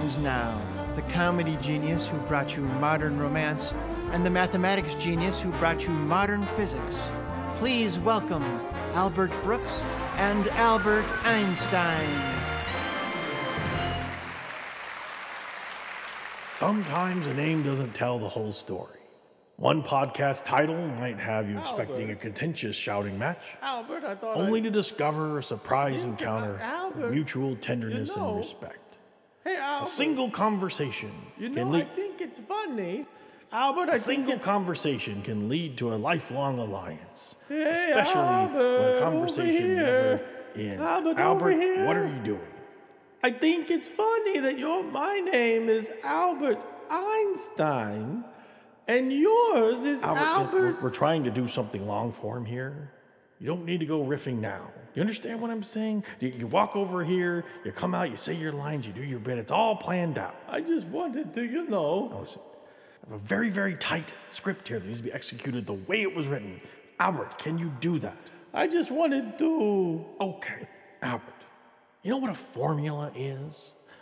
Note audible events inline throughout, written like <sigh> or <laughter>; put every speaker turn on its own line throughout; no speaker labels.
And now, the comedy genius who brought you modern romance and the mathematics genius who brought you modern physics. Please welcome Albert Brooks and Albert Einstein.
Sometimes a name doesn't tell the whole story. One podcast title might have you expecting a contentious shouting match,
Albert, I thought
only
I...
to discover a surprise
Yeah,
encounter
Albert,
of mutual tenderness
know-
and respect.
Hey,
A single conversation
You
can
know, I
lead.
think it's funny. Albert, I
A single conversation can lead to a lifelong alliance,
Hey,
especially when
Albert,
a
over
conversation
here.
never ends.
Albert,
Albert,
over here.
what are you doing?
I think it's funny that your my name is Albert Einstein, and yours is
Albert,
Albert.
We're, we're trying to do something long form here. You don't need to go riffing now. You understand what I'm saying? You, you walk over here, you come out, you say your lines, you do your bit. It's all planned out.
I just wanted to, you know.
Now listen, I have a very, very tight script here that needs to be executed the way it was written. Albert, can you do that?
I just wanted to.
Okay, Albert. You know what a formula is?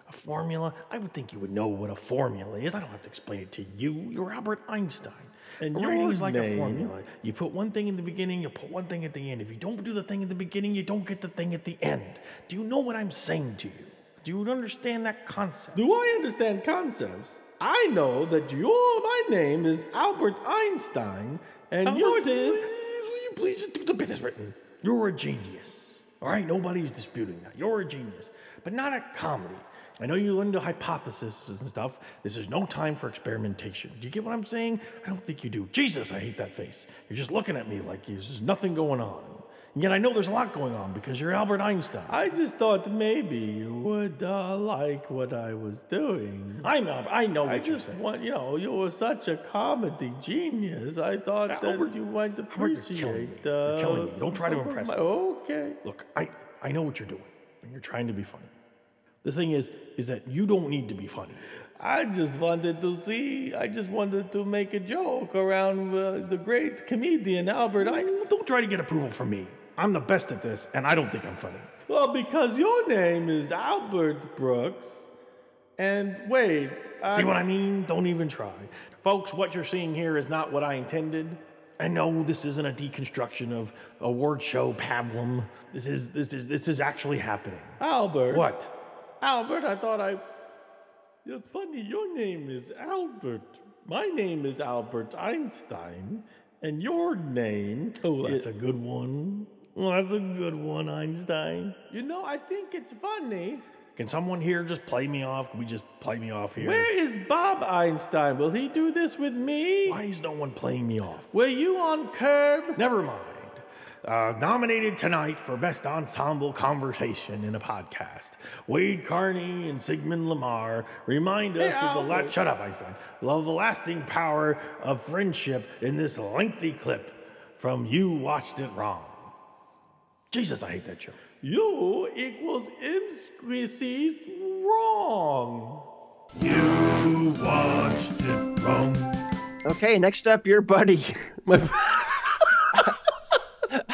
A formula? I would think you would know what a formula is. I don't have to explain it to you. You're Albert Einstein.
And
Writing
your
is like a formula. You put one thing in the beginning, you put one thing at the end. If you don't do the thing at the beginning, you don't get the thing at the end. Do you know what I'm saying to you? Do you understand that concept?
Do I understand concepts? I know that your my name is Albert Einstein, and
Albert,
yours is.
please, will you please just do the bit as written? You're a genius. All right, nobody's disputing that. You're a genius, but not a comedy. I know you learned the hypothesis and stuff. This is no time for experimentation. Do you get what I'm saying? I don't think you do. Jesus, I hate that face. You're just looking at me like there's nothing going on. And yet I know there's a lot going on because you're Albert Einstein.
I just thought maybe you would uh, like what I was doing.
I'm Albert. I know what
I
you're
just
saying.
want, you know, you were such a comedy genius. I thought that
Albert,
you might
Albert, you're
appreciate.
killing me.
Uh,
You're killing me. Don't try to impress
my-
me.
Okay.
Look, I, I know what you're doing. And you're trying to be funny. The thing is, is that you don't need to be funny.
I just wanted to see. I just wanted to make a joke around uh, the great comedian Albert Einstein.
Don't try to get approval from me. I'm the best at this, and I don't think I'm funny.
Well, because your name is Albert Brooks. And wait,
See what I mean? Don't even try. Folks, what you're seeing here is not what I intended. I know this isn't a deconstruction of a word show pablum. This is this is this is actually happening.
Albert.
What?
Albert, I thought I. It's funny, your name is Albert. My name is Albert Einstein. And your name.
Oh,
is-
that's a good one. Well, that's a good one, Einstein.
You know, I think it's funny.
Can someone here just play me off? Can we just play me off here?
Where is Bob Einstein? Will he do this with me?
Why is no one playing me off?
Were you on Curb?
Never mind. Uh, nominated tonight for Best Ensemble Conversation in a Podcast. Wade Carney and Sigmund Lamar remind us
Hey,
of the la- shut up, Einstein. Of the lasting power of friendship in this lengthy clip from You Watched It Wrong. Jesus, I hate that joke.
You equals M species wrong.
You watched it wrong.
Okay, next up, your buddy. <laughs> <laughs>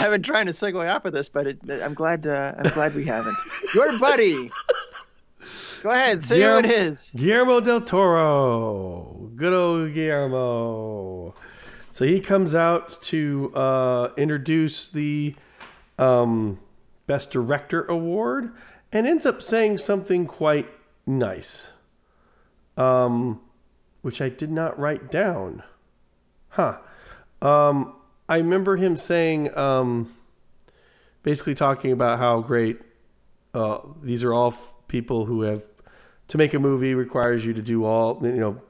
I've been trying to segue off of this, but it, I'm glad. Uh, I'm glad we haven't. Your buddy. Go ahead, say who it is.
Guillermo del Toro. Good old Guillermo. So he comes out to uh, introduce the um, Best Director Award and ends up saying something quite nice, um, which I did not write down. Huh. Um, I remember him saying, um, basically talking about how great uh, these are all f- people who have to make a movie requires you to do all you know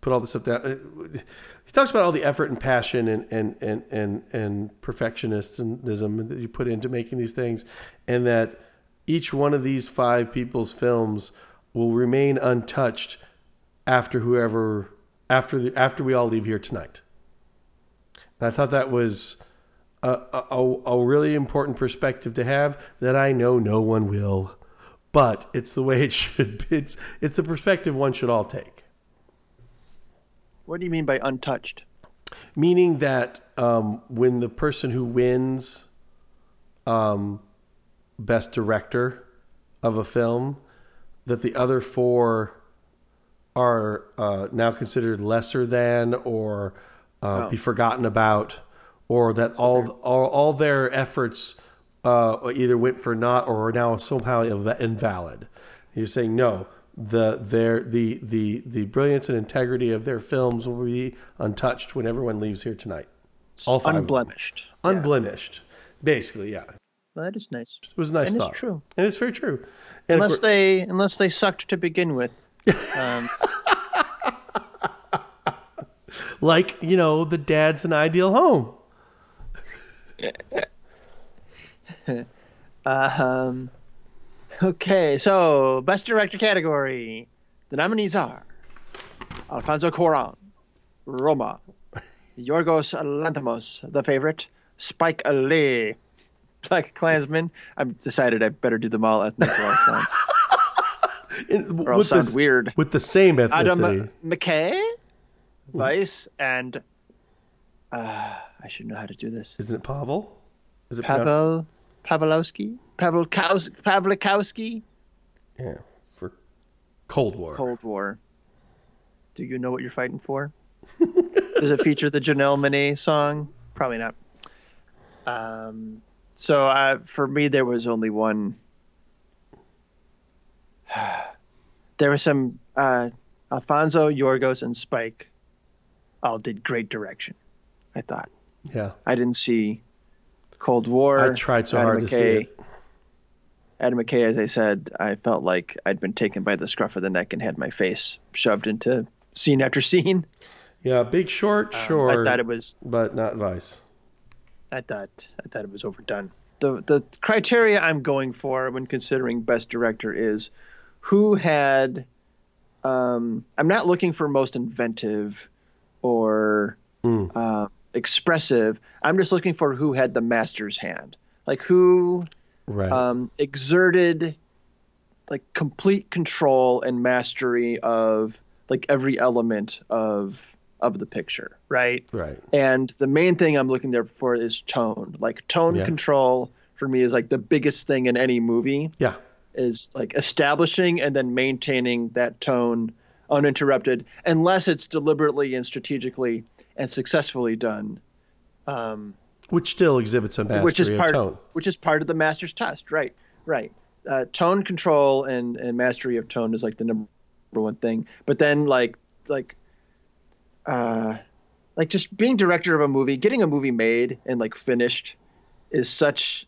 put all this stuff down. He talks about all the effort and passion and and and and, and perfectionism that you put into making these things and that each one of these five people's films will remain untouched after whoever after the after we all leave here tonight i thought that was a, a, a really important perspective to have that I know no one will, but it's the way it should be. It's, it's the perspective one should all take.
What do you mean by untouched?
Meaning that um, when the person who wins um, best director of a film, that the other four are uh, now considered lesser than or uh,
Oh.
be forgotten about, or that all all, all their efforts uh, either went for naught or are now somehow invalid. You're saying no. The their the the the brilliance and integrity of their films will be untouched when everyone leaves here tonight. All five.
Unblemished.
unblemished, basically. Yeah,
Well, that is nice.
it was a nice
And it's true.
and it's very true. And
Unless they unless they sucked to begin with. <laughs> Um,
like you know, the dad's an ideal home. <laughs>
um, okay, so best director category. The nominees are Alfonso Cuarón, Roma, Yorgos Lanthimos, The Favorite, Spike Lee, BlacKkKlansman. I've decided I better do them all ethnic or I'll <laughs>
In-
or I'll sound
the,
weird.
with the same ethnicity. Adam.
McKay, Vice, and uh, I should know how to do this.
Isn't it Pavel? Is it
Pavel Pavlowski, Pavel Kaus- Pawlikowski,
Yeah, for Cold War.
Cold War. Do you know what you're fighting for? <laughs> Does it feature the Janelle Monáe song? Probably not. Um, so uh, for me, there was only one. <sighs> there was some uh, Alfonso, Yorgos, and Spike. All did great direction. I thought.
Yeah,
I didn't see Cold War.
I tried so
Adam
hard to see it.
Adam McKay, as I said, I felt like I'd been taken by the scruff of the neck and had my face shoved into scene after <laughs> scene.
yeah. Big Short, sure,
Um, I thought it was.
but not Vice.
I thought. I thought it was overdone. The the criteria I'm going for when considering best director is who had. Um, I'm not looking for most inventive or
Mm.
uh, expressive. I'm just looking for who had the master's hand, like who
Right.
um, exerted like complete control and mastery of like every element of of the picture, right?
right.
And the main thing I'm looking there for is tone. Like tone
Yeah.
control for me is like the biggest thing in any movie
Yeah.
is like establishing and then maintaining that tone uninterrupted unless it's deliberately and strategically and successfully done. Um,
Which still exhibits a mastery
which is
of
part
tone.
which is part of the master's test right right uh, tone control and and mastery of tone is like the number one thing but then like like uh like just being director of a movie getting a movie made and like finished is such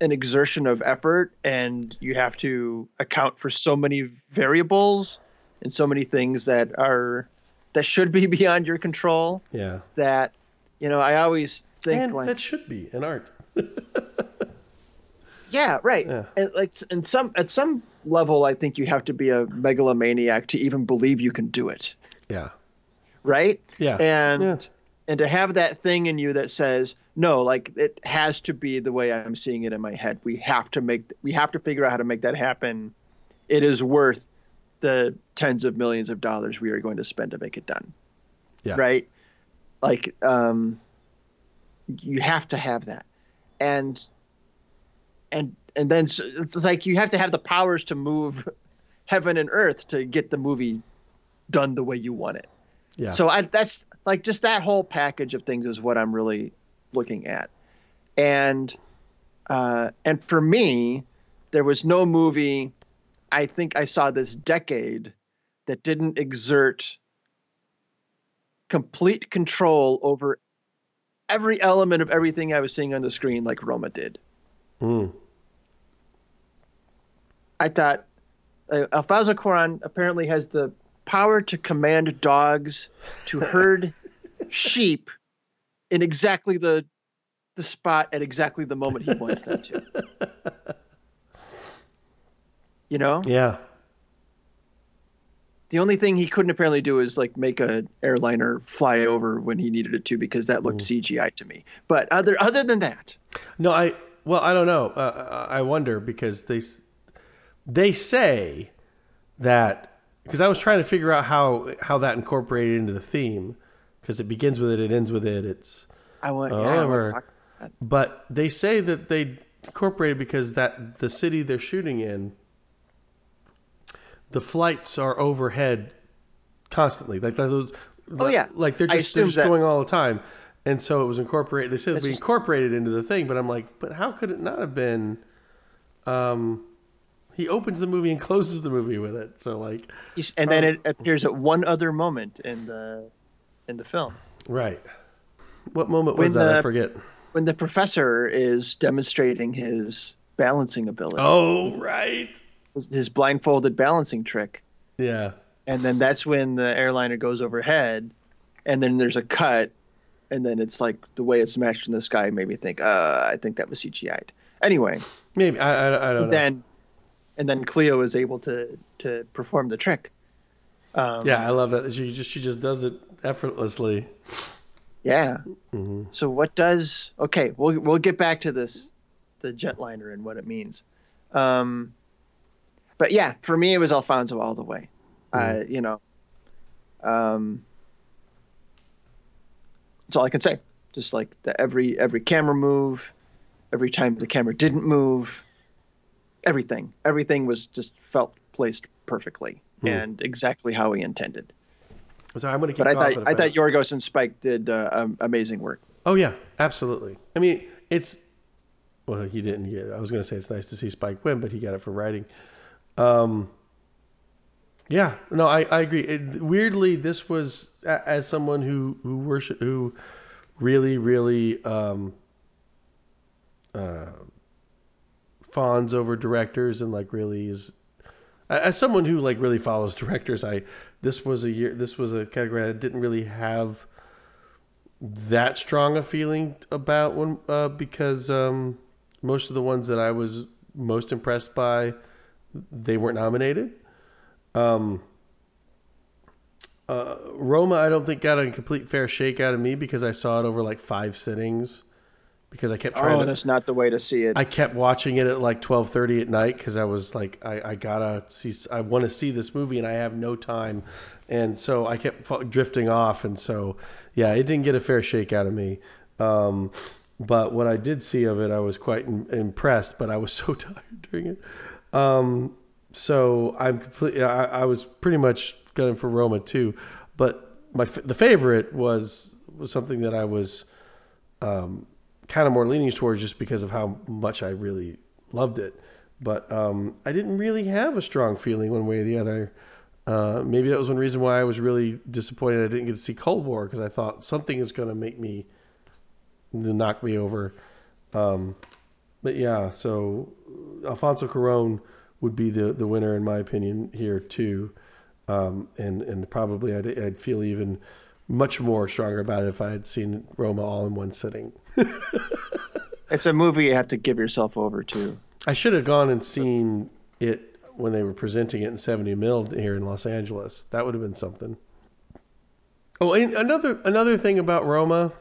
an exertion of effort and you have to account for so many variables and so many things that are that should be <laughs> beyond your control
Yeah.
that you know i always think
And
like
that should be an art. <laughs>
yeah right
Yeah.
and like in some at some level i think you have to be a megalomaniac to even believe you can do it
Yeah.
right
Yeah.
and
Yeah.
and to have that thing in you that says no like it has to be the way i'm seeing it in my head we have to make we have to figure out how to make that happen it is worth the tens of millions of dollars we are going to spend to make it done.
Yeah.
right? Like um you have to have that. And and and then it's like you have to have the powers to move <laughs> heaven and earth to get the movie done the way you want it.
Yeah.
so I, that's like just that whole package of things is what I'm really looking at, and uh, and for me, there was no movie I think I saw this decade that didn't exert complete control over every element of everything I was seeing on the screen like Roma did.
Mm.
I thought uh, Alfonso Cuarón apparently has the power to command dogs to herd <laughs> sheep in exactly the the spot at exactly the moment he wants them to. <laughs> You know,
Yeah.
the only thing he couldn't apparently do is like make a airliner fly over when he needed it to because that looked CGI to me. But other other than that,
No, I well, I don't know. Uh, I wonder because they they say that because I was trying to figure out how how that incorporated into the theme because it begins with it, it ends with it. It's
I want. yeah, I want to talk about that.
but they say that they incorporated because that the city they're shooting in the flights are overhead constantly. Like those.
Oh, yeah.
Like they're just, they're just
that-
going all the time. And so it was incorporated. They said it
just-
incorporated into the thing, but I'm like, but how could it not have been? Um, he opens the movie and closes the movie with it. So like,
and then it appears at one other moment in the in the film
right. What moment was
When
that? I forget.
when the professor is demonstrating his balancing ability,
Oh, right.
His blindfolded balancing trick.
Yeah.
and then that's when the airliner goes overhead and then there's a cut and then it's like the way it's smashed in the sky made me think uh i think that was cgi'd anyway
Maybe I I, I don't know.
then and then cleo is able to to perform the trick um,
yeah, I love that. She just she just does it effortlessly.
yeah
Mm-hmm.
so what does okay we'll we'll get back to this the jetliner and what it means um but yeah for me it was alfonso all the way
Mm-hmm.
uh you know um that's all i can say just like the every every camera move every time the camera didn't move everything everything was just felt placed perfectly
Hmm.
and exactly how he intended
So I'm going to keep.
but i thought i thought yorgos and spike did uh, amazing work
Oh yeah, absolutely. I mean, it's well, he didn't get. It. I was going to say it's nice to see Spike win, but he got it for writing. Um, yeah, no, I, I agree. It, weirdly, this was as someone who who worship who really really um, uh, fawns over directors and like really is as someone who like really follows <laughs> directors. I this was a year. This was a category I didn't really have that strong a feeling about one uh, because um, most of the ones that I was most impressed by, they weren't nominated. Um, uh, Roma, I don't think got a complete fair shake out of me because I saw it over like five sittings. Because I kept trying
oh
to,
that's not the way to see it
I kept watching it at like twelve thirty at night because I was like, I, I gotta see, I want to see this movie and I have no time, and so I kept drifting off, and so yeah, it didn't get a fair shake out of me. Um, but what I did see of it, I was quite im impressed, but I was <laughs> so tired during it. Um, so I'm completely, I, I was pretty much gunning for Roma too, but my the favorite was was something that I was um, kind of more leaning towards just because of how much I really loved it. But um, I didn't really have a strong feeling one way or the other. Uh, maybe that was one reason why I was really disappointed I didn't get to see Cold War because I thought something is going to make me knock me over. Um, but yeah, so Alfonso Cuarón would be the, the winner in my opinion here too, um, and and probably I'd, I'd feel even much more stronger about it if I had seen Roma all in one sitting. <laughs>
It's a movie you have to give yourself over to.
I should have gone and seen it when they were presenting it in 70 mil here in Los Angeles. That would have been something. Oh, and another another thing about Roma,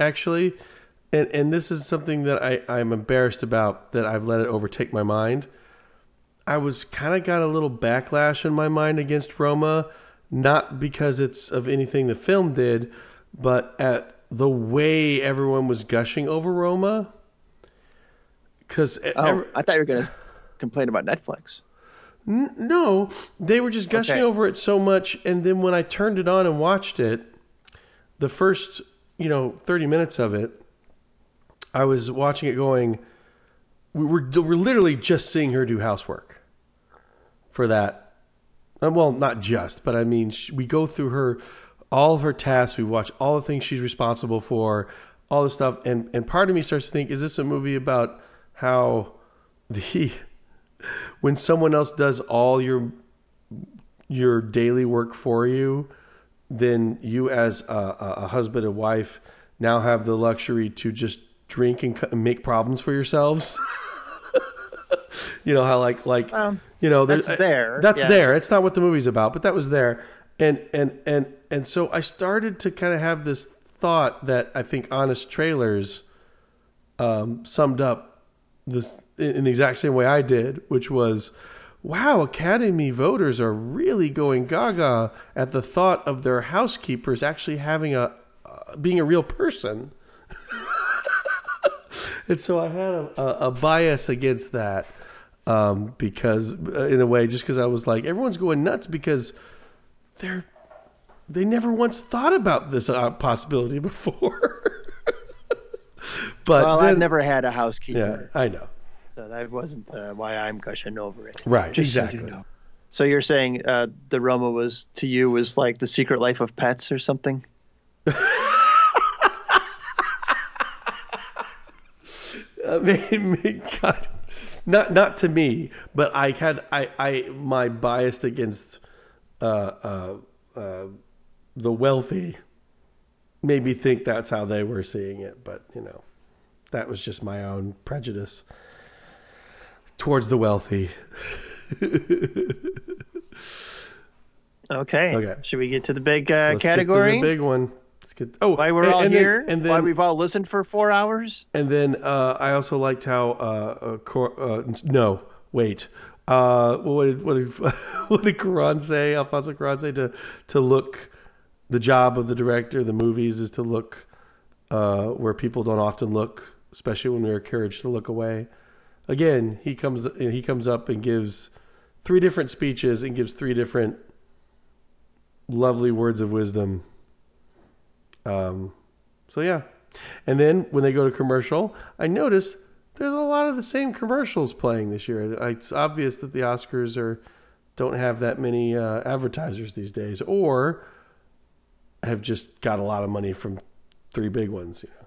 actually, and and this is something that I I'm embarrassed about that I've let it overtake my mind. I was kind of got a little backlash in my mind against Roma, not because it's of anything the film did, but at the way everyone was gushing over Roma. Because
Oh, I thought you were going to complain about Netflix.
no, they were just gushing
Okay.
over it so much, and then when I turned it on and watched it, the first you know thirty minutes of it, I was watching it going. We were we're literally just seeing her do housework for that. uh, Well, not just, but I mean, we go through her all of her tasks. We watch all the things she's responsible for, all the stuff, and and part of me starts to think, is this a movie about how the <laughs> when someone else does all your your daily work for you, then you as a a husband and wife now have the luxury to just drink and make problems for yourselves. <laughs> you know how like like
Um,
you know
that's there,
That's
yeah.
there. It's not what the movie's about, but that was there. And and and and so I started to kind of have this thought that I think Honest Trailers um, summed up this in in the exact same way I did, which was, wow, Academy voters are really going gaga at the thought of their housekeepers actually having a uh, being a real person. And so I had a, a, a bias against that. um, because uh, in a way, just because I was like, everyone's going nuts because they're they never once thought about this uh, possibility <laughs> before. but
Well,
then-
I've never had a housekeeper.
yeah, I know.
so that wasn't uh, why I'm gushing over it.
Right,
Just so you
exactly.
know. So you're saying uh, the Roma was to you was like the Secret Life of Pets or something? <laughs> <laughs>
I mean, God, not not to me, but I had I I my bias against uh, uh, uh, the wealthy made me think that's how they were seeing it. But you know, that was just my own prejudice towards the wealthy. <laughs>
Okay.
Okay.
Should we get to the big uh,
Let's
category?
the big one. Get. Oh,
why we're
and-
all
and then-
here?
and then
why we've all listened for four hours?
And then uh, I also liked how uh, uh, Cor- uh, no, wait. Uh, what did what did <laughs> what did Cuarón say? Alfonso Cuarón say to to look. The job of the director, the movies, is to look uh, where people don't often look, especially when we're encouraged to look away. Again, he comes and he comes up and gives three different speeches and gives three different lovely words of wisdom. Um, so yeah, and then when they go to commercial, I notice there's a lot of the same commercials playing this year. It's obvious that the Oscars are don't have that many uh, advertisers these days, or have just got a lot of money from three big ones. You know.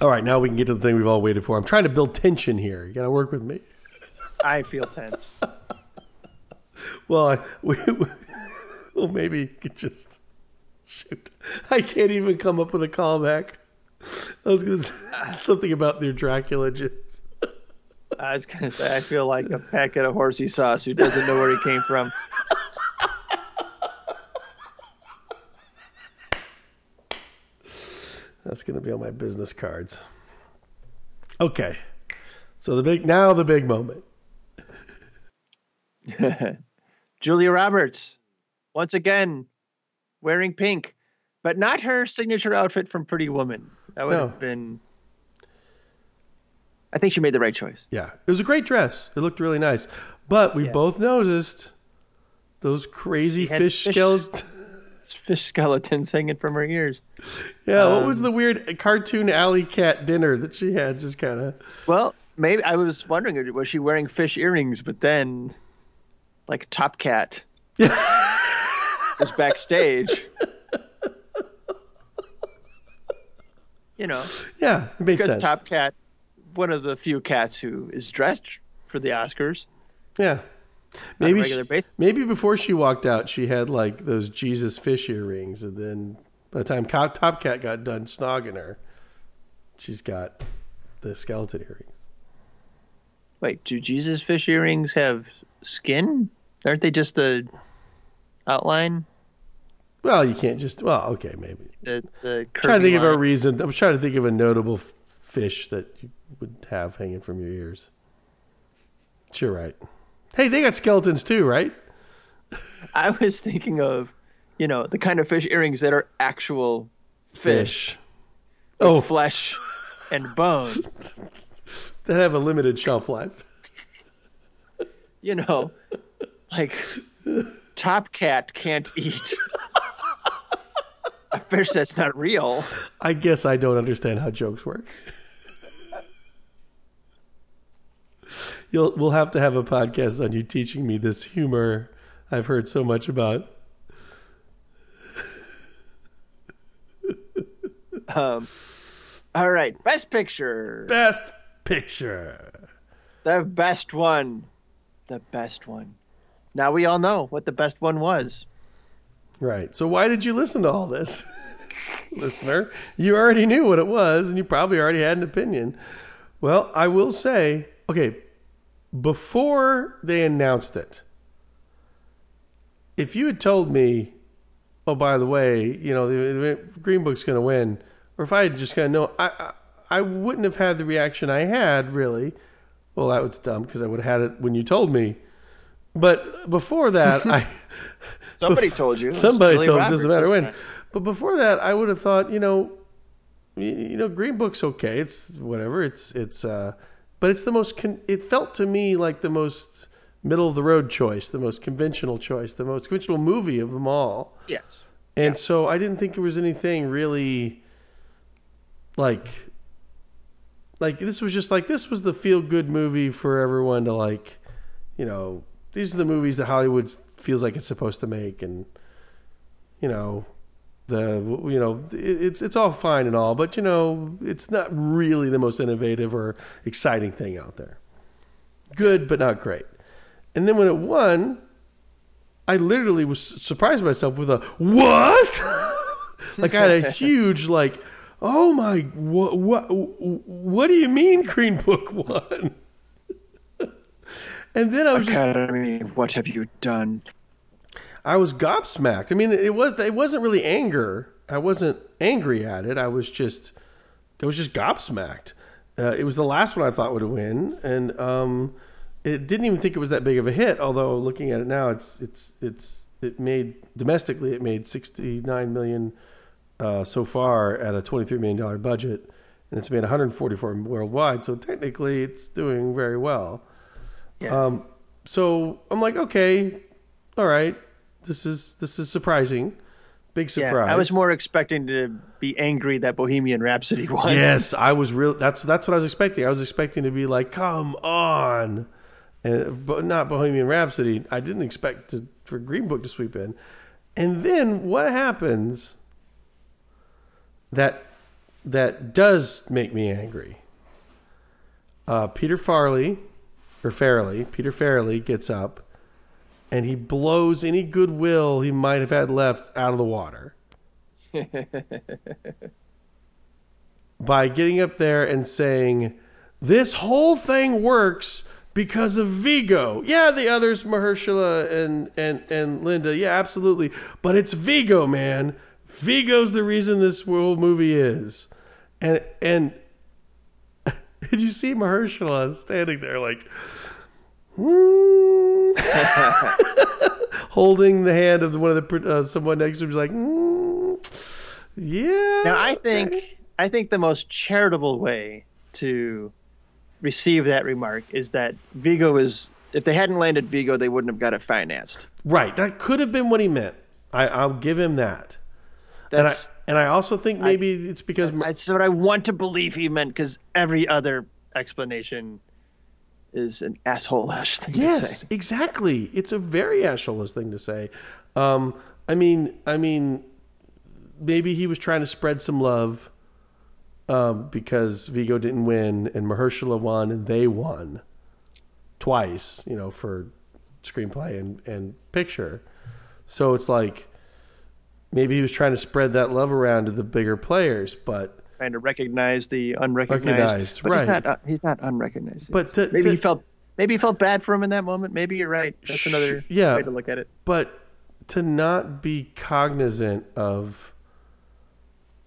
All right, now we can get to the thing we've all waited for. I'm trying to build tension here. You got to work with me.
I feel tense. <laughs>
Well, I, <laughs> we, well, maybe you could just shoot. I can't even come up with a callback. I was going to say ah. <laughs> something about their Dracula jizz.
I was gonna say I feel like a packet of horsey sauce who doesn't know where he came from. <laughs>
That's going to be on my business cards. Okay, so the big now the big moment. <laughs>
Julia Roberts, once again, wearing pink, but not her signature outfit from Pretty Woman. That would
No.
have been. I think she made the right choice.
Yeah, it was a great dress. It looked really nice, but we
Yeah.
both noticed those crazy fish,
fish-
skeletons. <laughs>
Fish skeletons hanging from her ears.
yeah, what was
Um,
the weird cartoon alley cat dinner that she had? Just kind of.
Well, maybe I was wondering was she wearing fish earrings, but then, like Top Cat <laughs> was backstage. You know,
Yeah, it made
because
sense.
Top Cat, one of the few cats who is dressed for the Oscars
Yeah. Maybe she, maybe before she walked out, she had like those Jesus fish earrings, and then by the time Top Cat got done snogging her, she's got the skeleton earrings.
Wait, do Jesus fish earrings have skin? Aren't they just the outline?
Well, you can't just. Well, okay, maybe.
The the
trying to think of a reason. I'm trying to think of a notable f- fish that you would have hanging from your ears. Sure, right. Hey, they got skeletons too, right?
I was thinking of, you know, the kind of fish earrings that are actual fish, with
Oh,
flesh and bone. <laughs>
that have a limited shelf life.
You know, like Top Cat can't eat <laughs> a fish that's not real.
I guess I don't understand how jokes work. You'll we'll have to have a podcast on you teaching me this humor I've heard so much about.
Um, all right, best picture,
Best picture.
the best one, the best one. Now we all know what the best one was.
Right. So why did you listen to all this? <laughs> Listener, you already knew what it was and you probably already had an opinion. Well, I will say, okay, before they announced it, if you had told me, oh, by the way, you know, the, the Green Book's going to win, or if I had just kind of known, I, I, I wouldn't have had the reaction I had, really. Well, that was dumb because I would have had it when you told me. But before that, <laughs> I.
Somebody told you.
Somebody told.
Roberts
Doesn't matter when.
time.
But before that, I would have thought, you know, you know, Green Book's okay. It's whatever. It's it's uh, but it's the most. Con- it felt to me like the most middle of the road choice, the most conventional choice, the most conventional movie of them all.
Yes.
And so I didn't think it was anything really like like this was just like this was the feel good movie for everyone to like, you know, these are the movies that Hollywood feels like it's supposed to make and you know, the you know, it, it's it's all fine and all, but you know, it's not really the most innovative or exciting thing out there. Good but not great. And then when it won, I literally was surprised myself with a what? <laughs> like I had a <laughs> huge like, oh my, what what what do you mean Green Book won? And then I was just,
Academy, what have you done?
I was gobsmacked. I mean, it was it wasn't really anger. I wasn't angry at it. I was just I was just gobsmacked. Uh, it was the last one I thought would win, and um, it didn't even think it was that big of a hit. Although looking at it now, it's it's it's it made domestically it made sixty nine million uh, so far at a twenty three million dollar budget, and it's made one hundred forty four worldwide. So technically, it's doing very well.
Yeah.
Um, so I'm like, okay, all right, this is this is surprising, big
yeah.
surprise.
I was more expecting to be angry that Bohemian Rhapsody <laughs> won.
Yes, I was real. That's that's what I was expecting. I was expecting to be like, come on, and but not Bohemian Rhapsody. I didn't expect to, for Green Book to sweep in, and then what happens? That that does make me angry. Uh, Peter Farley, or Farley, Peter Farley gets up, and he blows any goodwill he might have had left out of the water. <laughs> by getting up there and saying, This whole thing works because of Viggo. Yeah, the others, Mahershala and, and, and Linda, yeah, absolutely. But it's Viggo, man. Viggo's the reason this whole movie is. And and <laughs> did you see Mahershala standing there like "Hmm?" <laughs> holding the hand of one of the uh, someone next to him, he's like, "Hmm, yeah.
Now I
okay."
think I think the most charitable way to receive that remark is that Viggo is if they hadn't landed Viggo, they wouldn't have got it financed.
Right. That could have been what he meant. I, I'll give him that. And I and I also think maybe it's because
that's what I want to believe he meant because every other explanation is an asshole-ish thing to
yes, exactly. It's a very asshole thing to say. Um, I mean, I mean, maybe he was trying to spread some love um, because Viggo didn't win and Mahershala won and they won twice. You know, for screenplay and and picture. So it's like maybe he was trying to spread that love around to the bigger players, but
Trying to recognize the unrecognized. But
right.
he's not. Uh, he's not unrecognized.
But to-
maybe
to-
he felt. Maybe he felt bad for him in that moment. Maybe you're right. That's another
yeah.
way to look at it.
but to not be cognizant of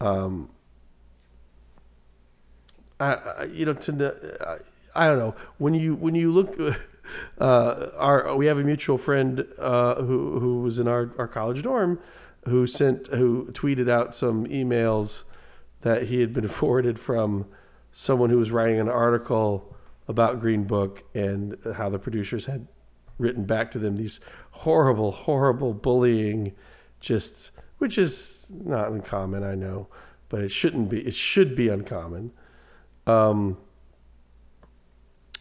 um I, I you know to I, I don't know when you when you look <laughs> uh our we have a mutual friend uh who who was in our our college dorm who sent who tweeted out some emails that he had been <laughs> forwarded from someone who was writing an article about Green Book and how the producers had written back to them these horrible, horrible bullying, just which is not uncommon, I know, but it shouldn't be. It should be uncommon. Um,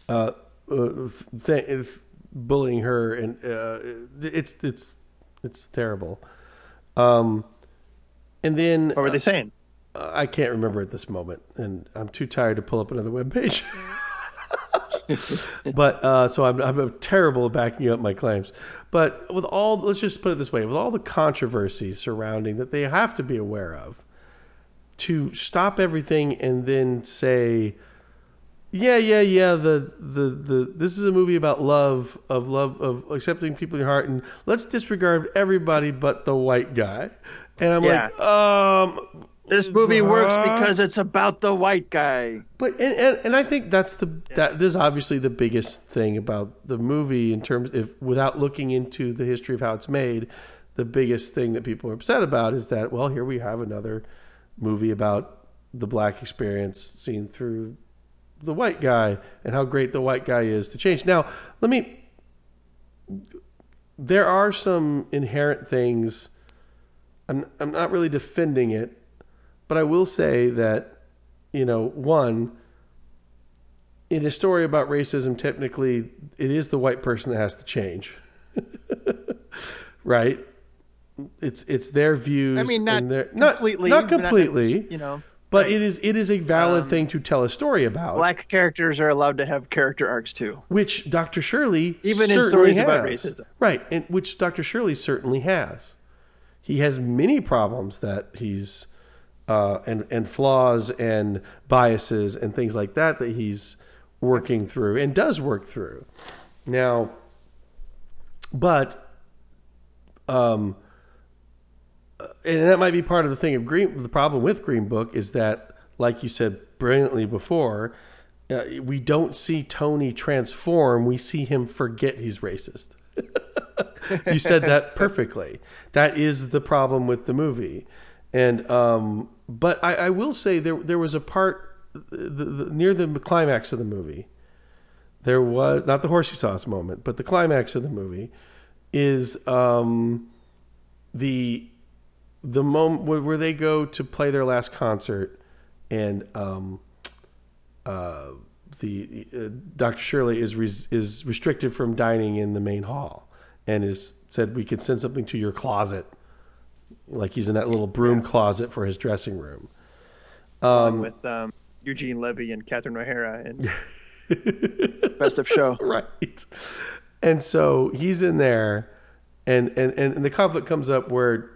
uh, uh, bullying her and uh, it's it's it's terrible. Um, and then
What were they saying?
uh, I can't remember at this moment, and I'm too tired to pull up another web page. <laughs> but uh, so I'm, I'm terrible at backing up my claims. But with all, let's just put it this way: with all the controversy surrounding that, they have to be aware of. To stop everything and then say, "Yeah, yeah, yeah," the the the this is a movie about love, of love, of accepting people in your heart, and let's disregard everybody but the white guy. And I'm
Yeah.
like, um,
This movie works because it's about the white guy.
but and, and, and I think that's the that this is obviously the biggest thing about the movie in terms if without looking into the history of how it's made, the biggest thing that people are upset about is that well here we have another movie about the black experience seen through the white guy and how great the white guy is to change. Now, let me. There are some inherent things. I'm I'm not really defending it, but I will say that, you know, one. In a story about racism, technically, it is the white person that has to change, <laughs> right? It's it's their views.
I mean, not
and their,
completely,
not, not completely,
you know,
but
right.
it is it is a valid
Um,
thing to tell a story about.
black characters are allowed to have character arcs too.
which Dr. Shirley
Even in stories about racism.
right? And which Dr. Shirley certainly has. He has many problems that he's uh, and and flaws and biases and things like that that he's working through and does work through. Now, but um, and that might be part of the thing of green. The problem with Green Book is that, like you said brilliantly before, uh, we don't see Tony transform. We see him forget he's racist. <laughs> you said that perfectly. That is the problem with the movie, and um, but I, I will say there there was a part the, the, near the climax of the movie. There was not the horsey sauce moment, but the climax of the movie is um, the the moment where, they go to play their last concert, and um, uh, the uh, Dr. Shirley is res- is restricted from dining in the main hall, and is said we could send something to your closet, like he's in that little broom closet for his dressing room.
along with um, Eugene Levy and Catherine O'Hara and <laughs> Best of Show. <laughs>
right. And so he's in there, and, and, and the conflict comes up where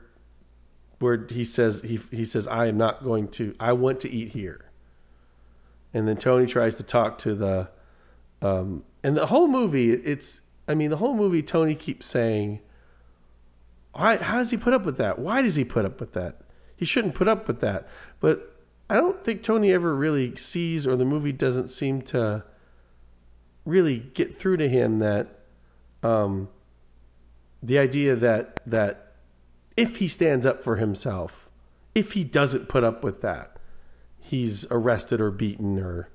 where he says he he says I am not going to I want to eat here. And then Tony tries to talk to the um and the whole movie it's I mean the whole movie Tony keeps saying why how does he put up with that? Why does he put up with that? He shouldn't put up with that. But I don't think Tony ever really sees or the movie doesn't seem to really get through to him that um, the idea that that if he stands up for himself, if he doesn't put up with that, he's arrested or beaten or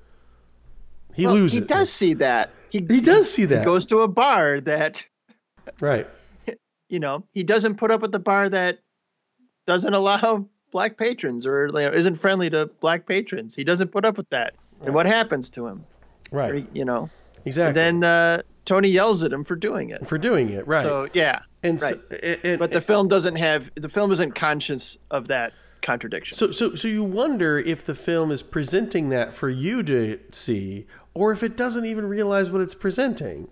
he
Well,
loses.
he does see that. He,
He does see that.
He goes to a bar that
right. <laughs>
you know he doesn't put up with the bar that doesn't allow black patrons or you know, isn't friendly to black patrons. He doesn't put up with that. And what happens to him? Or,
Right.
you know.
Exactly.
And then uh, Tony yells at him for doing it.
for doing it, right.
So yeah.
And
right.
so, and, and-
But the film doesn't have the film isn't conscious of that contradiction.
So, so, so you wonder if the film is presenting that for you to see, or if it doesn't even realize what it's presenting,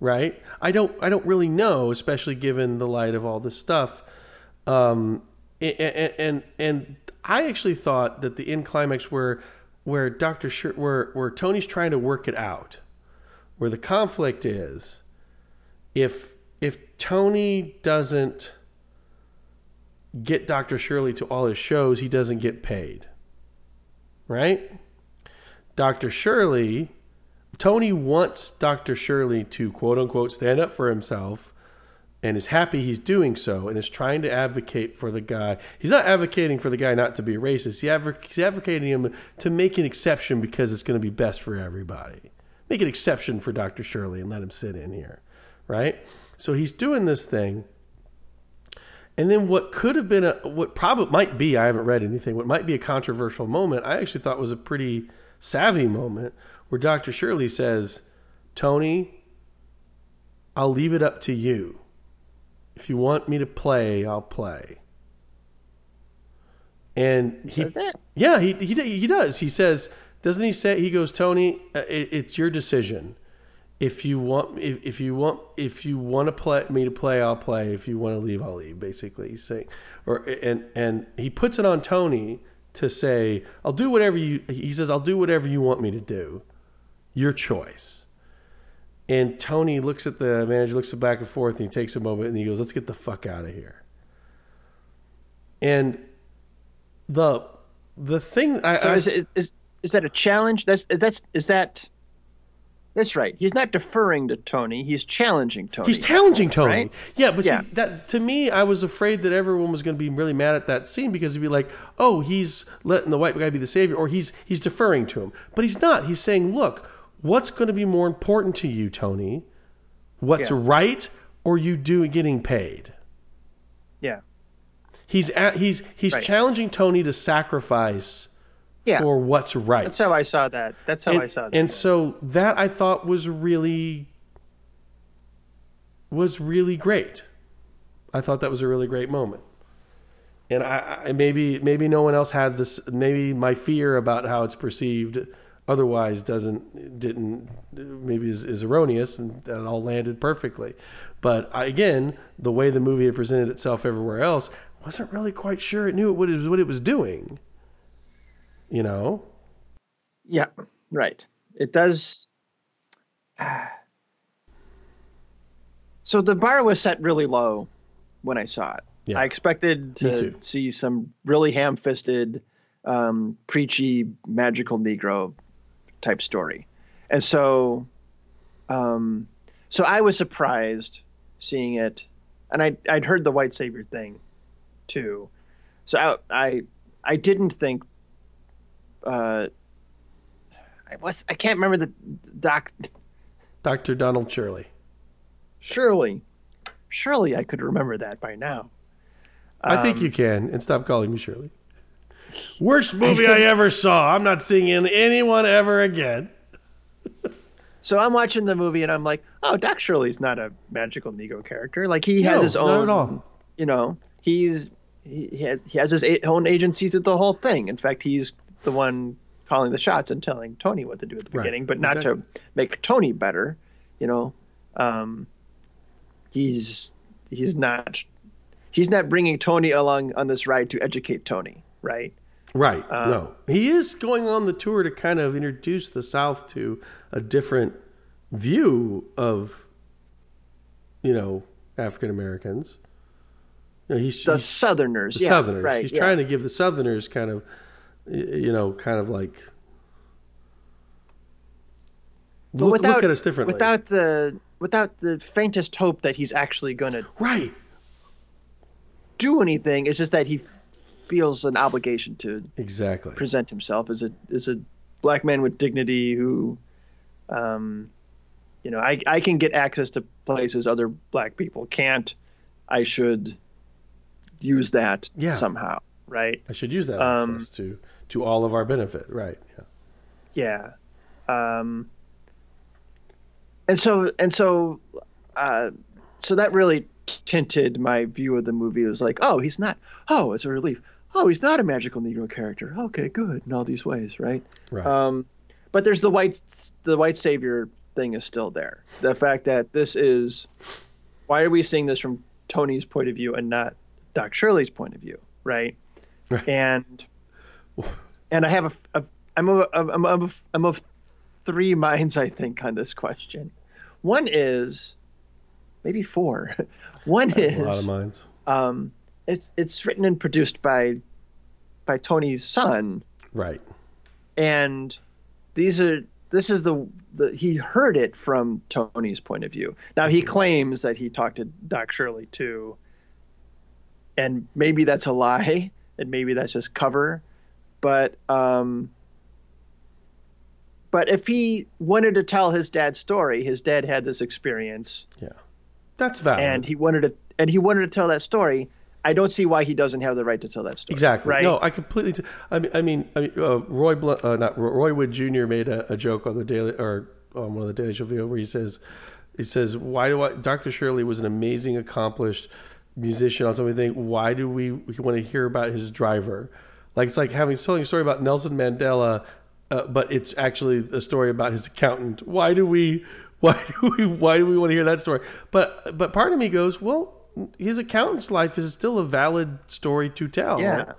right? I don't, I don't really know, especially given the light of all this stuff. Um, and and and I actually thought that the end climax where where Doctor Sh- where where Tony's trying to work it out, where the conflict is, if if Tony doesn't get Dr. Shirley to all his shows, he doesn't get paid. Right? Dr. Shirley, Tony wants Dr. Shirley to quote unquote stand up for himself and is happy he's doing so and is trying to advocate for the guy. He's not advocating for the guy not to be racist. He's advocating him to make an exception because it's going to be best for everybody. Make an exception for Dr. Shirley and let him sit in here. Right? So he's doing this thing. And then what could have been a what probably might be, I haven't read anything, what might be a controversial moment, I actually thought was a pretty savvy moment where Dr. Shirley says, Tony, I'll leave it up to you. If you want me to play, I'll play. And he,
says that?
yeah, he, he he does. He says, doesn't he say? He goes, Tony, uh, it, it's your decision. If you want, if, if you want, if you want to play me to play, I'll play. If you want to leave, I'll leave. Basically, he's saying, or and and he puts it on Tony to say, I'll do whatever you. He says, I'll do whatever you want me to do. Your choice. And Tony looks at the manager, looks back and forth, and he takes a moment and he goes, "Let's get the fuck out of here." And the the thing I,
So
I
is, is that a challenge? That's that's is that That's right. He's not deferring to Tony. He's challenging Tony.
He's challenging Tony.
right?
Yeah, but
Yeah.
see, that to me, I was afraid that everyone was going to be really mad at that scene because he'd be like, "Oh, he's letting the white guy be the savior," or he's he's deferring to him. But he's not. He's saying, "Look, what's going to be more important to you, Tony? What's
Yeah.
right, or you doing getting paid?"
Yeah.
He's at, he's he's
Right.
challenging Tony to sacrifice
Yeah.
for what's right.
That's how I saw that. That's how
and,
I saw that.
and so that I thought was really was really great. I thought that was a really great moment. And I, I maybe maybe no one else had this. Maybe my fear about how it's perceived otherwise doesn't didn't maybe is, is erroneous and that all landed perfectly. But I, again, the way the movie had presented itself everywhere else, wasn't really quite sure it knew what it was what it was doing. You know.
Yeah, right. It does. <sighs> So the bar was set really low when I saw it.
Yeah.
I expected to see some really ham-fisted, um, preachy, magical Negro type story, and so, um, so I was surprised seeing it, and I I'd heard the white savior thing, too, so I I, I didn't think. Uh, I was I can't remember the doc.
Dr. Donald Shirley.
Surely, surely I could remember that by now.
I think you can, and stop calling me Shirley. Worst movie I ever saw. I'm not seeing anyone ever again.
So I'm watching the movie and I'm like, oh, Doc Shirley's not a magical Negro character. Like he has
No,
his
not
own.
at all.
You know, he's he, he has he has his own agency to the whole thing. In fact, he's the one calling the shots and telling Tony what to do at the
Right,
beginning, but not to make Tony better. You know, um, he's he's not he's not bringing Tony along on this ride to educate Tony, right?
Right.
Uh,
no. He is going on the tour to kind of introduce the South to a different view of, you know, African Americans. You know, he's,
The
he's
Southerners,
the
yeah,
Southerners.
right?
he's
yeah.
trying to give the Southerners kind of, you know, kind of like
But
look,
without,
look at us differently.
Without the without the faintest hope that he's actually going to
right.
do anything. It's just that he feels an obligation to
Exactly.
present himself as a as a black man with dignity who, um, you know, I I can get access to places other black people can't. I should use that
Yeah.
somehow, right?
I should use that
Um,
access to to all of our benefit. Right. Yeah.
Yeah. Um, and so and so uh, so that really tinted my view of the movie. It was like, oh, he's not. Oh, it's a relief. Oh, he's not a magical Negro character. Okay, good in all these ways, right?
Right.
Um, but there's the white the white savior thing is still there. The fact that this is why are we seeing this from Tony's point of view and not Doc Shirley's point of view, right?
Right.
And and I have a, a I'm of I'm of I'm of three minds I think on this question. One is maybe four. <laughs> One is
a lot of minds.
um, it's it's written and produced by by Tony's son,
Right.
and these are this is the, the he heard it from Tony's point of view. Now he claims that he talked to Doc Shirley too, and maybe that's a lie, and maybe that's just cover, but um, but if he wanted to tell his dad's story, his dad had this experience,
Yeah. That's valid.
and he wanted to and he wanted to tell that story. I don't see why he doesn't have the right to tell that story.
Exactly.
Right.
No, I completely. T- I mean, I mean, I mean uh, Roy, Bl- uh, not Roy, Roy Wood Jr. made a, a joke on the daily or on one of the Daily Show video where he says, he says, why do I? Dr. Shirley was an amazing, accomplished musician. On something, why do we, we want to hear about his driver? Like it's like having telling a story about Nelson Mandela, uh, but it's actually a story about his accountant. Why do we? <laughs> Why do we? Why do we want to hear that story? But but part of me goes, well, his accountant's life is still a valid story to tell.
Yeah.
You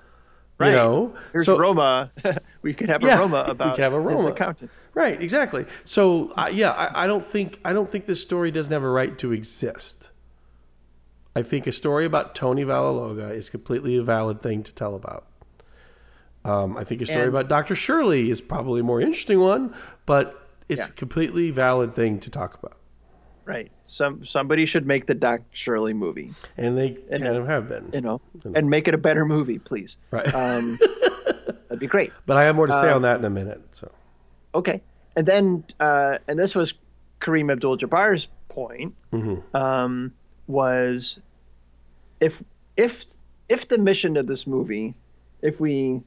Right.
know,
Here's
so
Roma. <laughs> we could have a
Yeah,
Roma <laughs>
we
about
could have a
his accountant.
right, exactly. So I yeah, I, I don't think I don't think this story doesn't have a right to exist. I think a story about Tony Vallelonga is completely a valid thing to tell about. Um, I think a story
And-
about Dr. Shirley is probably a more interesting one, but it's
Yeah.
a completely valid thing to talk about,
Right. Some somebody should make the Doc Shirley movie,
and they kind of have been.
you know, and make it a better movie, please.
Right.
Um, <laughs> that'd be great.
but I have more to say
um,
on that in a minute. So
Okay. And then, uh, and this was Kareem Abdul-Jabbar's point,
Mm-hmm.
um, was if if if the mission of this movie, if we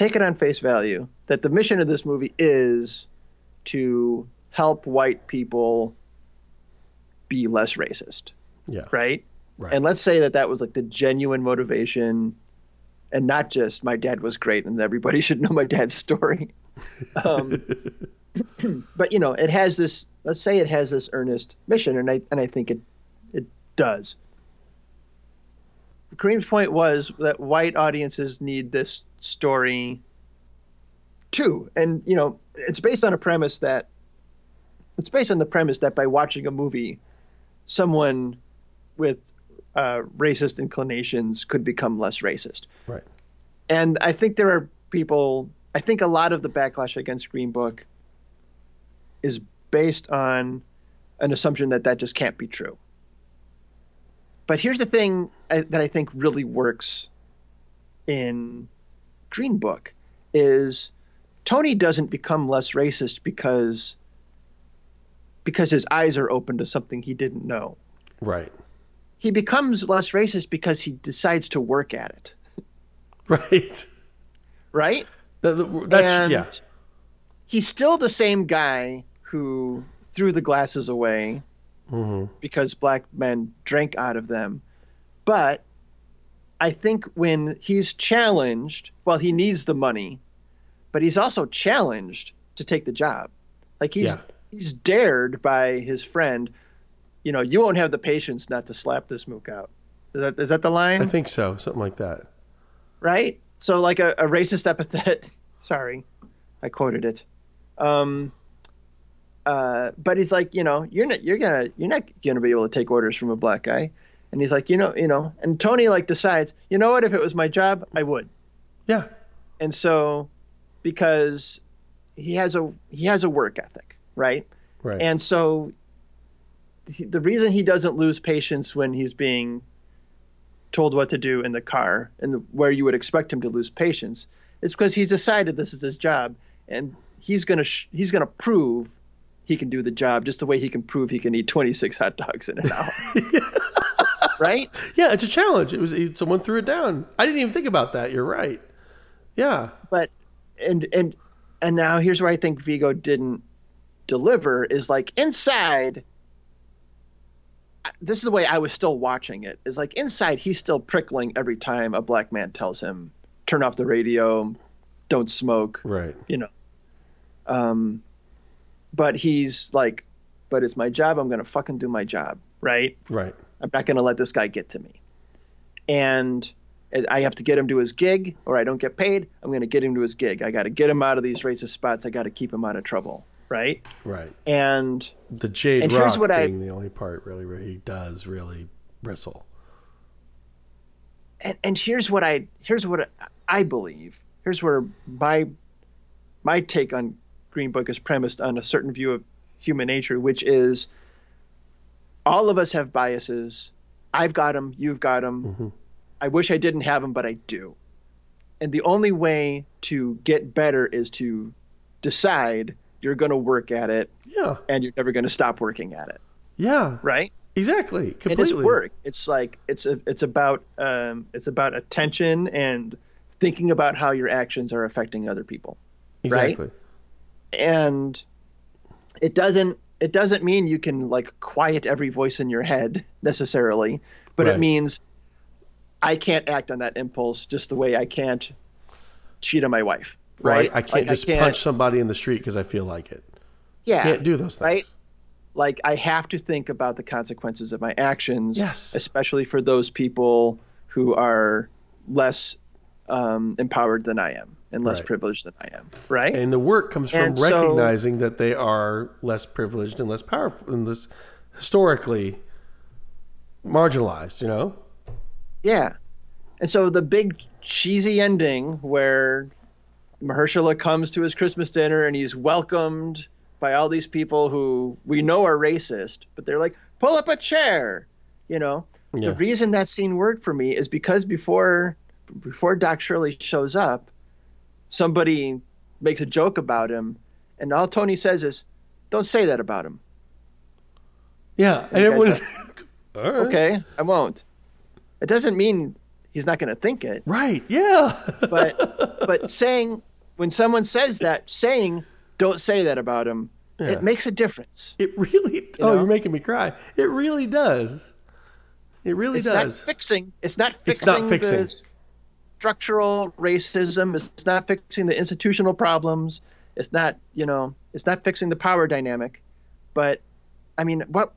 take it on face value, that the mission of this movie is to help white people be less racist,
yeah,
right?
Right.
And let's say that that was like the genuine motivation, and not just my dad was great and everybody <laughs> should know my dad's story. <laughs> Um, <clears throat> but you know, it has this. Let's say it has this earnest mission, and I and I think it it does. Kareem's point was that white audiences need this story two. and you know, it's based on a premise that it's based on the premise that by watching a movie, someone with uh, racist inclinations could become less racist.
right.
And I think there are people. I think a lot of the backlash against Green Book is based on an assumption that that just can't be true. But here's the thing I, that I think really works in Green Book is Tony doesn't become less racist because because his eyes are open to something he didn't know.
Right.
He becomes less racist because he decides to work at it, <laughs>
Right.
right?
That- that- That's
And
yeah.
He's still the same guy who threw the glasses away
Mm-hmm.
because black men drank out of them. But I think when he's challenged, well, he needs the money, but he's also challenged to take the job. Like he's
Yeah.
he's dared by his friend, you know, you won't have the patience not to slap this mook out. Is that is that the line?
I think so. Something like that.
right? So like a, a racist epithet. <laughs> Sorry, I quoted it. Um, uh, but he's like, you know, you're not, you're gonna, you're not gonna be able to take orders from a black guy. And he's like, you know, you know, and Tony like decides, you know what? If it was my job, I would.
Yeah.
And so, because he has a he has a work ethic, right?
Right.
And so, he- the reason he doesn't lose patience when he's being told what to do in the car and where you would expect him to lose patience is because he's decided this is his job and he's gonna sh- he's gonna prove he can do the job just the way he can prove he can eat 26 hot dogs in an <laughs> hour. <laughs> right?
yeah, it's a challenge. It was someone threw it down. I didn't even think about that. You're right. Yeah.
but and and and now here's where I think Viggo didn't deliver is like inside this is the way I was still watching it is like inside he's still prickling every time a black man tells him turn off the radio don't smoke
Right.
you know um but he's like but it's my job I'm going to fucking do my job right
Right.
I'm not going to let this guy get to me. And I have to get him to his gig, or I don't get paid. I'm going to get him to his gig. I got to get him out of these racist spots. I got to keep him out of trouble, right?
Right.
And
The Jade
And here's
Rock
what I-
being the only part really where he does really bristle.
and, and here's what I here's what I believe. Here's where my my take on Green Book is premised on a certain view of human nature, which is all of us have biases. I've got them. You've got them. I wish I didn't have them, but I do. And the only way to get better is to decide you're going to work at it
Yeah.
and you're never going to stop working at it,
Yeah.
right?
Exactly.
It
Completely.
is work. It's like it's a, it's about um, it's about attention and thinking about how your actions are affecting other people.
Exactly.
And it doesn't it doesn't mean you can like quiet every voice in your head necessarily, but
Right.
it means I can't act on that impulse just the way I can't cheat on my wife. Right?
I can't
Like,
just punch somebody in the street because I feel like it.
Yeah.
Can't do those things.
right? like I have to think about the consequences of my actions,
Yes.
especially for those people who are less um, empowered than I am and less
Right.
privileged than I am, right?
And the work comes from
And so-
recognizing that they are less privileged and less powerful and less historically marginalized, you know?
yeah. And so the big cheesy ending where Mahershala comes to his Christmas dinner and he's welcomed by all these people who we know are racist, but they're like, pull up a chair, you know.
Yeah.
The reason that scene worked for me is because before before Doc Shirley shows up, somebody makes a joke about him, and all Tony says is, "Don't say that about him."
Yeah, and
you guys
is <laughs> all right.
Okay, I won't. It doesn't mean he's not going to think it,
Right? Yeah.
but <laughs> but saying when someone says that, saying "Don't say that about him,"
Yeah.
it makes a difference.
It really. oh,
know?
you're making me cry. It really does. It really
It's not fixing. It's not fixing.
It's not fixing.
the structural racism. It's not fixing the institutional problems. It's not, you know, it's not fixing the power dynamic. But, I mean, what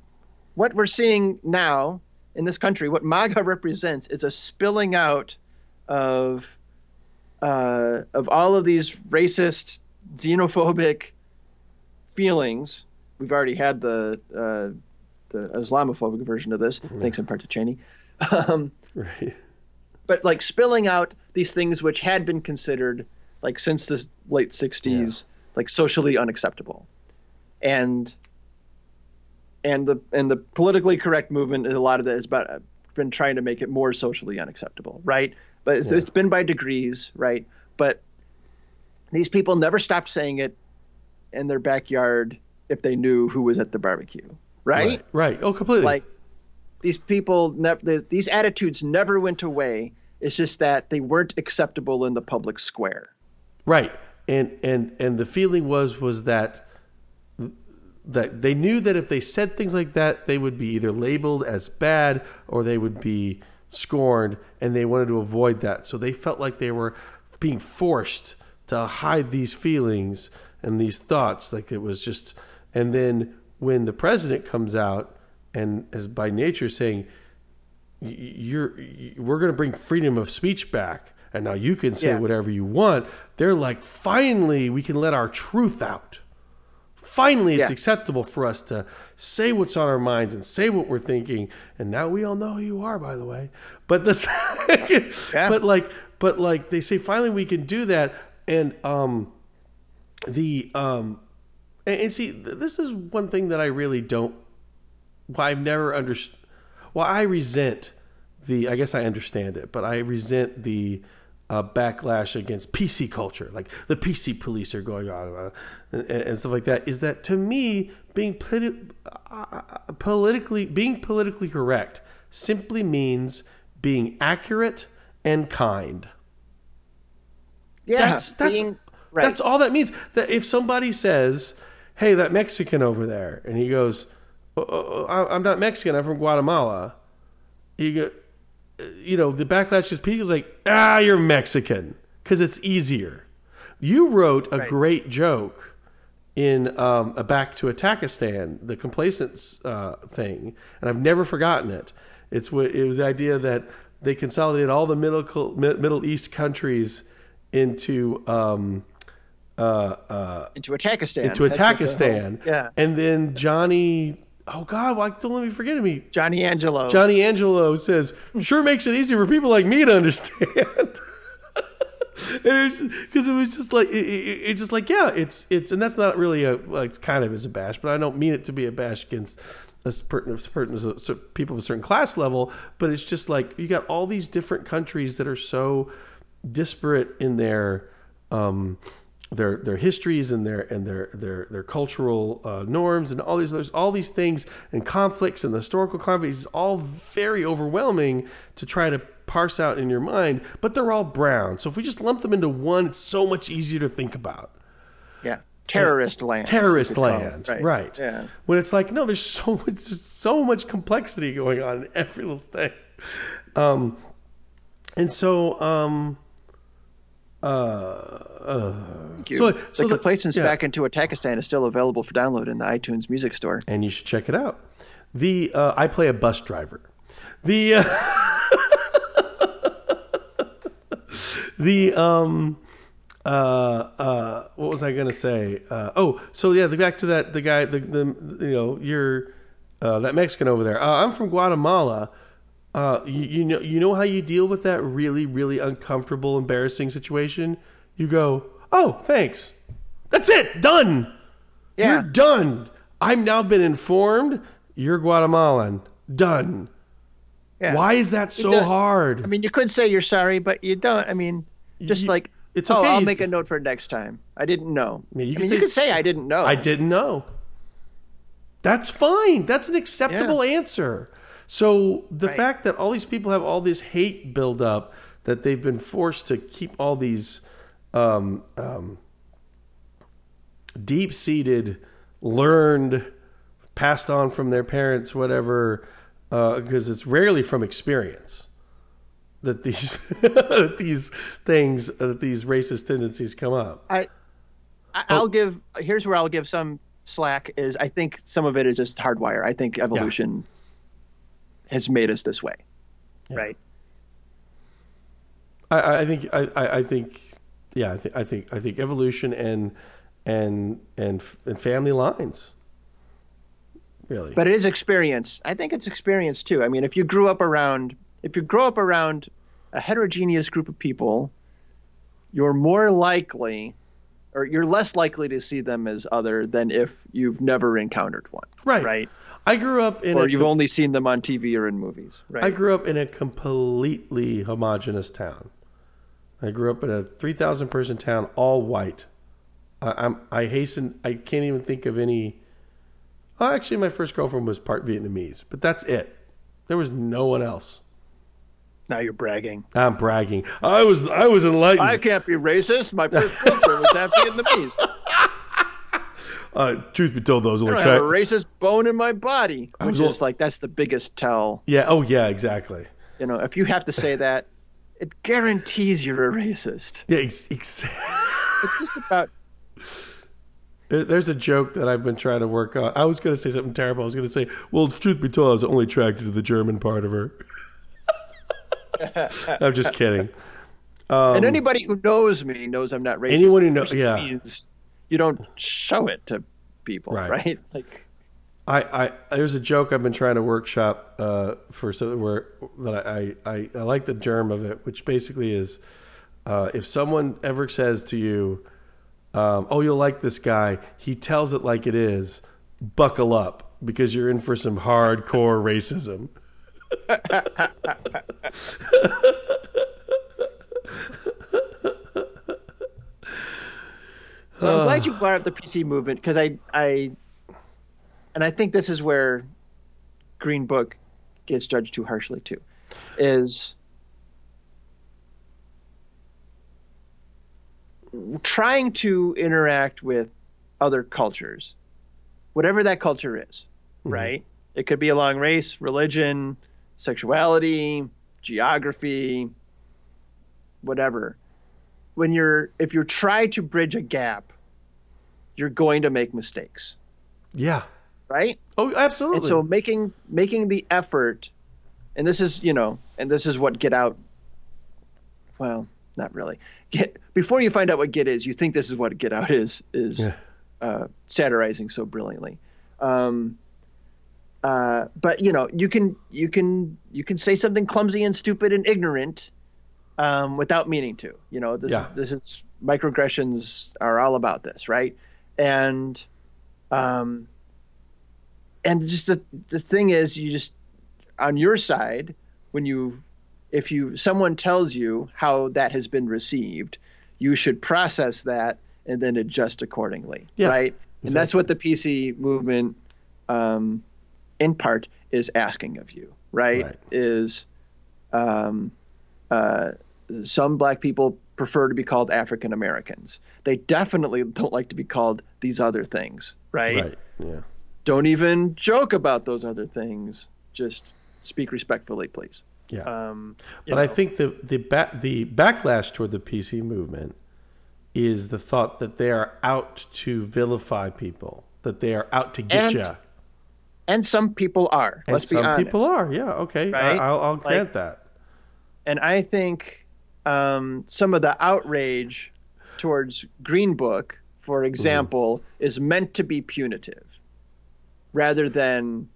what we're seeing now in this country, what MAGA represents, is a spilling out of uh, of all of these racist, xenophobic feelings. We've already had the uh, the Islamophobic version of this, thanks in part to Cheney. <laughs> Um,
right.
But like spilling out these things which had been considered like since the late 60s like socially unacceptable and and the and the politically correct movement is a lot of that has about, uh, been trying to make it more socially unacceptable right but it's, it's been by degrees right but these people never stopped saying it in their backyard if they knew who was at the barbecue right,
Right. Right. Oh, completely.
like these people never these attitudes never went away it's just that they weren't acceptable in the public square
Right. And and and the feeling was was that that they knew that if they said things like that, they would be either labeled as bad or they would be scorned, and they wanted to avoid that. So they felt like they were being forced to hide these feelings and these thoughts, like it was just. And then when the president comes out and is by nature saying, you're we're going to bring freedom of speech back and now you can say
Yeah.
whatever you want they're like finally we can let our truth out finally it's
Yeah.
acceptable for us to say what's on our minds and say what we're thinking and now we all know who you are by the way but this <laughs>
Yeah.
but like but like they say finally we can do that and um the um and, and see th- this is one thing that i really don't why I've never understood. Well, I resent the. I guess I understand it, but I resent the uh, backlash against PC culture, like the PC police are going on uh, and, and stuff like that. Is that to me being politi- uh, politically being politically correct simply means being accurate and kind.
yeah
That's that's
being- right.
that's all that means. That if somebody says, "Hey, that Mexican over there," and he goes, oh, oh, oh, I- "I'm not Mexican. I'm from Guatemala," you go, you know, the backlash is people's like, "Ah, you're Mexican," because it's easier. You wrote a
Right.
great joke in um, a Back to Atakistan, the complacence uh, thing, and I've never forgotten it. It's what it was the idea that they consolidated all the Middle Middle East countries into um, uh, uh,
into Atakistan.
into
That's what the whole-
Atakistan,
yeah
and then Johnny, oh God, why don't let me forget me.
Johnny Angelo
Johnny Angelo says, "Sure makes it easy for people like me to understand." <laughs> Because it was just like it, it, it's just like yeah, it's it's and that's not really a like kind of is a bash, but I don't mean it to be a bash against a certain, certain cer- people of a certain class level. But it's just like you got all these different countries that are so disparate in their um, their their histories and their and their their their cultural uh, norms and all these there's all these things and conflicts and the historical conflicts is all very overwhelming to try to parse out in your mind but they're all brown. So if we just lump them into one it's so much easier to think about.
Yeah. Terrorist land.
terrorist
you could call it,
land.
right,
right,
yeah.
When it's like no there's so <laughs> much so much complexity going on in every little thing. Um and so um uh, uh
Thank you.
so,
the
so
complacence
yeah.
back into Atakistan is still available for download in the iTunes Music Store.
and you should check it out. The uh, I play a bus driver. The uh, <laughs> the um uh uh what was I gonna say? Uh, oh, so yeah, the, back to that the guy the the you know you're uh, that Mexican over there. Uh, I'm from Guatemala. Uh, you, you know you know how you deal with that really really uncomfortable embarrassing situation. You go, Oh, thanks. That's it. Done.
Yeah.
You're done. I've now been informed you're Guatemalan. Done.
yeah.
Why is that so hard?
I mean, you could say you're sorry, but you don't. I mean, just
You-
like
it's
oh,
okay.
I'll make a note for next time. I didn't know.
you
I
can
mean,
say-
you could say I didn't know.
I didn't know. That's fine. That's an acceptable answer. So the
Right.
fact that all these people have all this hate build up, that they've been forced to keep all these um, um, deep seated, learned, passed on from their parents, whatever, because it's rarely from experience that these <laughs> that these things that these racist tendencies come up.
I,
Oh.
I'll give. Here's where I'll give some slack. Is I think some of it is just hardwire. I think evolution has made us this way, right?
I, I think I, I I think yeah I think I think I think evolution and and and and family lines really
But it is experience. I think it's experience too. I mean, if you grew up around, if you grow up around a heterogeneous group of people, you're more likely, or you're less likely to see them as other than if you've never encountered one,
right
right?
I grew up in
Or
a
you've
com-
only seen them on TV or in movies, right?
I grew up in a completely homogenous town. I grew up in a three thousand person town, all white. I, I'm I hasten I can't even think of any. Oh, actually, my first girlfriend was part Vietnamese, but that's it. There was no one else.
now you're bragging.
I'm bragging. I was I was enlightened.
I can't be racist. My first girlfriend was half Vietnamese. <laughs>
Uh, truth be told, those
I
only
have a racist bone in my body, which
was
is like that's the biggest tell.
Yeah. Oh, yeah. Exactly.
You know, if you have to say <laughs> that, it guarantees you're a racist.
Yeah. Ex- ex- <laughs>
It's just about
There- There's a joke that I've been trying to work on. I was going to say something terrible. I was going to say, "Well, truth be told, I was only attracted to the German part of her." <laughs> I'm just kidding.
and anybody who knows me knows I'm not racist.
Um, Anyone who
knows,
yeah.
means you don't show it to people,
Right.
right? <laughs> Like
I, I there's a joke I've been trying to workshop uh, for so where that I, I I like the germ of it, which basically is uh, if someone ever says to you, um, "Oh, you'll like this guy," he tells it like it is. Buckle up because you're in for some hardcore <laughs> racism. <laughs>
So I'm glad you brought up the PC movement because I, I, and I think this is where Green Book gets judged too harshly too, is trying to interact with other cultures, whatever that culture is, mm-hmm. right? It could be along race, religion, sexuality, geography, whatever. When you're if you try to bridge a gap, you're going to make mistakes,
Yeah.
right?
Oh, absolutely.
And so making making the effort, and this is you know, and this is what Get Out. Well, not really. Get before you find out what Get is, you think this is what Get Out is is
Yeah.
uh, satirizing so brilliantly. Um, uh, but you know, you can you can you can say something clumsy and stupid and ignorant um, without meaning to. You know, this
Yeah.
this is microaggressions are all about this, right? And um, and just the the thing is, you just on your side when you if you someone tells you how that has been received, you should process that and then adjust accordingly,
Yeah,
right? And that's what the PC movement, um, in part, is asking of you, right?
Right.
Is um, uh, some black people prefer to be called African Americans. They definitely don't like to be called these other things, right?
right. Yeah.
Don't even joke about those other things. Just speak respectfully, please.
Yeah.
Um, you
But I think the the ba- the backlash toward the PC movement is the thought that they are out to vilify people, that they are out to get
And
you.
and some people are.
And
let's be
some people are. Yeah. Okay.
Right?
I, I'll, I'll
Like-
grant that.
and I think um, some of the outrage towards Green Book, for example, is meant to be punitive rather than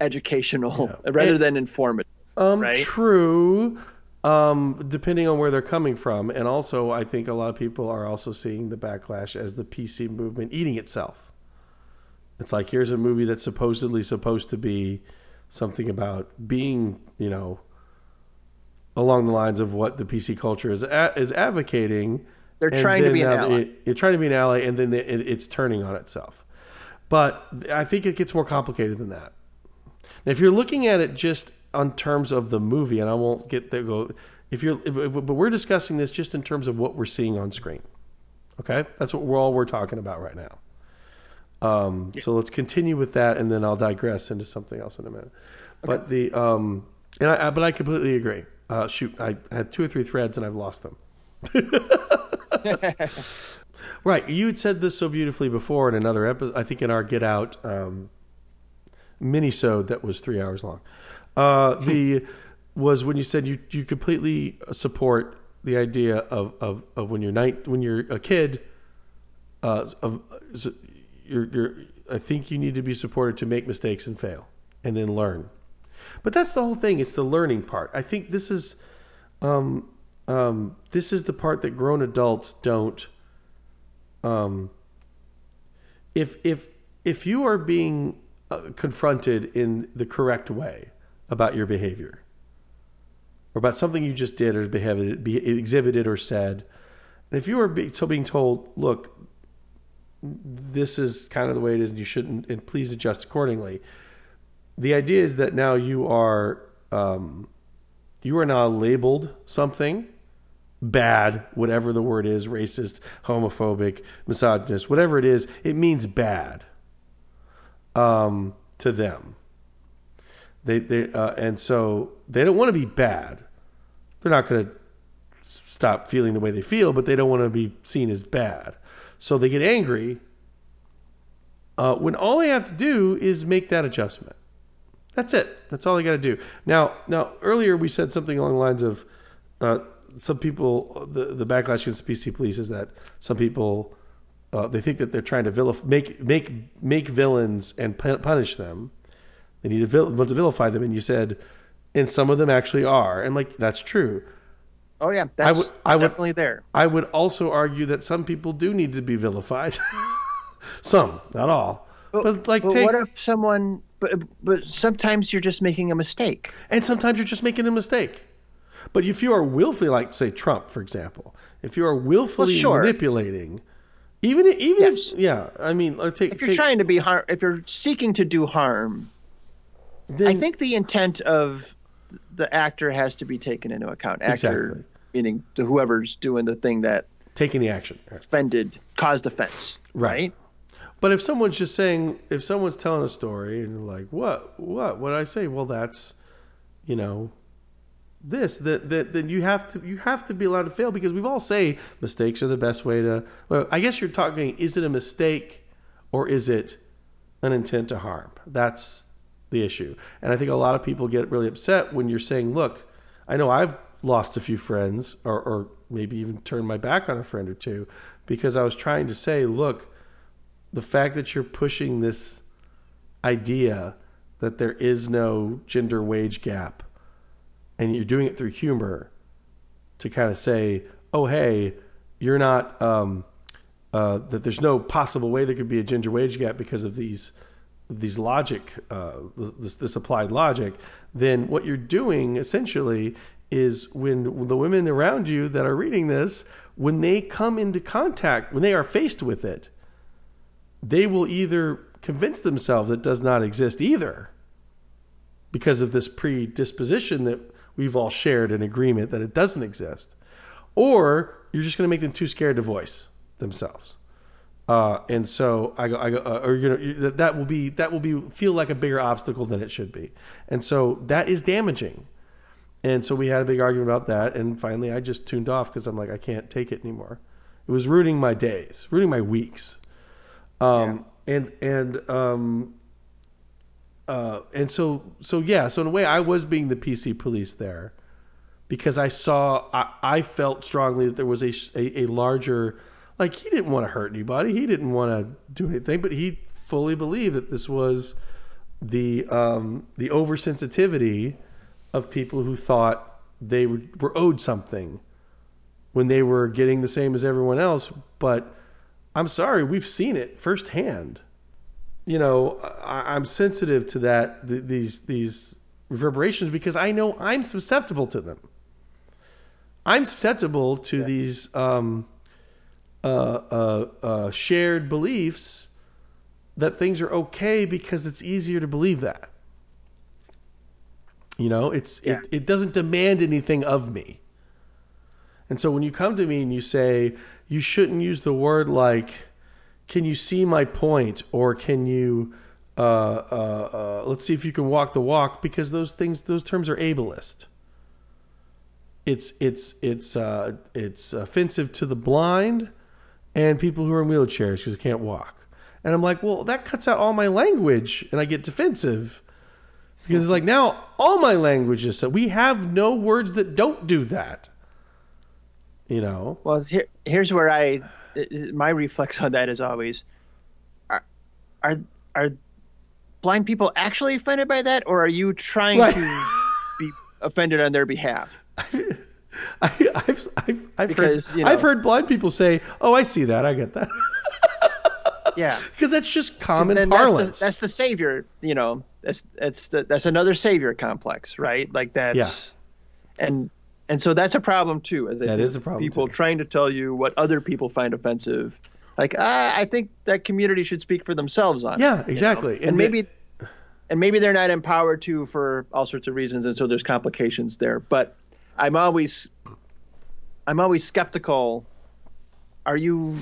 educational,
Yeah. <laughs>
rather
And-
than informative.
Um,
right?
True, um, depending on where they're coming from, and also I think a lot of people are also seeing the backlash as the PC movement eating itself. It's like here's a movie that's supposedly supposed to be something about being, you know, along the lines of what the PC culture is a- is advocating.
They're trying to be an ally.
It, it's trying to be an ally, and then it, it's turning on itself. But I think it gets more complicated than that. Now, if you're looking at it just on terms of the movie, and I won't get there, go. If you're, if, but we're discussing this just in terms of what we're seeing on screen. Okay, that's what we're all we're talking about right now. Um, So let's continue with that, and then I'll digress into something else in a minute. But the um, and I, I, but I completely agree. Uh, shoot, I had two or three threads and I've lost them. <laughs> right, you had said this so beautifully before in another episode. I think in our Get Out um, mini-sode that was three hours long. Uh, <laughs> the was when you said you you completely support the idea of of, of when you're night when you're a kid. Uh, of you're, you're I think you need to be supported to make mistakes and fail and then learn. But that's the whole thing. It's the learning part. I think this is um, um, this is the part that grown adults don't. Um, if if if you are being uh, confronted in the correct way about your behavior, or about something you just did or behaved, be, exhibited or said, and if you are be, so being told, look, this is kind of the way it is, and you shouldn't, and please adjust accordingly. The idea is that now you are um, you are now labeled something bad, whatever the word is, racist, homophobic, misogynist, whatever it is, it means bad um, to them. They, they uh, and so they don't want to be bad. They're not going to stop feeling the way they feel, but they don't want to be seen as bad. So they get angry uh, when all they have to do is make that adjustment. That's it. That's all they got to do. Now, now earlier we said something along the lines of uh, some people. The the backlash against the PC police is that some people uh, they think that they're trying to vilif- make make make villains and punish them. They need to, vil- want to vilify them, and you said, and some of them actually are, and like that's true.
Oh yeah, that's
would- I would-
definitely there.
I would also argue that some people do need to be vilified. <laughs> some, not all. But, like,
but
take,
what if someone? But but sometimes you're just making a mistake.
and sometimes you're just making a mistake. But if you are willfully, like say Trump, for example, if you are willfully
Well, sure.
manipulating, even even
Yes.
if yeah, I mean, like, take
If you're
take,
trying to be harm, if you're seeking to do harm,
then,
I think the intent of the actor has to be taken into account. Actor,
Exactly.
meaning to whoever's doing the thing that
taking the action.
offended, caused offense.
Right.
Right.
But if someone's just saying, if someone's telling a story and like, what, what, what I say? Well, that's, you know, this that that then you have to you have to be allowed to fail because we've all say mistakes are the best way to. Well, I guess you're talking. Is it a mistake, or is it an intent to harm? That's the issue. And I think a lot of people get really upset when you're saying, look, I know I've lost a few friends, or, or maybe even turned my back on a friend or two because I was trying to say, look, the fact that you're pushing this idea that there is no gender wage gap and you're doing it through humor to kind of say, oh, hey, you're not, um, uh, that there's no possible way there could be a gender wage gap because of these these logic, uh, this, this applied logic, then what you're doing essentially is when the women around you that are reading this, when they come into contact, when they are faced with it, they will either convince themselves it does not exist either because of this predisposition that we've all shared an agreement that it doesn't exist, or you're just going to make them too scared to voice themselves. Uh, and so I go, I go, uh, or you know, that will be that will be feel like a bigger obstacle than it should be, and so that is damaging. And so we had a big argument about that, and finally I just tuned off because I'm like I can't take it anymore. It was ruining my days, ruining my weeks, um, and and um, uh, and so so yeah. So in a way, I was being the PC police there because I saw I, I felt strongly that there was a, a a larger like he didn't want to hurt anybody. He didn't want to do anything, but he fully believed that this was the um, the oversensitivity of people who thought they were, were owed something when they were getting the same as everyone else. But I'm sorry, we've seen it firsthand. You know, I, I'm sensitive to that th- these these reverberations because I know I'm susceptible to them. I'm susceptible to these um, uh, uh, uh, shared beliefs that things are okay because it's easier to believe that. You know, it's
Yeah.
it, it doesn't demand anything of me. And so when you come to me and you say you shouldn't use the word like, "Can you see my point?" or "Can you?" Uh, uh, uh, let's see if you can walk the walk because those things, those terms are ableist. It's it's it's uh, it's offensive to the blind and people who are in wheelchairs because they can't walk. And I'm like, well, that cuts out all my language, and I get defensive because it's like now all my language is so we have no words that don't do that. You know,
Well, here, here's where I, my reflex on that is always, are, are, are blind people actually offended by that, or are you trying
Right.
to <laughs> be offended on their behalf? <laughs>
I, I've I've, I've
Because,
heard
you know-
I've heard blind people say, "Oh, I see that, I get that,"
Yeah. <laughs>
because that's just common
then that's
parlance.
the, that's the savior, you know. That's that's the, that's another savior complex, right? Like that's, and and so that's a problem too. As
That is a problem,
People
too.
trying to tell you what other people find offensive, like ah, I think that community should speak for themselves on. it,
yeah,
you know?
exactly.
and,
the-
maybe and maybe they're not empowered to for all sorts of reasons, and so there's complications there. But I'm always I'm always skeptical. Are you?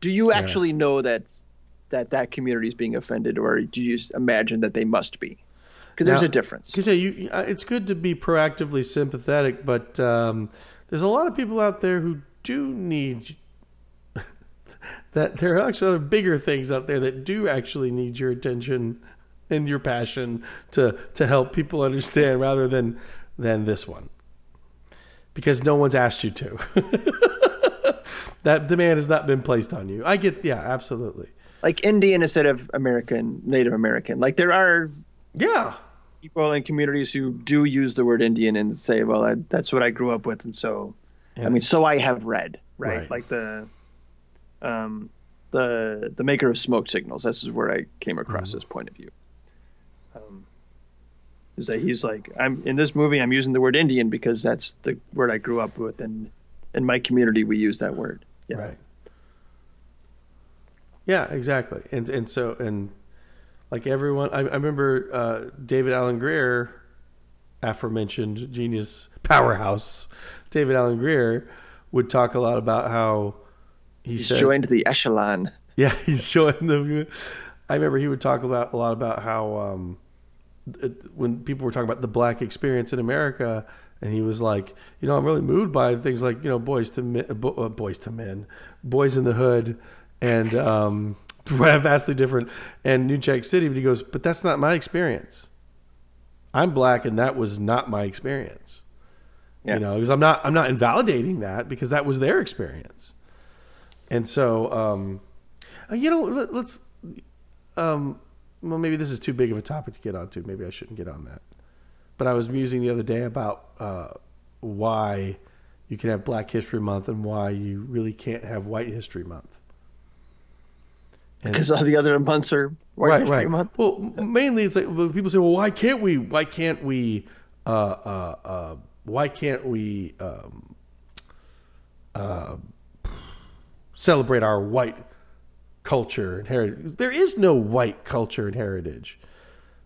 Do you actually know that that that community is being offended, or do you imagine that they must be? Because there's a difference.
Because yeah, you, uh, it's good to be proactively sympathetic, but um, there's a lot of people out there who do need <laughs> that. There are actually bigger things out there that do actually need your attention and your passion to to help people understand, rather than than this one, because no one's asked you to. <laughs> that demand has not been placed on you. I get, yeah, absolutely,
Like Indian instead of American, Native American. Like there are
yeah.
People in communities who do use the word Indian and say, "Well, I, that's what I grew up with," and so, I mean, so I have read, right?
Right.
Like the, um, the the maker of smoke signals. This is where I came across
Mm-hmm.
this point of view. Um, is that he's like, I'm in this movie. I'm using the word Indian because that's the word I grew up with, and in my community we use that word. Yeah.
Right. Yeah, exactly. And and so and like everyone, I, I remember uh, David Alan Grier, aforementioned genius powerhouse, David Alan Grier would talk a lot about how he
He's
said,
joined the echelon.
yeah, <laughs> he's showing them. I remember he would talk about a lot about how um, it- when people were talking about the black experience in America, and he was like, you know, I'm really moved by things like you know, boys to men, uh, boys to men, Boyz n the Hood, and um, <laughs> vastly different, and New Jack City. But he goes, but that's not my experience. I'm black, and that was not my experience.
Yeah.
You know, because I'm not I'm not invalidating that because that was their experience. And so, um, uh, you know, let, let's. Um, well, maybe this is too big of a topic to get onto. Maybe I shouldn't get on that. But I was musing the other day about uh, why you can have Black History Month and why you really can't have White History Month.
Because all the other months are White
right, right.
Month.
Well, mainly it's like people say, well, why can't we? Why can't we? Uh, uh, uh, why can't we um, uh, celebrate our white culture and heritage? There is no white culture and heritage.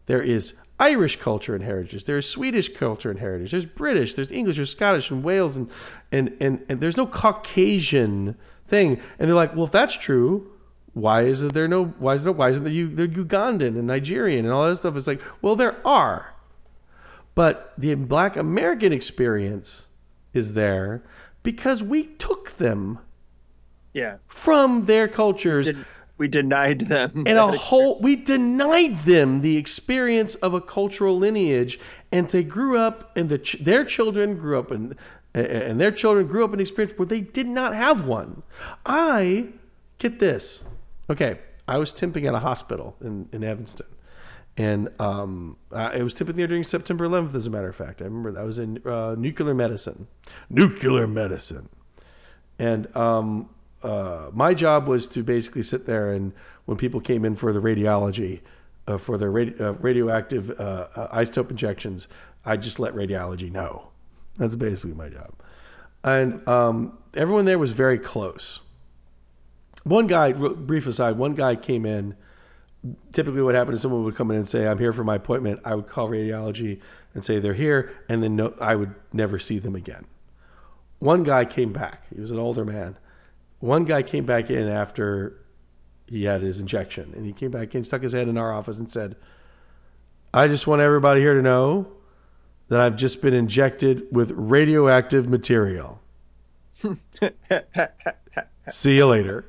There is Irish culture and heritage. There's Swedish culture and heritage. There's British. There's English. There's Scottish and Wales and and and, and there's no Caucasian thing. And they're like, well, if that's true, why is there no? Why is there? Why isn't there? They're Ugandan and Nigerian and all that stuff? It's like, well, there are, but the Black American experience is there because we took them
Yeah.
from their cultures
Did, we denied them.
and a <laughs> whole we denied them the experience of a cultural lineage and they grew up and the ch- their children grew up in and their children grew up in an experience where they did not have one i get this okay i was temping at a hospital in, in evanston and um, it was typically during September 11th, as a matter of fact. I remember that I was in uh, nuclear medicine, nuclear medicine, and um, uh, my job was to basically sit there and when people came in for the radiology, uh, for their uh, radioactive uh, uh, isotope injections, I just let radiology know. That's basically my job, and um, everyone there was very close. One guy, brief aside, one guy came in. Typically what happened is someone would come in and say i'm here for my appointment. I would call radiology and say they're here and then no, i would never see them again. One guy came back. He was an older man. One guy came back in after he had his injection and he came back in stuck his head in our office and said i just want everybody here to know that i've just been injected with radioactive material <laughs> see you later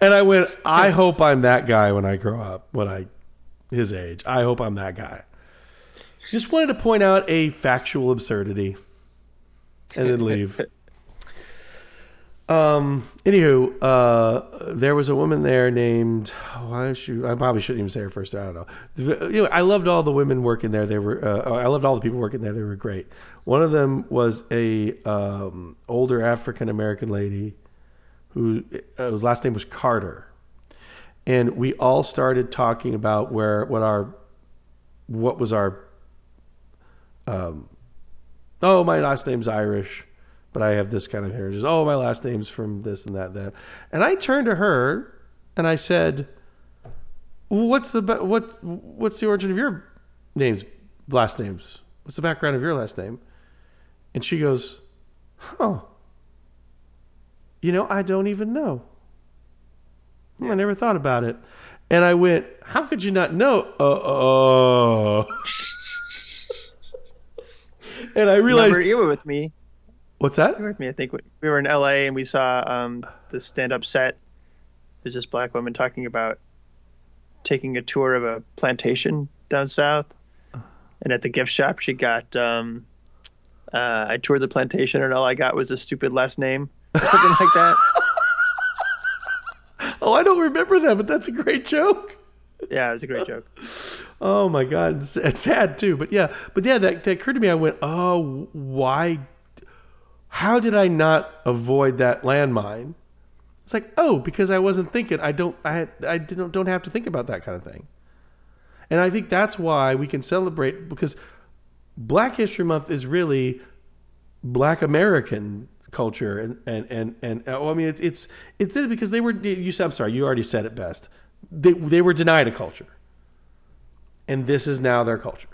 and I went, I hope I'm that guy when I grow up, when I his age. I hope I'm that guy. Just wanted to point out a factual absurdity and then leave. Um. Anywho, uh, there was a woman there named. Why should I probably shouldn't even say her first. I don't know. Know, I loved all the women working there. They were. Uh, I loved all the people working there. They were great. One of them was a um, older African American lady who uh, whose last name was Carter, and we all started talking about where what our what was our um, oh my last name's Irish, but I have this kind of heritage. Oh my last name's from this and that and that, and I turned to her and I said, "What's the what what's the origin of your names last names? What's the background of your last name?" And she goes, "Huh." You know, I don't even know. I never thought about it. And I went, How could you not know? Uh, uh. <laughs> and I realized.
Remember, you were with me.
What's that?
You were with me. I think we we were in L.A. and we saw um, the stand-up set. There's this black woman talking about taking a tour of a plantation down south, and at the gift shop she got. Um, uh, I toured the plantation and all I got was a stupid last name or something like that. <laughs>
Oh, I don't remember that, but that's a great joke.
Yeah, it was a great joke.
Oh my god, it's, it's sad too. But yeah, but yeah, that, that occurred to me. I went, oh, why? How did I not avoid that landmine? It's like, oh, because I wasn't thinking. I don't. I had, I didn't don't have to think about that kind of thing. And I think that's why we can celebrate because Black History Month is really Black American culture and and and and well, I mean it's it's it's because they were you said I'm sorry you already said it best they they were denied a culture and this is now their culture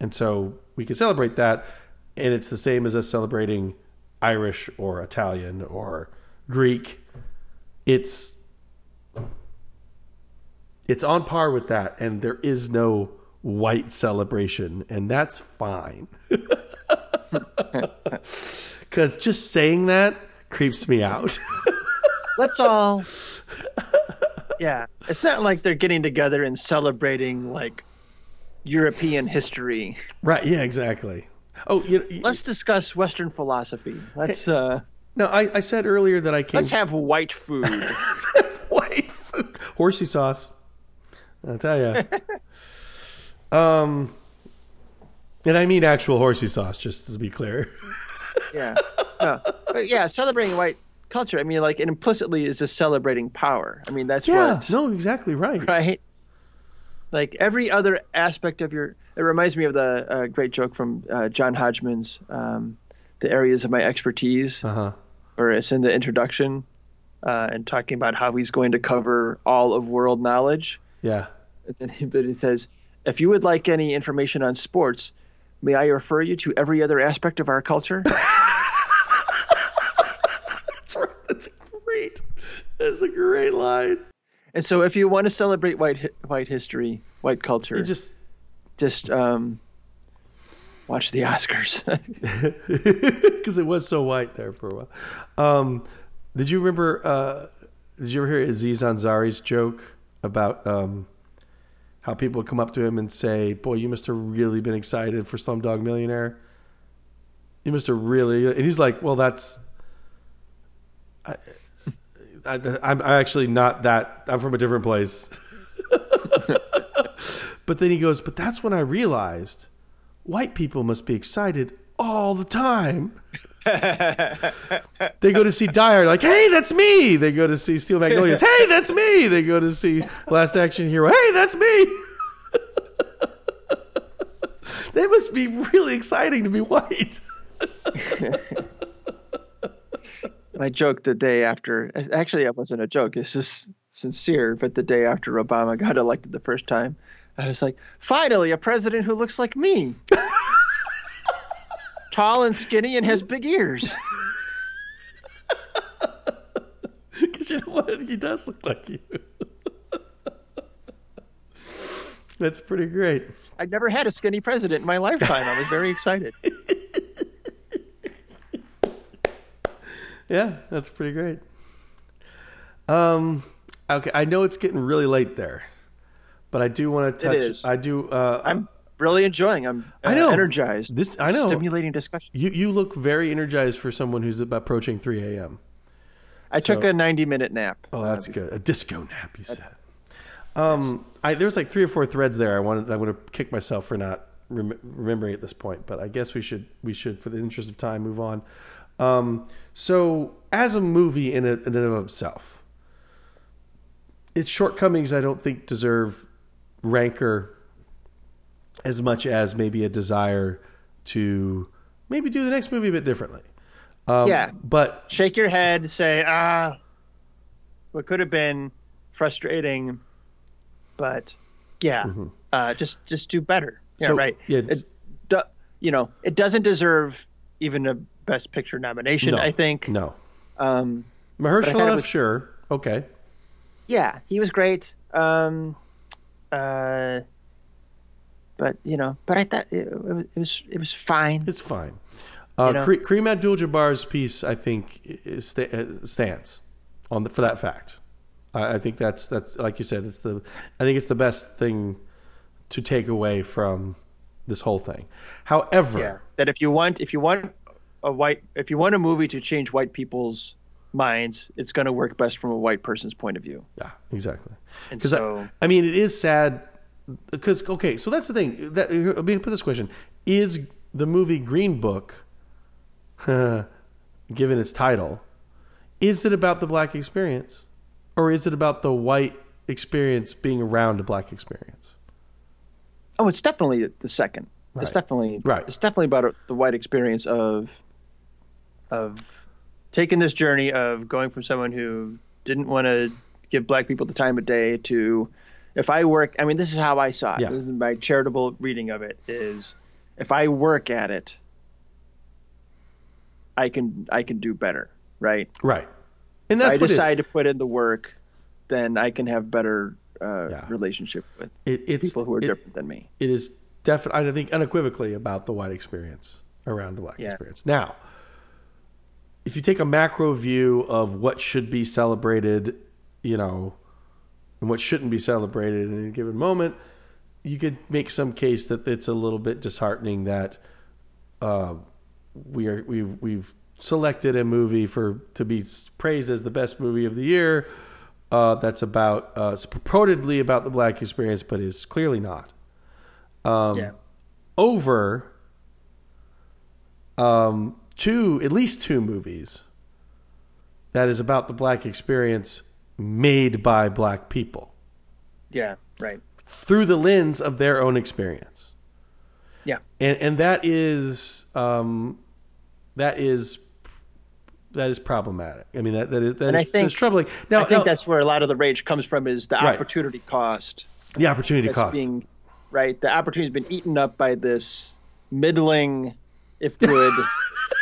and so we can celebrate that and it's the same as us celebrating Irish or Italian or Greek it's it's on par with that and there is no white celebration and that's fine <laughs> because just saying that creeps me out <laughs>
Let's all. Yeah, it's not like they're getting together and celebrating like European history.
right yeah exactly oh you know,
Let's discuss Western philosophy. Let's uh,
no I, I said earlier that i came
let's have white food. <laughs>
white food horsey sauce i'll tell you <laughs> um and i mean actual horsey sauce just to be clear <laughs>
Yeah, no. but yeah, celebrating white culture. I mean, like, it implicitly is just celebrating power. I mean, that's
yeah
what
no exactly right
right? Like every other aspect of your. It reminds me of the uh, great joke from uh, John Hodgman's um, "The Areas of My Expertise,"
uh-huh
or it's in the introduction, uh, and talking about how he's going to cover all of world knowledge.
yeah
And then he, but he says, if you would like any information on sports, may I refer you to every other aspect of our culture? <laughs>
that's right that's great that's a great line
and so, if you want to celebrate white white history, white culture,
you just
just um, watch the Oscars. <laughs>
because it was so white there for a while. Um, did you remember? Uh, did you ever hear Aziz Ansari's joke about um, how people would come up to him and say, "Boy, you must have really been excited for Slumdog Millionaire. You must have really." And he's like, "Well, that's." I, I, I'm actually not that. I'm from a different place. <laughs> but then he goes, but that's when I realized white people must be excited all the time. <laughs> they go to see Dyer, like, hey, that's me. They go to see Steel Magnolias, <laughs> hey, that's me. They go to see Last Action Hero, hey, that's me. That must be really exciting to be white.
I joked the day after. Actually, it wasn't a joke. It's just sincere. But the day after Obama got elected the first time, I was like, finally, a president who looks like me. <laughs> Tall and skinny and has big ears. <laughs>
Because you know what? He does look like you. <laughs> That's pretty great.
I never had a skinny president in my lifetime. I was very excited.
Yeah, that's pretty great. Um, okay, I know it's getting really late there, but I do want to touch.
is.
I do. Uh,
I'm really enjoying. I'm uh,
I know.
energized.
This- I know.
Stimulating discussion.
you you look very energized for someone who's about approaching three a.m.
I took a 90 minute nap.
Oh, that's good. A disco nap, you said. Um, I there's like three or four threads there. I wanted. I want to kick myself for not rem- remembering at this point, but I guess we should. We should, for the interest of time, move on. Um, so, as a movie in, a, in and of itself, its shortcomings, I don't think deserve rancor as much as maybe a desire to maybe do the next movie a bit differently. Um,
Yeah.
but
Shake your head. Say, ah, what could have been frustrating, but yeah, uh, just just do better. Yeah,
Mm-hmm. So,
right.
yeah.
It, you know, it doesn't deserve even a Best Picture nomination.
no,
I think.
no.
Um, I thought it
Mahershala,
was-
sure, okay.
yeah, he was great. Um, uh, but you know, but I thought it, it, was- it was fine.
It's fine. Uh,
You know?
Kareem Abdul-Jabbar's piece, I think, is, uh, stands on the, for that fact. I, I think that's that's like you said. It's the I think it's the best thing to take away from this whole thing. However,
Yeah, that if you want if you want a white if you want a movie to change white people's minds, it's going to work best from a white person's point of view.
Yeah, exactly.
And
Because
so-
I, I mean, it is sad. Because okay, so that's the thing. That let me put this question: Is the movie Green Book, <laughs> given its title, is it about the black experience, or is it about the white experience being around a black experience?
Oh, it's definitely the second. It's definitely
Right.
It's definitely about the white experience of of taking this journey of going from someone who didn't want to give black people the time of day to if I work. I mean, this is how I saw it.
Yeah.
This is my charitable reading of it. Is if I work at it, I can I can do better, right?
Right, and
If
that's
I
what it is.
decide to put in the work, then I can have better uh,
Yeah.
relationship with
It-
people who are
it-
different than me.
it is definitely, I think, unequivocally about the white experience around the black
Yeah.
experience. Now, if you take a macro view of what should be celebrated, you know, and what shouldn't be celebrated in a given moment, you could make some case that it's a little bit disheartening that uh, we are we've we've selected a movie for to be praised as the best movie of the year. Uh, that's about uh, purportedly about the black experience, but is clearly not Um,
yeah.
over um, two, at least two movies that is about the black experience made by black people
Yeah. Right.
through the lens of their own experience.
Yeah.
And and that is um, that is that is problematic. I mean that that is, that
And I
is-
think-
that's troubling. Now,
I think
now,
that's where a lot of the rage comes from is the
Right.
opportunity cost
the opportunity cost.
being right. The opportunity's been eaten up by this middling, if good, <laughs>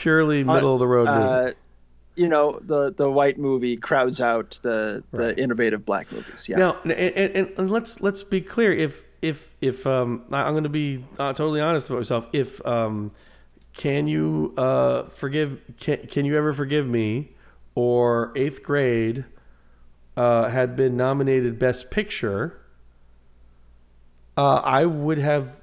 purely middle of the road movie.
uh, you know, the the white movie crowds out the the
Right.
innovative black movies. Yeah.
Now, and, and, and let's let's be clear. If if if um, I'm going to be uh, totally honest about myself. If um, can you uh, forgive? Can can you ever forgive me? Or eighth grade uh, had been nominated Best Picture. Uh, I would have.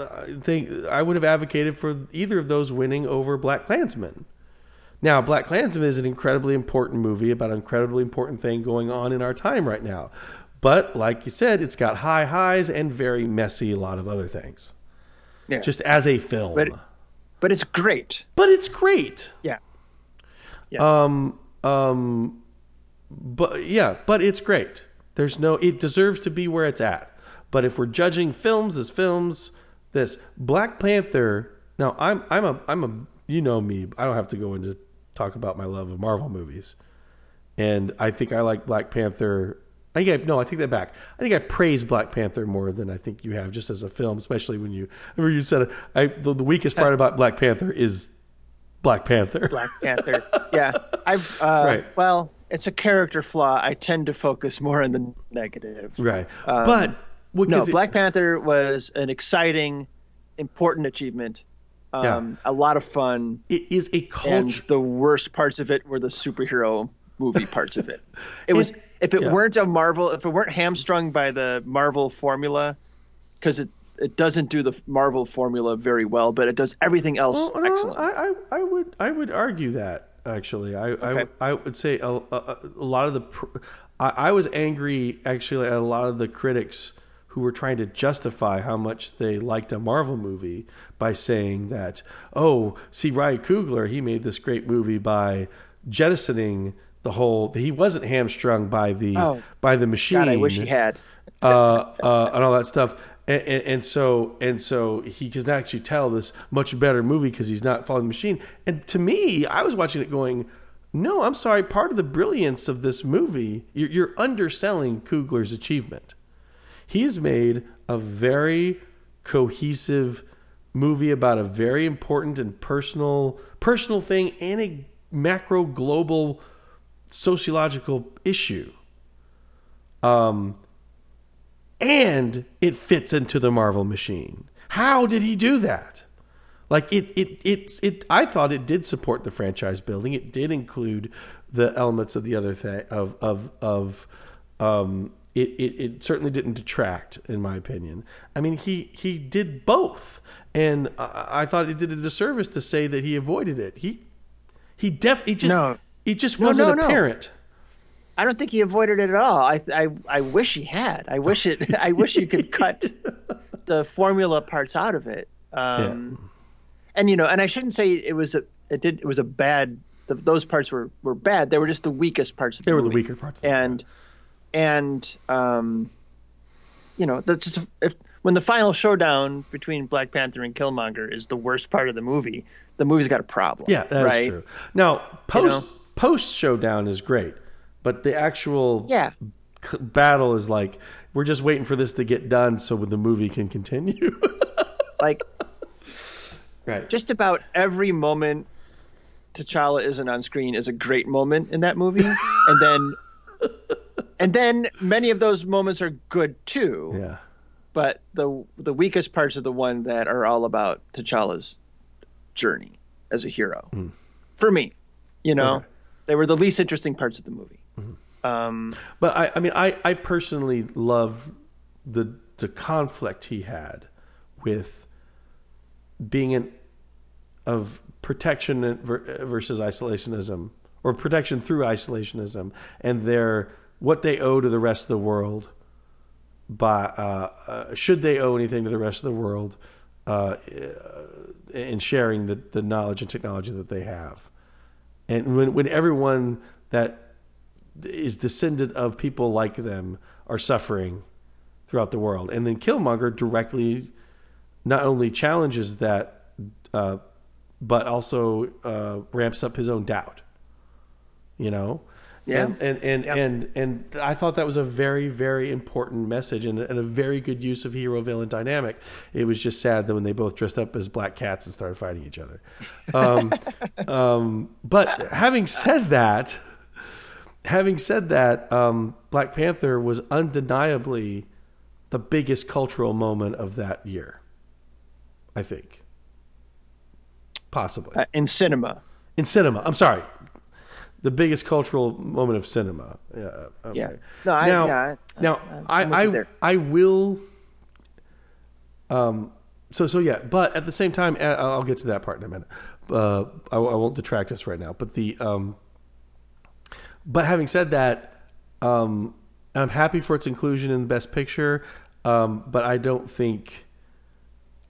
I think I would have advocated for either of those winning over BlacKkKlansman, Now, BlacKkKlansman is an incredibly important movie about an incredibly important thing going on in our time right now. But like you said, it's got high highs and very messy a lot of other things.
Yeah.
Just as a film.
But but it's great.
but it's great.
Yeah.
Um, um, but yeah, but it's great. There's no, it deserves to be where it's at. But if we're judging films as films, this Black Panther. Now I'm I'm a I'm a you know me. I don't have to go into talk about my love of Marvel movies, and I think I like Black Panther. I think I no, I take that back. I think I praise Black Panther more than I think you have just as a film, especially when you remember you said I the, the weakest part about Black Panther is Black Panther.
Black Panther. yeah. I've <laughs> uh,
Right.
well, it's a character flaw. I tend to focus more on the negative.
Right. but
Um, No,
it-
Black Panther was an exciting, important achievement. Um, A lot of fun,
it is a
and
culture.
the worst parts of it were the superhero movie parts of it. <laughs> It was
And-
if it
yeah.
weren't a Marvel, if it weren't hamstrung by the Marvel formula, because it it doesn't do the Marvel formula very well, but it does everything else
Well, no. I, I, I would I would argue that actually I I,
Okay.
would- I would say a, a, a lot of the pr- I, I was angry actually at a lot of the critics who were trying to justify how much they liked a Marvel movie by saying that oh see Ryan Coogler he made this great movie by jettisoning the whole he wasn't hamstrung by the
Oh.
by the machine
God, I wish he had.
uh, uh, and all that stuff. And, and, and so and so he can actually tell this much better movie because he's not following the machine. And to me, I was watching it going, no, I'm sorry. Part of the brilliance of this movie, you're, you're underselling Coogler's achievement. He's made a very cohesive movie about a very important and personal personal thing and a macro global sociological issue. Um, and it fits into the Marvel machine. How did he do that? Like it, it, it, it. I thought it did support the franchise building. It did include the elements of the other thing of of of. Um, it, it, it certainly didn't detract, in my opinion. I mean, he he did both, and I, I thought it did a disservice to say that he avoided it. He he def he just
No.
it just
No,
wasn't
no,
apparent.
I don't think he avoided it at all. I I, I wish he had. I wish it. <laughs> I wish you could cut the formula parts out of it. Um, And you know, and I shouldn't say it was a it did it was a bad. The, those parts were were bad. They were just the weakest parts. Of the
They were the weaker parts. Of the
And um, you know, that's just, if when the final showdown between Black Panther and Killmonger is the worst part of the movie, the movie's got a problem.
Yeah, that's
right?
true. Now, post
know?
post showdown is great, but the actual
Yeah.
c- battle is like we're just waiting for this to get done so the movie can continue. <laughs>
Like
right.
just about every moment T'Challa isn't on screen is a great moment in that movie, and then <laughs> and then many of those moments are good too.
yeah.
But the the weakest parts are the one that are all about T'Challa's journey as a hero. For me, you know,
Okay.
they were the least interesting parts of the movie. Um,
But I, I mean, I, I personally love the the conflict he had with being an of protection versus isolationism, or protection through isolationism, and their what they owe to the rest of the world. By uh, uh, should they owe anything to the rest of the world, uh, in sharing the, the knowledge and technology that they have, and when when everyone that is descendant of people like them are suffering throughout the world. And then Killmonger directly not only challenges that, uh, but also uh, ramps up his own doubt. You know,
Yeah.
and and and,
Yeah.
and and I thought that was a very very important message and, and a very good use of hero villain dynamic. It was just sad that when they both dressed up as black cats and started fighting each other. Um, <laughs> um, but having said that, having said that, um, Black Panther was undeniably the biggest cultural moment of that year. I think, possibly
uh, in cinema,
in cinema. I'm sorry, the biggest cultural moment of cinema. Yeah. Okay.
Yeah. No, I-
now,
yeah, I-
now
I'm
I I. I will. Um, so so yeah, but at the same time, I- I'll get to that part in a minute. Uh, I, I won't detract us right now. But the um, but having said that, um, I'm happy for its inclusion in the Best Picture. Um, but I don't think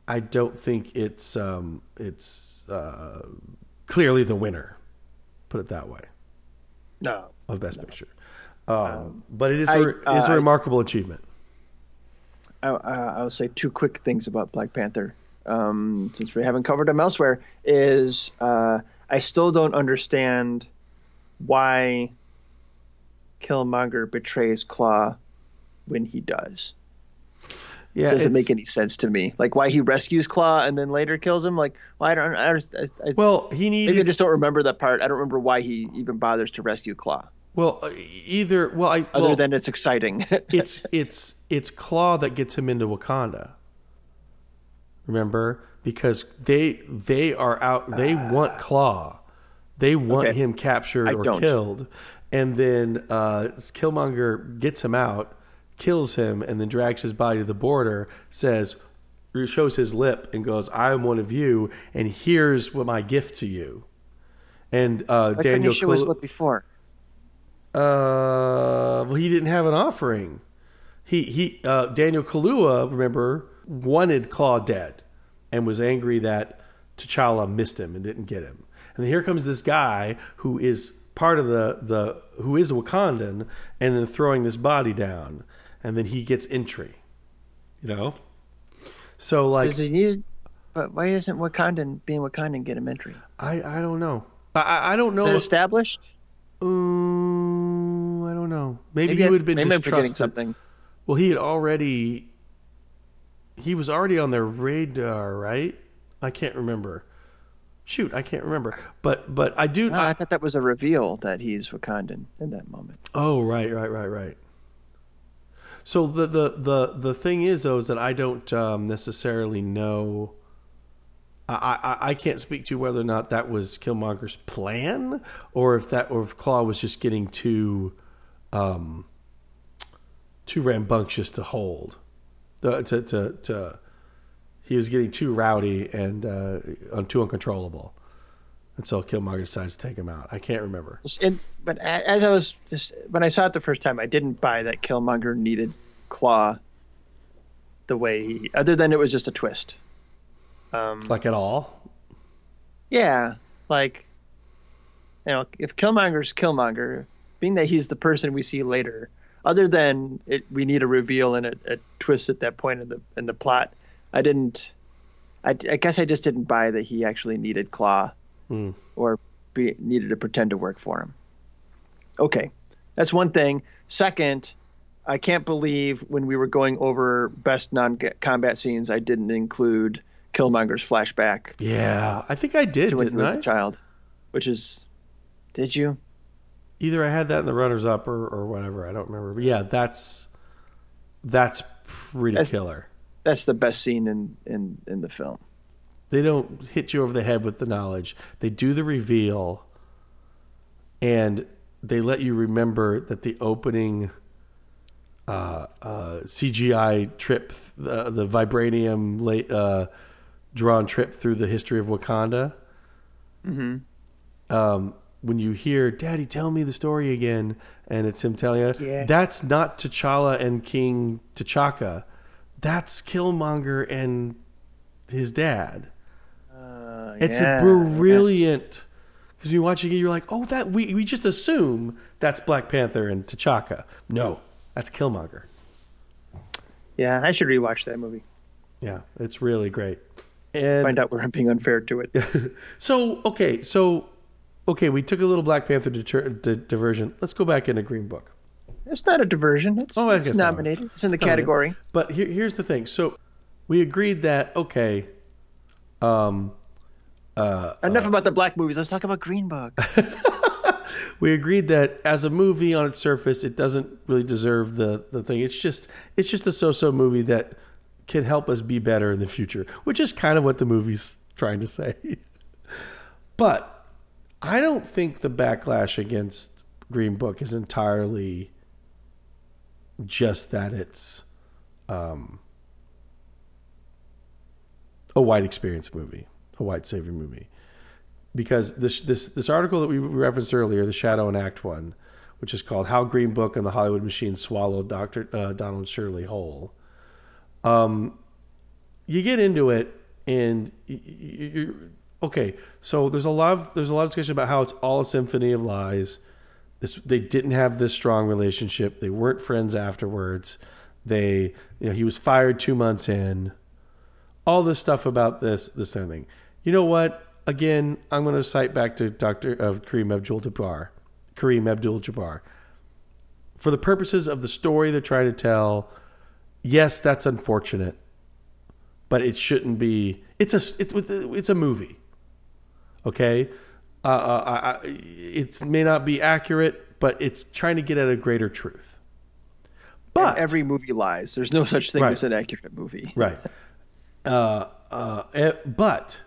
I don't think it's um, it's uh, clearly the winner. Put it that way
No.
of Best Picture. Um, but it is a,
I-
it's
uh,
a
I-
remarkable achievement.
I, uh, I'll say two quick things about Black Panther, um, since we haven't covered them elsewhere. Is uh, I still don't understand why Killmonger betrays Claw when he does.
Yeah,
Doesn't make any sense to me. Like why he rescues Claw and then later kills him. Like well, I don't. I, I,
Well, he
maybe I just don't remember that part. I don't remember why he even bothers to rescue Claw,
well uh, either well I
other
well,
than it's exciting. <laughs>
it's it's it's Claw that gets him into Wakanda. Remember, because they they are out. They want Claw. They want
Okay.
him captured or killed, and then uh, Killmonger gets him out, kills him, and then drags his body to the border. Says, shows his lip and goes, "I am one of you, and here's what my gift to you." And uh,
Why
Daniel
he show his lip before?
uh, well, he didn't have an offering. He he uh, Daniel Kaluuya, remember, wanted Claw dead, and was angry that T'Challa missed him and didn't get him. And then here comes this guy who is part of the the who is Wakandan, and then throwing this body down, and then he gets entry. You know, so like
Does he need? But why isn't Wakandan being Wakandan get him entry?
I I don't know. I I, I don't
Is that
know.
established?
Um, I don't know. Maybe,
Maybe,
he would have been
maybe
distrusted.
something.
Well, he had already. He was already on their radar, right? I can't remember. Shoot, I can't remember. But but I do.
No, I thought that was a reveal that he's Wakandan in that moment.
oh right, right, right, right. So the the the the thing is though is that I don't um, necessarily know. I, I I can't speak to whether or not that was Killmonger's plan, or if that or if Claw was just getting too, um, too rambunctious to hold, uh, to to to. He was getting too rowdy and uh, too uncontrollable, and so Killmonger decides to take him out. I can't remember.
And, but as I was just when I saw it the first time, I didn't buy that Killmonger needed Claw the way he, other than it was just a twist. Um,
Like at all?
yeah, like you know, if Killmonger's Killmonger, being that he's the person we see later, other than it, we need a reveal and a, a twist at that point in the in the plot. I didn't. I, I guess I just didn't buy that he actually needed Claw,
Hmm.
or be, needed to pretend to work for him. Okay, that's one thing. Second, I can't believe when we were going over best non-combat scenes, I didn't include Killmonger's flashback
Yeah, I think I did,
to when he was
I?
a child, which is, did you?
Either I had that in the runners up or, or whatever. I don't remember. But yeah, that's that's pretty
That's-
killer.
That's the best scene in in in the film.
They don't hit you over the head with the knowledge. They do the reveal, and they let you remember that the opening uh, uh, CGI trip, the, the vibranium la- uh, drawn trip through the history of Wakanda. Um, when you hear "Daddy, tell me the story again," and it's him telling you,
Yeah.
that's not T'Challa and King T'Chaka. That's Killmonger and his dad. It's
yeah,
a brilliant because you watch it, you're like, oh, that we we just assume that's Black Panther and T'Chaka. No, that's Killmonger.
Yeah, I should rewatch that movie.
Yeah, it's really great. And
Find out where I'm being unfair to it. <laughs>
so okay, so okay, we took a little Black Panther deter- di- diversion. Let's go back into Green Book.
It's not a diversion. It's,
Oh, I
it's
guess not.
nominated. It's in the
It's
category.
But here, here's the thing. So we agreed that okay, um,
Enough about the black movies. Let's talk about Green Book. <laughs>
we agreed that as a movie on its surface, it doesn't really deserve the the thing. It's just it's just a so-so movie that can help us be better in the future, which is kind of what the movie's trying to say. <laughs> but I don't think the backlash against Green Book is entirely just that it's um, a white experience movie, a white savior movie, because this this this article that we referenced earlier, the Shadow and Act one, which is called "How Green Book and the Hollywood Machine Swallowed Doctor uh, Donald Shirley Whole." Um, you get into it, and you, you, okay. So there's a lot of there's a lot of discussion about how it's all a symphony of lies. This they didn't have this strong relationship. They weren't friends afterwards. They you know he was fired two months in. All this stuff about this this kind of thing. You know what? Again, I'm going to cite back to Doctor of Kareem Abdul-Jabbar. Kareem Abdul-Jabbar. For the purposes of the story they're trying to tell, yes, that's unfortunate, but it shouldn't be. It's a it's it's a movie. Okay, uh, uh, it may not be accurate, but it's trying to get at a greater truth.
And
But
every movie lies. There's no such thing
Right.
as an accurate movie.
right, uh, uh, eh, but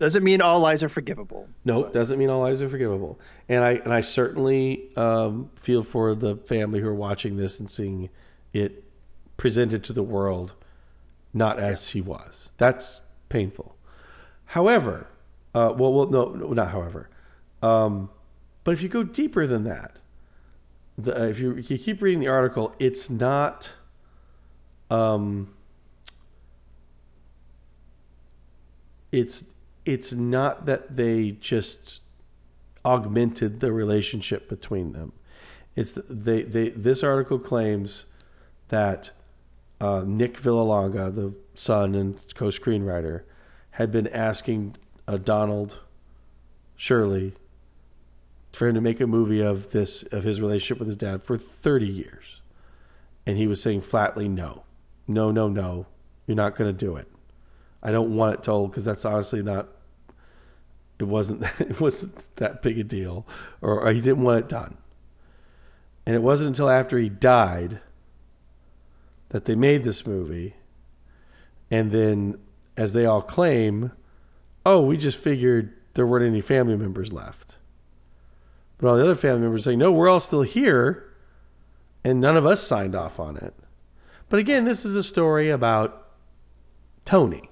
Doesn't mean all lies are forgivable.
No, it doesn't mean all lies are forgivable. And I and I certainly um, feel for the family who are watching this and seeing it presented to the world not as he was. That's painful. However, uh, well, well, no, no, not however. Um, but if you go deeper than that, the, if you, you keep reading the article, it's not. Um, it's it's not that they just augmented the relationship between them. It's th- they they this article claims that uh, Nick Vallelonga, the son and co-screenwriter, had been asking uh, Donald Shirley for him to make a movie of this of his relationship with his dad for 30 years, and he was saying flatly no, no, no, no, you're not going to do it. I don't want it told because that's honestly not. It wasn't. <laughs> It wasn't that big a deal, or, or he didn't want it done. And it wasn't until after he died that they made this movie, and then, as they all claim, oh, we just figured there weren't any family members left. But all the other family members say, no, we're all still here, and none of us signed off on it. But again, this is a story about Tony.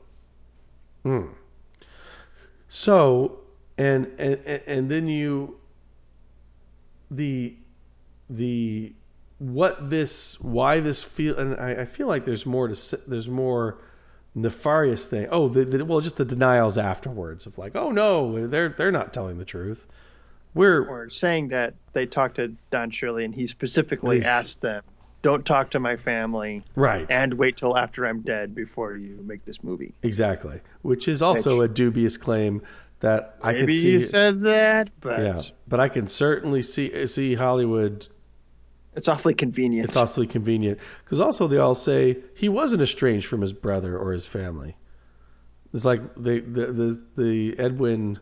Hmm. So, and, and and then you the the what this why this feel and I, I feel like there's more to there's more nefarious thing. Oh, the, the, well, just the denials afterwards of like, oh no, they're they're not telling the truth. We're
Or saying that they talked to Don Shirley and he specifically asked them, "Don't talk to my family
right,
and wait till after I'm dead before you make this movie."
exactly, which is also a dubious claim that I could
Maybe
see.
you said that, but
yeah, but I can certainly see see Hollywood
it's awfully convenient.
It's awfully convenient because also they all say he wasn't estranged from his brother or his family. It's like they, the the the Edwin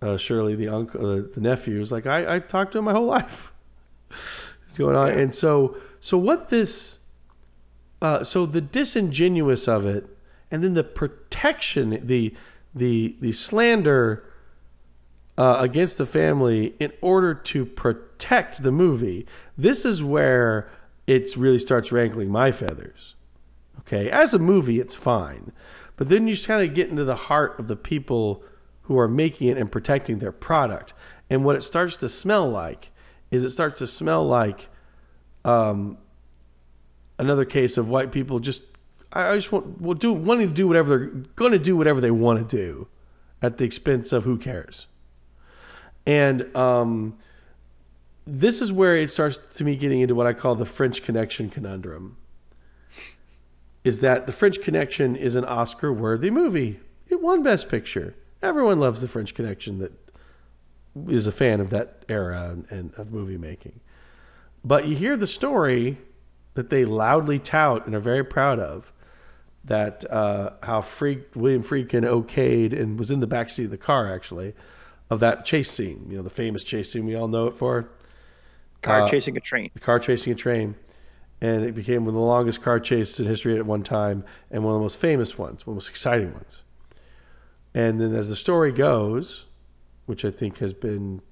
uh, Shirley, the uncle, uh, the nephew, is like I, I talked to him my whole life. <laughs> What's going on? And so so what this uh, so the disingenuous of it, and then the protection, the the the slander uh, against the family in order to protect the movie. This is where it really starts rankling my feathers. Okay, as a movie, it's fine, but then you just kind of get into the heart of the people who are making it and protecting their product. And what it starts to smell like is it starts to smell like um, another case of white people just I I just want do wanting to do whatever they're going to do whatever they want to do at the expense of who cares. And um, this is where it starts to me getting into what I call the French Connection conundrum. Is that the French Connection is an Oscar worthy movie? It won Best Picture. Everyone loves the French Connection that is a fan of that era and, and of movie making. But you hear the story that they loudly tout and are very proud of that uh, how Freak, William Friedkin okayed and was in the backseat of the car actually of that chase scene. You know, the famous chase scene we all know it for
Car
uh,
chasing a train.
the car chasing a train. And it became one of the longest car chases in history at one time and one of the most famous ones, one of the most exciting ones. And then as the story goes, which I think has been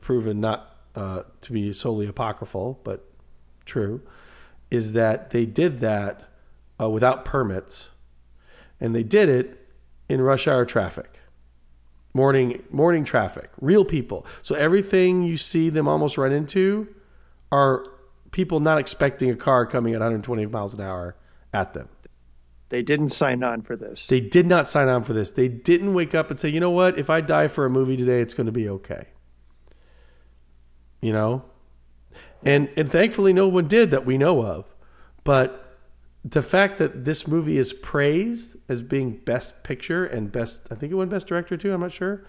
proven not uh, to be solely apocryphal, but true, is that they did that uh, without permits and they did it in rush hour traffic, morning morning traffic, real people. So everything you see them almost run into are people not expecting a car coming at 120 miles an hour at them.
They didn't sign on for this.
They did not sign on for this. They didn't wake up and say, you know what? If I die for a movie today, it's going to be okay. You know? And and thankfully no one did that we know of. But the fact that this movie is praised as being best picture and best I think it won best director too, I'm not sure.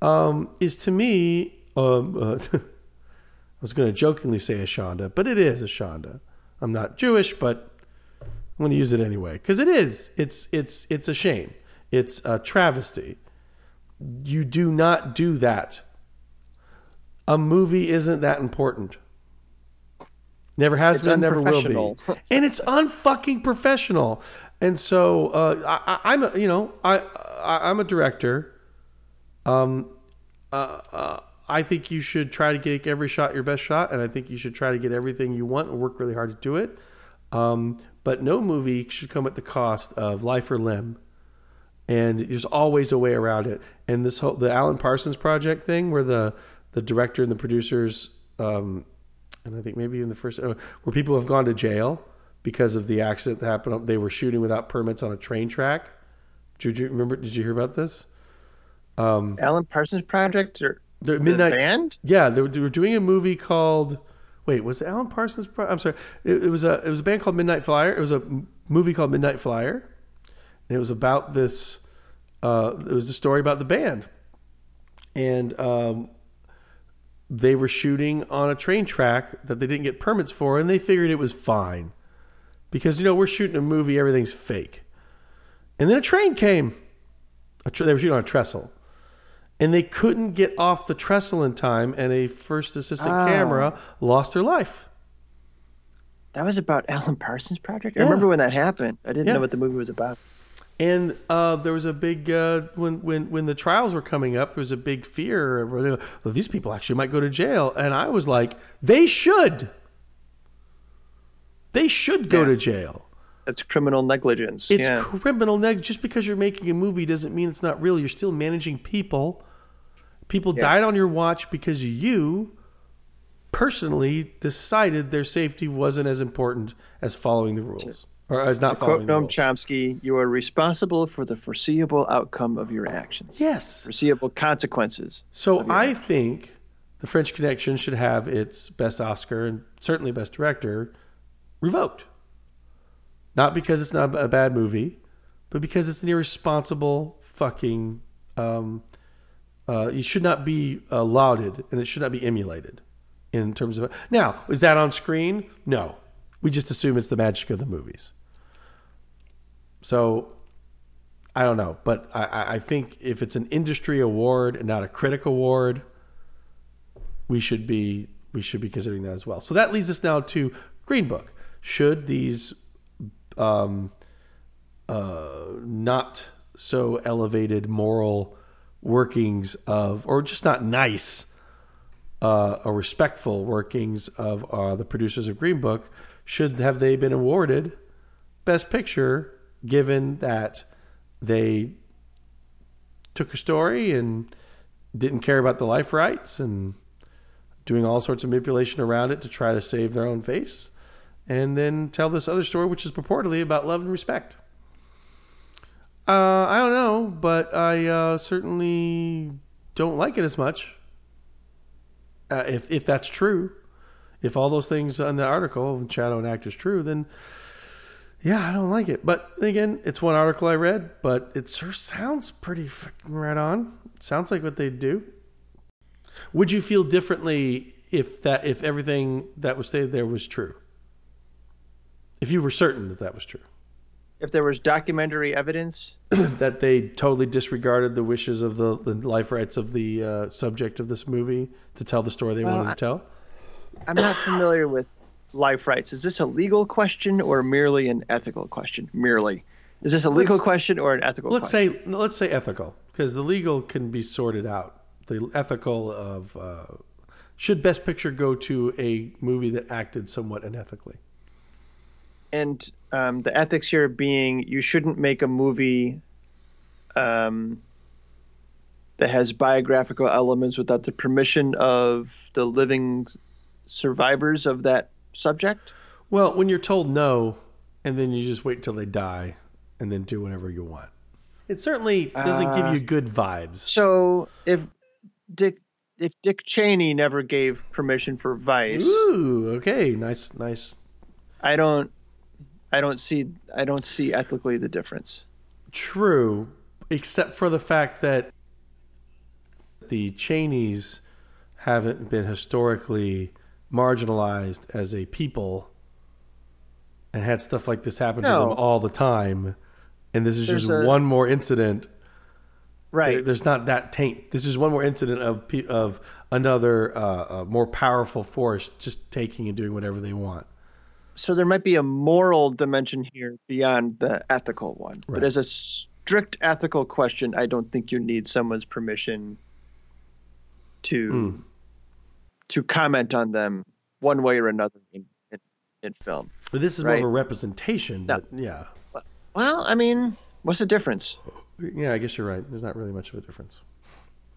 Um, is to me um, uh, <laughs> I was going to jokingly say a Shonda, but it is a Shonda. I'm not Jewish, but I'm going to use it anyway because it is. It's it's it's a shame. It's a travesty. You do not do that. A movie isn't that important. Never has
It's
been, never will be, <laughs> and it's unfucking professional. And so uh, I, I, I'm a you know I, I I'm a director. Um, uh, uh, I think you should try to get every shot your best shot, and I think you should try to get everything you want and work really hard to do it. Um, but no movie should come at the cost of life or limb, and there's always a way around it. And this whole the Alan Parsons project thing, where the the director and the producers, um, and I think maybe in the first, uh, where people have gone to jail because of the accident that happened. They were shooting without permits on a train track. Did you remember? Did you hear about this?
Alan Parsons Project or
The Midnight
band?
Yeah, they were, they were doing a movie called. Wait, was it Alan Parsons? Pro- I'm sorry. It, it was a it was a band called Midnight Flyer. It was a m- movie called Midnight Flyer, and it was about this. Uh, it was a story about the band, and um, they were shooting on a train track that they didn't get permits for, and they figured it was fine because you know we're shooting a movie, everything's fake, and then a train came. A tr- they were shooting on a trestle and they couldn't get off the trestle in time, and a first assistant
Oh.
camera lost her life.
that was about <laughs> Alan Parsons Project?
Yeah.
I remember when that happened. I didn't
Yeah.
know what the movie was about.
And uh, there was a big uh, when when when the trials were coming up, there was a big fear of well, these people actually might go to jail, and I was like, they should. They should go
Yeah.
to jail.
That's criminal negligence.
It's
yeah.
criminal neg. Just because you're making a movie doesn't mean it's not real. You're still managing people. People
Yeah.
died on your watch because you personally decided their safety wasn't as important as following the rules or as not
Quote
following
Noam. Chomsky, you are responsible for the foreseeable outcome of your actions.
Yes.
Foreseeable consequences.
So I think the French Connection should have its best Oscar and certainly best director revoked. Not because it's not a bad movie, but because it's an irresponsible fucking. Um, uh, it should not be uh, lauded and it should not be emulated in terms of. Now, is that on screen? No. We just assume it's the magic of the movies. So I don't know, but I- I, think if it's an industry award and not a critic award, we should be we should be considering that as well. So that leads us now to Green Book. Should these um, uh, not so elevated moral workings of, or just not nice uh, or respectful workings of uh, the producers of Green Book, should have they been awarded Best Picture, given that they took a story and didn't care about the life rights and doing all sorts of manipulation around it to try to save their own face, and then tell this other story, which is purportedly about love and respect. Uh, I don't know, but I uh, certainly don't like it as much. Uh, if if that's true, if all those things in the article of Shadow and Act is true, then yeah, I don't like it. But again, it's one article I read, but it sure sounds pretty fucking right on. sounds like what they'd do. Would you feel differently if that if everything that was stated there was true? If you were certain that that was true,
If there was documentary evidence, <clears throat>
that they totally disregarded the wishes of the, the life rights of the uh, subject of this movie to tell the story they
Well,
wanted
I-
to tell.
I'm not familiar with life rights. Is this a legal question or merely an ethical question? Merely. Is this a legal
Let's-
question or an ethical
Let's
question?
say let's say ethical because the legal can be sorted out. The ethical of uh, should Best Picture go to a movie that acted somewhat unethically?
and um, the ethics here being you shouldn't make a movie um, that has biographical elements without the permission of the living survivors of that subject.
Well, when you're told no, and then you just wait till they die, and then do whatever you want, it certainly doesn't
Uh,
give you good vibes.
So if Dick if Dick Cheney never gave permission for Vice,
Ooh, okay, nice, nice.
I don't I don't see I don't see ethically the difference.
True, except for the fact that the Cheneys haven't been historically marginalized as a people and had stuff like this happen to them all the time. And this is
There's
just
a-
one more incident.
Right.
There- There's not that taint. This is one more incident of of another uh, uh, more powerful force just taking and doing whatever they want.
so there might be a moral dimension here beyond the ethical one.
Right.
But as a strict ethical question, I don't think you need someone's permission to
Hmm.
To comment on them one way or another in, in, in film.
But this is
Right.
more of a representation.
No.
But yeah,
Well, I mean, what's the difference?
yeah, I guess you're right. There's not really much of a difference.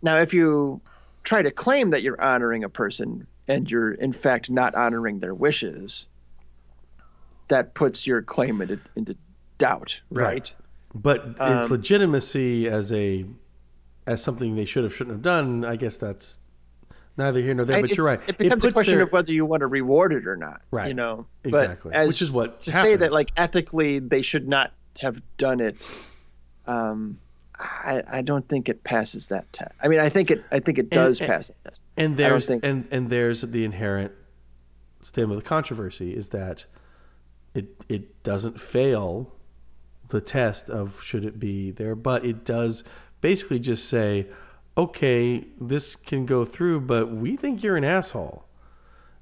Now, if you try to claim that you're honoring a person and you're in fact not honoring their wishes, that puts your claim into, into doubt, right?
Right. But its
Um,
legitimacy as a as something they should have shouldn't have done, I guess that's neither here nor there. But
it-
you're right.
It becomes a
puts
question
their-
of whether you want to reward it or not.
Right.
You know.
Exactly.
As,
Which is what
to say that like ethically they should not have done it. Um, I I don't think it passes that test. I mean, I think it I think it does
and-
pass the test.
and there's
think-
and and there's the inherent stem of the controversy is that it it doesn't fail the test of should it be there, but it does basically just say, okay, this can go through, but we think you're an asshole.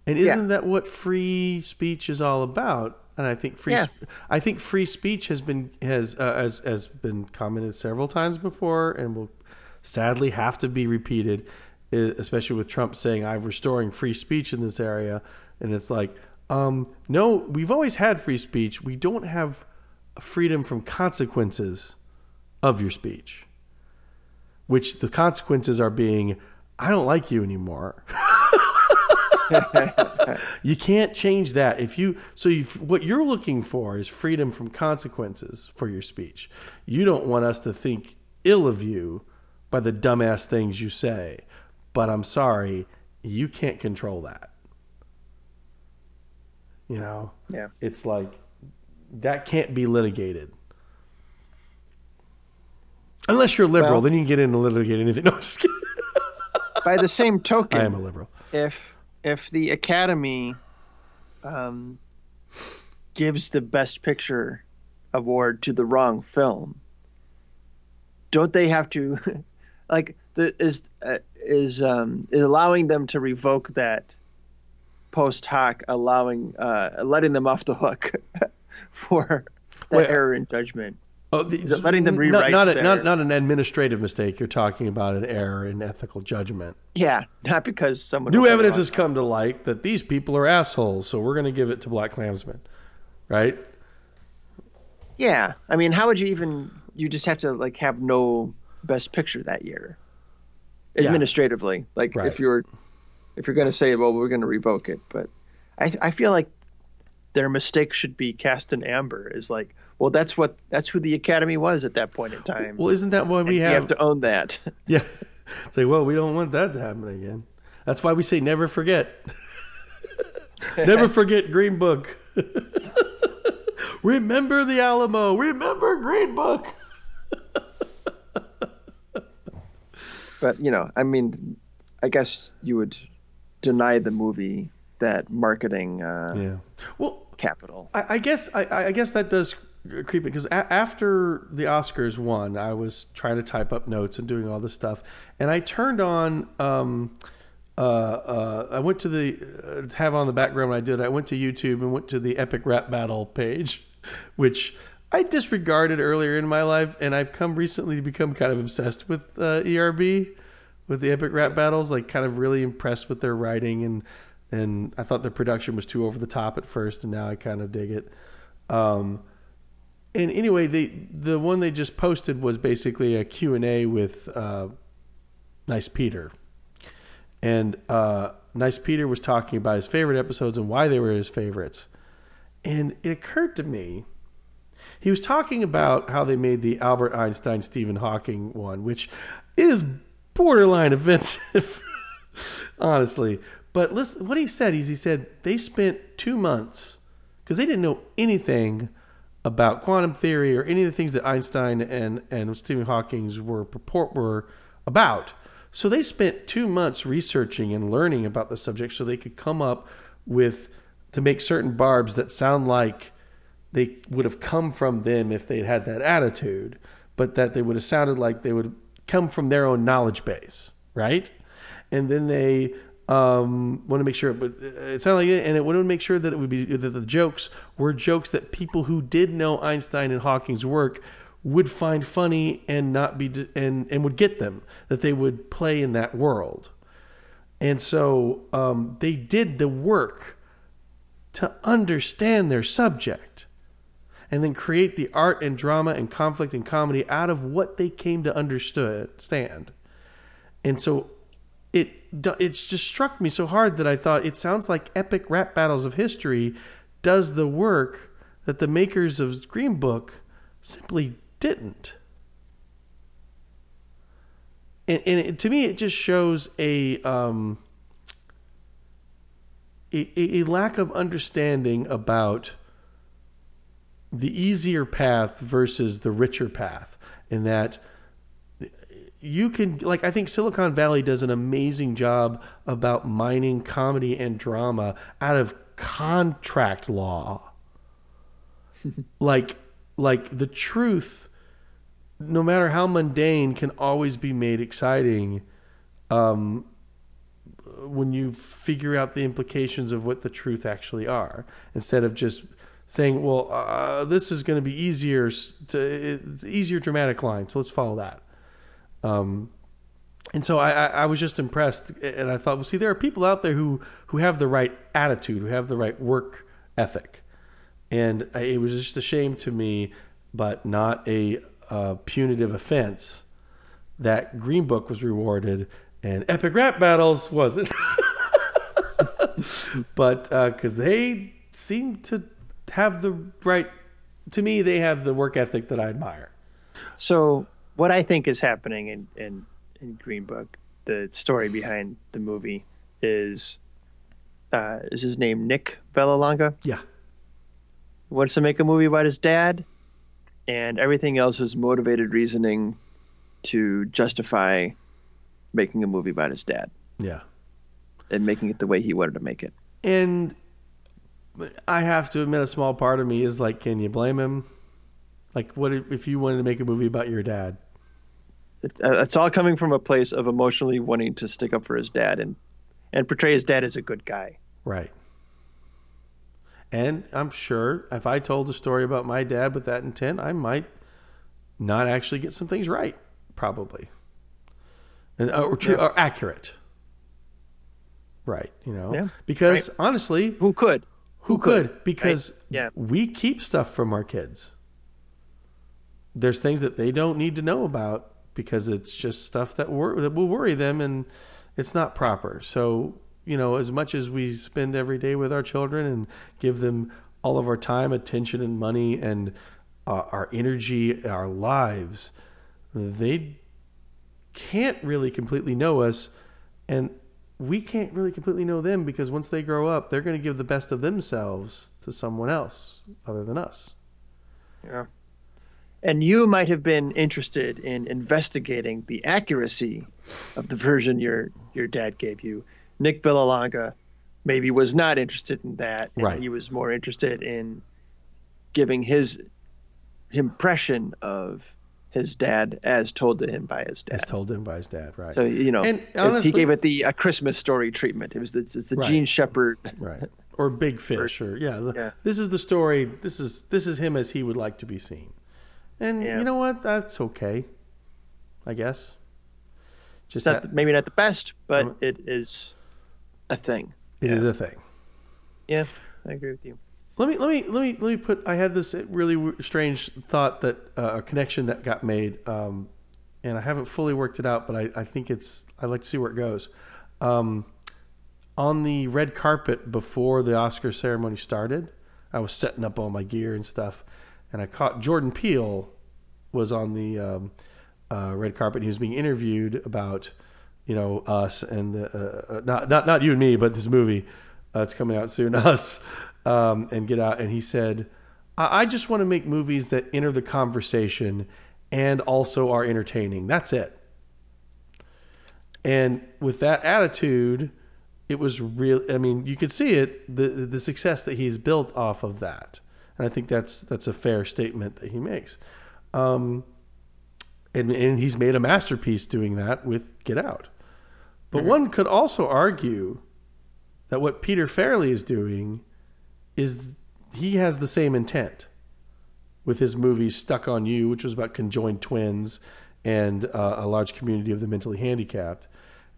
And isn't that what free speech is all about? And I think free,
Yeah.
I think free speech has been has uh, has has been commented several times before, and will sadly have to be repeated, especially with Trump saying I'm restoring free speech in this area, and it's like, um, no, we've always had free speech. We don't have freedom from consequences of your speech, which the consequences are being, I don't like you anymore. <laughs> you can't change that. If you so you what you're looking for is freedom from consequences for your speech. You don't want us to think ill of you by the dumbass things you say. But i'm sorry you can't control that. You know?
Yeah.
it's like that can't be litigated unless you're liberal
Well-
then you can get in and litigate anything. <laughs> No just kidding.
By the same token,
i am a liberal.
if if the Academy um, gives the Best Picture award to the wrong film, don't they have to, <laughs> like, the, is uh, is um, is allowing them to revoke that post hoc, allowing uh, letting them off the hook <laughs> for that
Wait,
error in judgment?
Oh, the,
letting them
not-
rewrite
not, a,
their-
not not an administrative mistake. You're talking about an error in ethical judgment.
Yeah, <laughs> not because someone
New evidence has come to light that these people are assholes, so we're going to give it to BlacKkKlansman, right?
Yeah, I mean, how would you even? You just have to like have no best picture that year,
Yeah.
administratively. Like
Right.
if you're if you're going to say, well, we're going to revoke it, but I I feel like their mistake should be cast in amber. Is like, well, that's what that's who the Academy was at that point in time.
Well, isn't that why we have?
have to own that. <laughs>
yeah, say, well, we don't want that to happen again. That's why we say never forget. <laughs> never forget Green Book. <laughs> Remember the Alamo. Remember Green Book.
but you know, I mean, I guess you would deny the movie that marketing uh,
Yeah. Well,
capital.
I, I guess I, I guess that does creep because a- after the Oscars won, I was trying to type up notes and doing all this stuff, and I turned on. Um, uh, uh, I went to the uh, have on the background. When I did. I went to YouTube and went to the Epic Rap Battle page, <laughs> which I disregarded earlier in my life, and I've come recently to become kind of obsessed with uh, ERB, with the Epic Rap Battles. Like, kind of really impressed with their writing and and I thought the production was too over the top at first, and now I kind of dig it. Um, and anyway, the the one they just posted was basically a Q and A with uh, Nice Peter, and uh, Nice Peter was talking about his favorite episodes and why they were his favorites. And it occurred to me, he was talking about how they made the Albert Einstein Stephen Hawking one, which is borderline <laughs> offensive, honestly. But listen, what he said is he said they spent two months because they didn't know anything about quantum theory or any of the things that Einstein and, and Stephen Hawking were purport were about. So they spent two months researching and learning about the subject so they could come up with to make certain barbs that sound like they would have come from them if they'd had that attitude, but that they would have sounded like they would come from their own knowledge base, right? And then they um, want to make sure, but it sounded like it, and it wanted to make sure that it would be that the jokes were jokes that people who did know Einstein and Hawking's work would find funny and not be and and would get them that they would play in that world, and so um, they did the work to understand their subject and then create the art and drama and conflict and comedy out of what they came to understand. And so it it's just struck me so hard that I thought it sounds like epic rap battles of history does the work that the makers of Green Book simply didn't. And, and it, to me, it just shows a, um, a a lack of understanding about the easier path versus the richer path, in that you can like I think Silicon Valley does an amazing job about mining comedy and drama out of contract law. <laughs> like like the truth no matter how mundane can always be made exciting um, when you figure out the implications of what the truth actually are instead of just saying well uh, this is going to be easier to easier dramatic line so let's follow that um, and so I, I, was just impressed, and I thought, well, see, there are people out there who who have the right attitude, who have the right work ethic, and it was just a shame to me, but not a uh, punitive offense, that Green Book was rewarded and Epic Rap Battles wasn't. <laughs> but because uh, they seem to have the right, to me, they have the work ethic that I admire.
So what I think is happening in, in, in Green Book, the story behind the movie is uh, is his name Nick Vallelonga?
Yeah.
Wants to make a movie about his dad, and everything else is motivated reasoning to justify making a movie about his dad.
Yeah.
And making it the way he wanted to make it.
And I have to admit, a small part of me is like, can you blame him? Like, what if you wanted to make a movie about your dad?
Uh, it's all coming from a place of emotionally wanting to stick up for his dad and and portray his dad as a good guy.
Right. And I'm sure if I told a story about my dad with that intent, I might not actually get some things right, probably, and uh, or true yeah. or accurate. Right, you know,
yeah.
because
right.
honestly,
who could?
Who, who could? could? Because
right. yeah.
we keep stuff from our kids. There's things that they don't need to know about because it's just stuff that, wor- that will worry them and it's not proper. So, you know, as much as we spend every day with our children and give them all of our time, attention, and money and uh, our energy, our lives, they can't really completely know us. And we can't really completely know them because once they grow up, they're going to give the best of themselves to someone else other than us.
Yeah and you might have been interested in investigating the accuracy of the version your your dad gave you. Nick Vallelonga maybe was not interested in that.
Right.
He was more interested in giving his impression of his dad as told to him by his dad.
As told to him by his dad, right.
So you know,
and honestly,
he gave it the a Christmas story treatment. It was the, it's the
right.
Jean Shepherd,
right, or Big Fish, or, or yeah, the, yeah, This is the story. This is this is him as he would like to be seen. And yeah. you know what? That's okay. I guess.
Just not that, maybe not the best, but um, it is a thing.
It yeah. is a thing.
Yeah, I agree with you.
Let me let me let me let me put. I had this really strange thought that uh, a connection that got made, um, and I haven't fully worked it out, but I, I think it's. I'd like to see where it goes. Um, on the red carpet before the Oscar ceremony started, I was setting up all my gear and stuff, and I caught Jordan Peele was on the um, uh, red carpet. He was being interviewed about you know us and the, uh, uh, not not not you and me, but this movie. Uh, coming out soon. <laughs> Us um, and Get Out. And he said, I, I just want to make movies that enter the conversation and also are entertaining. That's it. And with that attitude, it was real. I mean, you could see it the the success that he's built off of that, and I think that's that's a fair statement that he makes. Um, and and he's made a masterpiece doing that with Get Out. But one could also argue that what Peter Farrelly is doing is he has the same intent with his movie Stuck on You, which was about conjoined twins and uh, a large community of the mentally handicapped,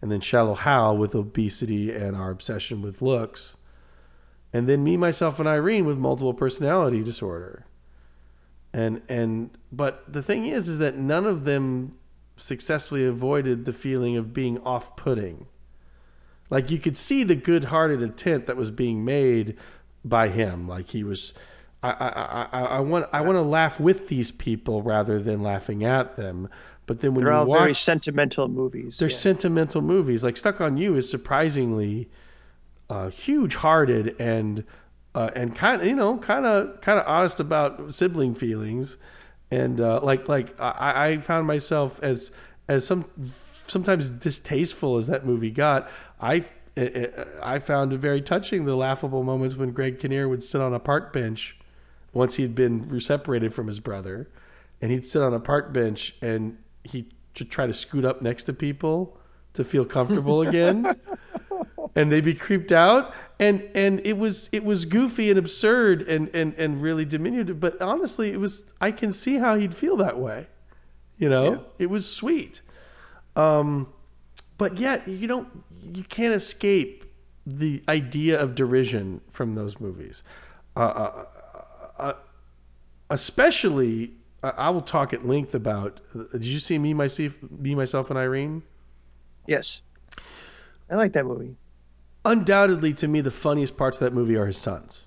and then Shallow Hal with obesity and our obsession with looks, and then Me, Myself, and Irene with multiple personality disorder. And and but the thing is, is that none of them successfully avoided the feeling of being off-putting. Like you could see the good-hearted intent that was being made by him. Like he was, I, I, I, I want, I want to laugh with these people rather than laughing at them. But then when
They're
you
all
watch,
very sentimental movies.
they're
yeah.
sentimental movies. Like Stuck on You is surprisingly uh, huge-hearted and uh, and kind of you know kind of kind of honest about sibling feelings. And uh, like like I, I found myself as as some sometimes distasteful as that movie got. I I found it very touching the laughable moments when Greg Kinnear would sit on a park bench once he'd been separated from his brother, and he'd sit on a park bench and he'd try to scoot up next to people to feel comfortable <laughs> again. And they'd be creeped out and and it was it was goofy and absurd and and and really diminutive but honestly it was i can see how he'd feel that way you know
Yeah.
it was sweet um but yet you don't you can't escape the idea of derision from those movies uh, uh, uh, especially I I will talk at length about did you see me myself me myself and irene
Yes. I like that movie.
Undoubtedly to me the funniest parts of that movie are his sons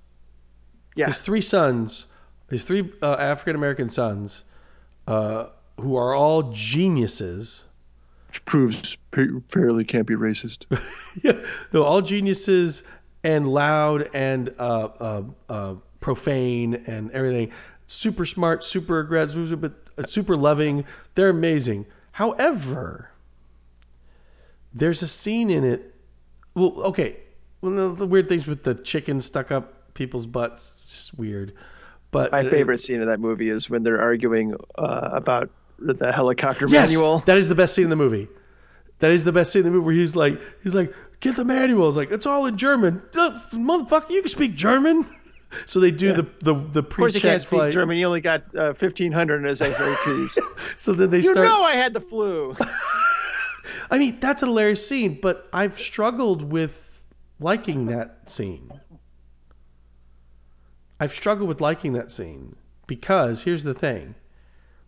Yeah.
his three sons his three uh, african american sons uh, who are all geniuses
Which proves Farrelly can't be racist. <laughs>
yeah, no, all geniuses and loud and uh, uh, uh, profane and everything. Super smart, super aggressive, but uh, super loving. They're amazing. However, there's a scene in it. Well, okay. Well, the, the weird things with the chicken stuck up people's butts, just weird. But
My favorite scene of that movie is when they're arguing uh, about the helicopter
Yes,
manual.
that is the best scene in the movie. That is the best scene in the movie where he's like, he's like, get the manual. It's like, it's all in German. "Uh, Motherfucker, you can speak German. <laughs> So they do the the the
Of course, he can't speak
flight.
German. He only got uh, 1,500 in his <laughs> SATs.
So then they
you
start.
know I had the flu. <laughs>
I mean, that's a hilarious scene, but I've struggled with liking that scene. I've struggled with liking that scene because here's the thing.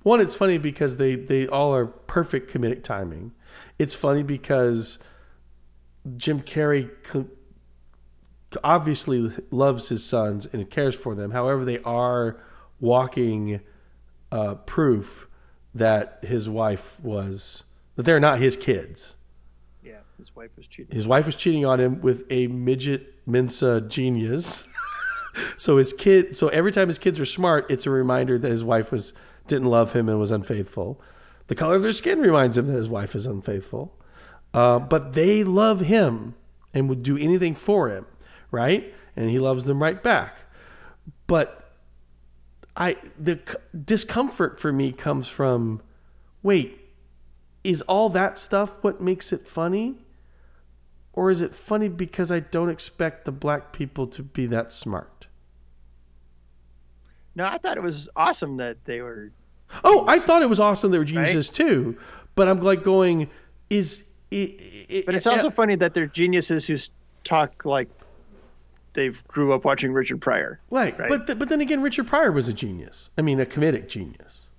One, it's funny because they, they all are perfect comedic timing. It's funny because Jim Carrey obviously loves his sons and cares for them. However, they are walking uh, proof that his wife was that they're not his kids.
yeah, his wife was cheating.
His wife was cheating on him with a midget Mensa genius. <laughs> so his kid, so every time his kids are smart, it's a reminder that his wife was didn't love him and was unfaithful. The color of their skin reminds him that his wife is unfaithful. Uh, but they love him and would do anything for him, right? And he loves them right back. But I the c- discomfort for me comes from wait, is all that stuff what makes it funny? Or is it funny because I don't expect the black people to be that smart?
No, I thought it was awesome that they were.
Oh, I thought it was awesome they were geniuses too, but I'm like going, is it? it
But it's also funny that they're geniuses who talk like they've grew up watching Richard Pryor.
Right.
Right.
But th- but then again, Richard Pryor was a genius. I mean, a comedic genius.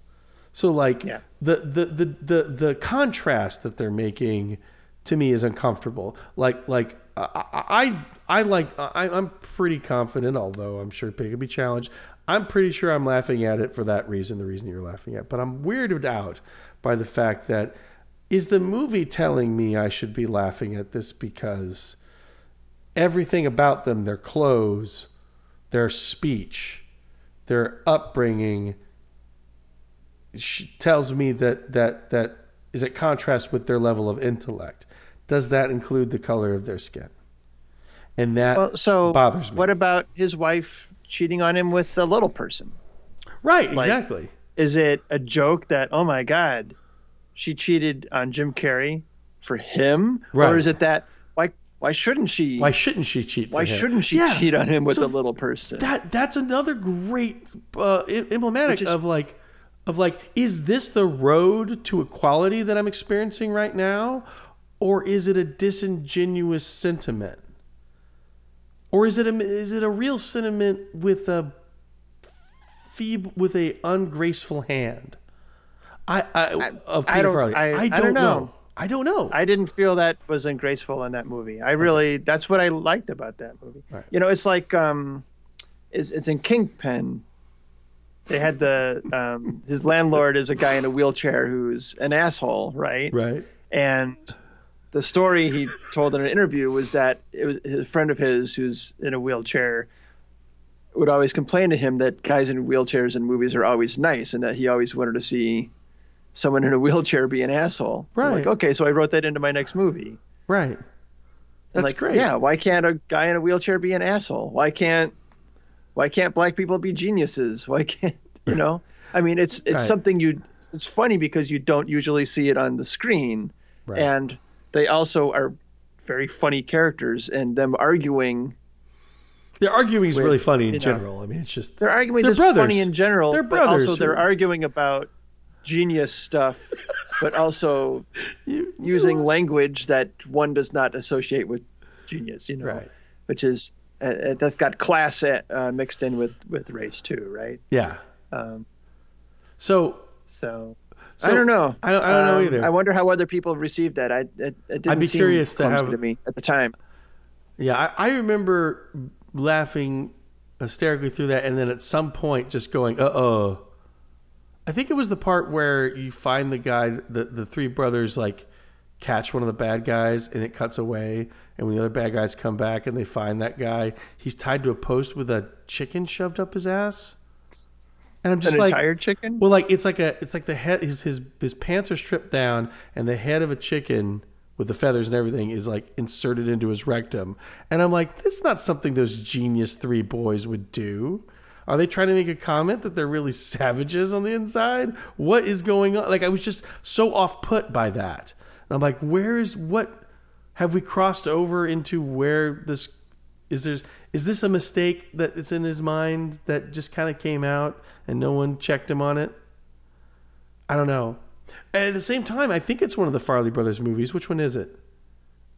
So like
Yeah.
the, the the the the contrast that they're making to me is uncomfortable. Like like I I, I like I, I'm pretty confident, although I'm sure it could be challenged. I'm pretty sure I'm laughing at it for that reason, the reason you're laughing at. But I'm weirded out by the fact that is the movie telling me I should be laughing at this because everything about them, their clothes, their speech, their upbringing, sh- tells me that that that is at contrast with their level of intellect. Does that include the color of their skin? And that
Well, so
bothers me.
what about his wife cheating on him with a little person?
right,
like-
exactly.
Is it a joke that oh my god, she cheated on Jim Carrey for him,
Right.
or is it that why why shouldn't she
Why shouldn't she cheat?
why
him?
shouldn't she
Yeah.
cheat on him with
So
a little person?
That that's another great uh, emblematic
is-
of like of like is this the road to equality that I'm experiencing right now, or is it a disingenuous sentiment, or is it a is it a real sentiment with a feeble with a ungraceful hand? I, I of
I
Peter
don't-
Farrelly.
I-
I
I
don't
don't
know.
know.
I don't know.
I didn't feel that was ungraceful in that movie. I really that's what I liked about that movie.
Right.
You know, it's like um it's, it's in Kingpin. They had the um his landlord is a guy in a wheelchair who's an asshole, right?
right.
And the story he told in an interview was that it was his friend of his who's in a wheelchair would always complain to him that guys in wheelchairs in movies are always nice and that he always wanted to see someone in a wheelchair be an asshole. So I'm
Right.
like, okay, so I wrote that into my next movie.
Right.
And
That's
like,
great.
Yeah, why can't a guy in a wheelchair be an asshole? Why can't why can't black people be geniuses? Why can't you <laughs> know? I mean, it's it's
Right.
something you. It's funny because you don't usually see it on the screen,
Right.
and they also are very funny characters, and them arguing.
Their arguing is really funny in
you know,
general. I mean, it's just
They're arguing
They're
just
brothers.
funny in general,
They're
but also
brothers.
they're arguing about genius stuff, but also <laughs>
You-
using language that one does not associate with genius. You know,
Right.
which is uh, that's got class uh, mixed in with with race too, right?
Yeah.
Um,
So
so,
So,
I don't know.
I don't- I don't know
Um,
either.
I wonder how other people received that. I it, it didn't
I'd be
seem
curious to have-
to me at the time.
yeah, I, I remember laughing hysterically through that, and then at some point just going, "Uh oh." I think it was the part where you find the guy, the the three brothers, like catch one of the bad guys, and it cuts away, and when the other bad guys come back and they find that guy, he's tied to a post with a chicken shoved up his ass. And I'm just
An
like,
entire chicken.
Well, like it's like a it's like the head his his his pants are stripped down and the head of a chicken with the feathers and everything is like inserted into his rectum. And I'm like, that's not something those genius three boys would do. Are they trying to make a comment that they're really savages on the inside? What is going on? Like I was just so off put by that. And I'm like, where is what have we crossed over into where this is there's is this a mistake that it's in his mind that just kind of came out and no one checked him on it? I don't know. And at the same time, I think it's one of the Farrelly Brothers movies. Which one is it?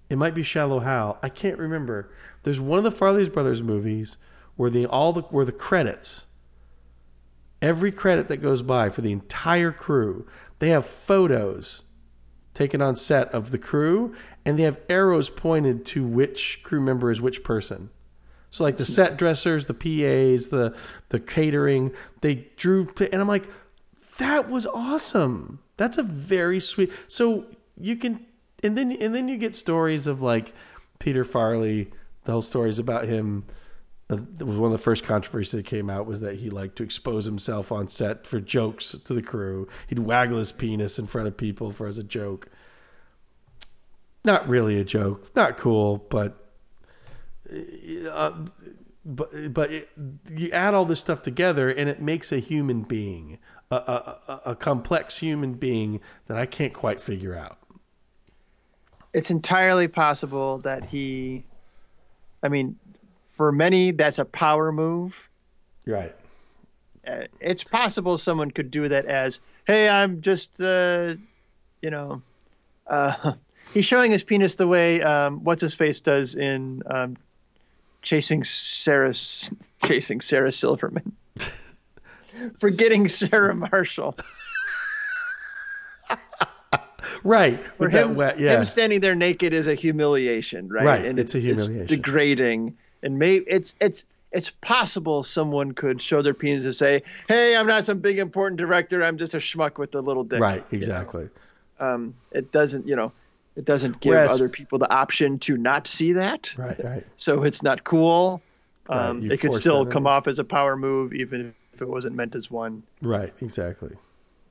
It might be Shallow Hal. I can't remember. There's one of the Farrelly Brothers movies where the all the where the credits, every credit that goes by for the entire crew, they have photos taken on set of the crew, and they have arrows pointed to which crew member is which person. So like the set dressers, the PAs, the the catering, they drew, and I'm like, that was awesome. That's a very sweet. So you can, and then and then you get stories of like Peter Farrelly. The whole stories about him. It was one of the first controversies that came out was that he liked to expose himself on set for jokes to the crew. He'd waggle his penis in front of people for as a joke. Not really a joke. Not cool, but uh, but but it, you add all this stuff together and it makes a human being, a, a, a, a complex human being that I can't quite figure out.
it's entirely possible that he i mean for many that's a power move
Right.
Uh, it's possible someone could do that as hey i'm just uh you know uh <laughs> he's showing his penis the way um what's his face does in um chasing Sarah, <laughs> chasing Sarah Silverman, <laughs> forgetting Sarah Marshall.
Right. That
him,
wet, yeah.
him standing there naked is a humiliation, right?
Right,
And
it's a humiliation.
degrading, and maybe it's it's it's possible someone could show their penis and say, "Hey, I'm not some big important director. I'm just a schmuck with a little dick."
right. Exactly.
Um, it doesn't, you know, it doesn't give
Whereas-
other people the option to not see that,
Right. Right.
so it's not cool.
Right,
Um,
you
it could still come
in.
off as a power move, even if it wasn't meant as one.
Right. Exactly.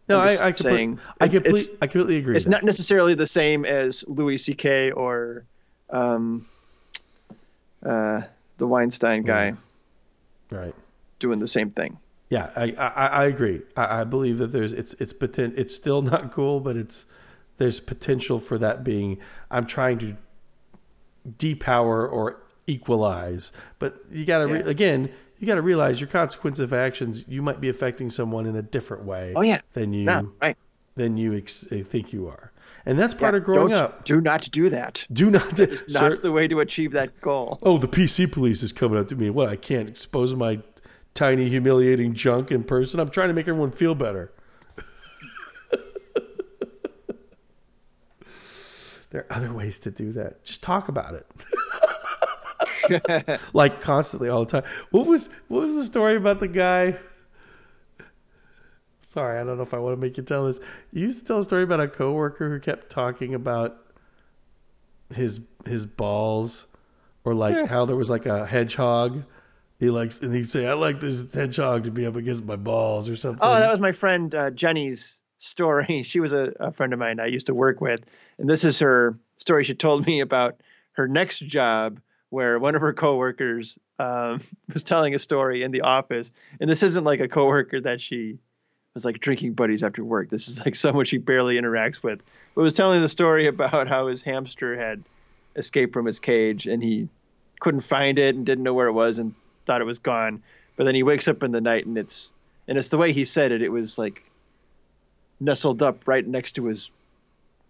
No, I, I,
saying,
I,
it-
complete,
it's-
I completely agree.
It's not necessarily the same as Louis C.K. or um, uh, the Weinstein guy
right.
doing the same thing.
Yeah, I, I, I agree. I, I believe that there's it's it's poten- it's still <laughs> not cool, but it's there's potential for that being. I'm trying to depower or equalize, but you got to re- again. You got to realize your consequence of actions. You might be affecting someone in a different way
Oh yeah,
than you
no, right.
than you ex- think you are, and that's part
Yeah,
of growing up.
Do not do that.
Do not.
It's
Sir-
not the way to achieve that goal.
oh, the PC police is coming up to me. What? I can't expose my tiny, humiliating junk in person. I'm trying to make everyone feel better. <laughs> there are other ways to do that. Just talk about it. <laughs> <laughs> like constantly all the time. What was what was the story about the guy? Sorry, I don't know if I want to make you tell this. You used to tell a story about a coworker who kept talking about his his balls or like how there was like a hedgehog. He likes and he'd say, I like this hedgehog to be up against my balls or something.
Oh, that was my friend uh, Jenny's story. <laughs> She was a, a friend of mine I used to work with, and this is her story. She told me about her next job, where one of her coworkers um, <laughs> was telling a story in the office, and this isn't like a coworker that she was like drinking buddies after work. This is like <laughs> someone she barely interacts with. But was telling the story about how his hamster had escaped from his cage, and he couldn't find it and didn't know where it was and thought it was gone. But then he wakes up in the night and it's and it's the way he said it. It was like nestled up right next to his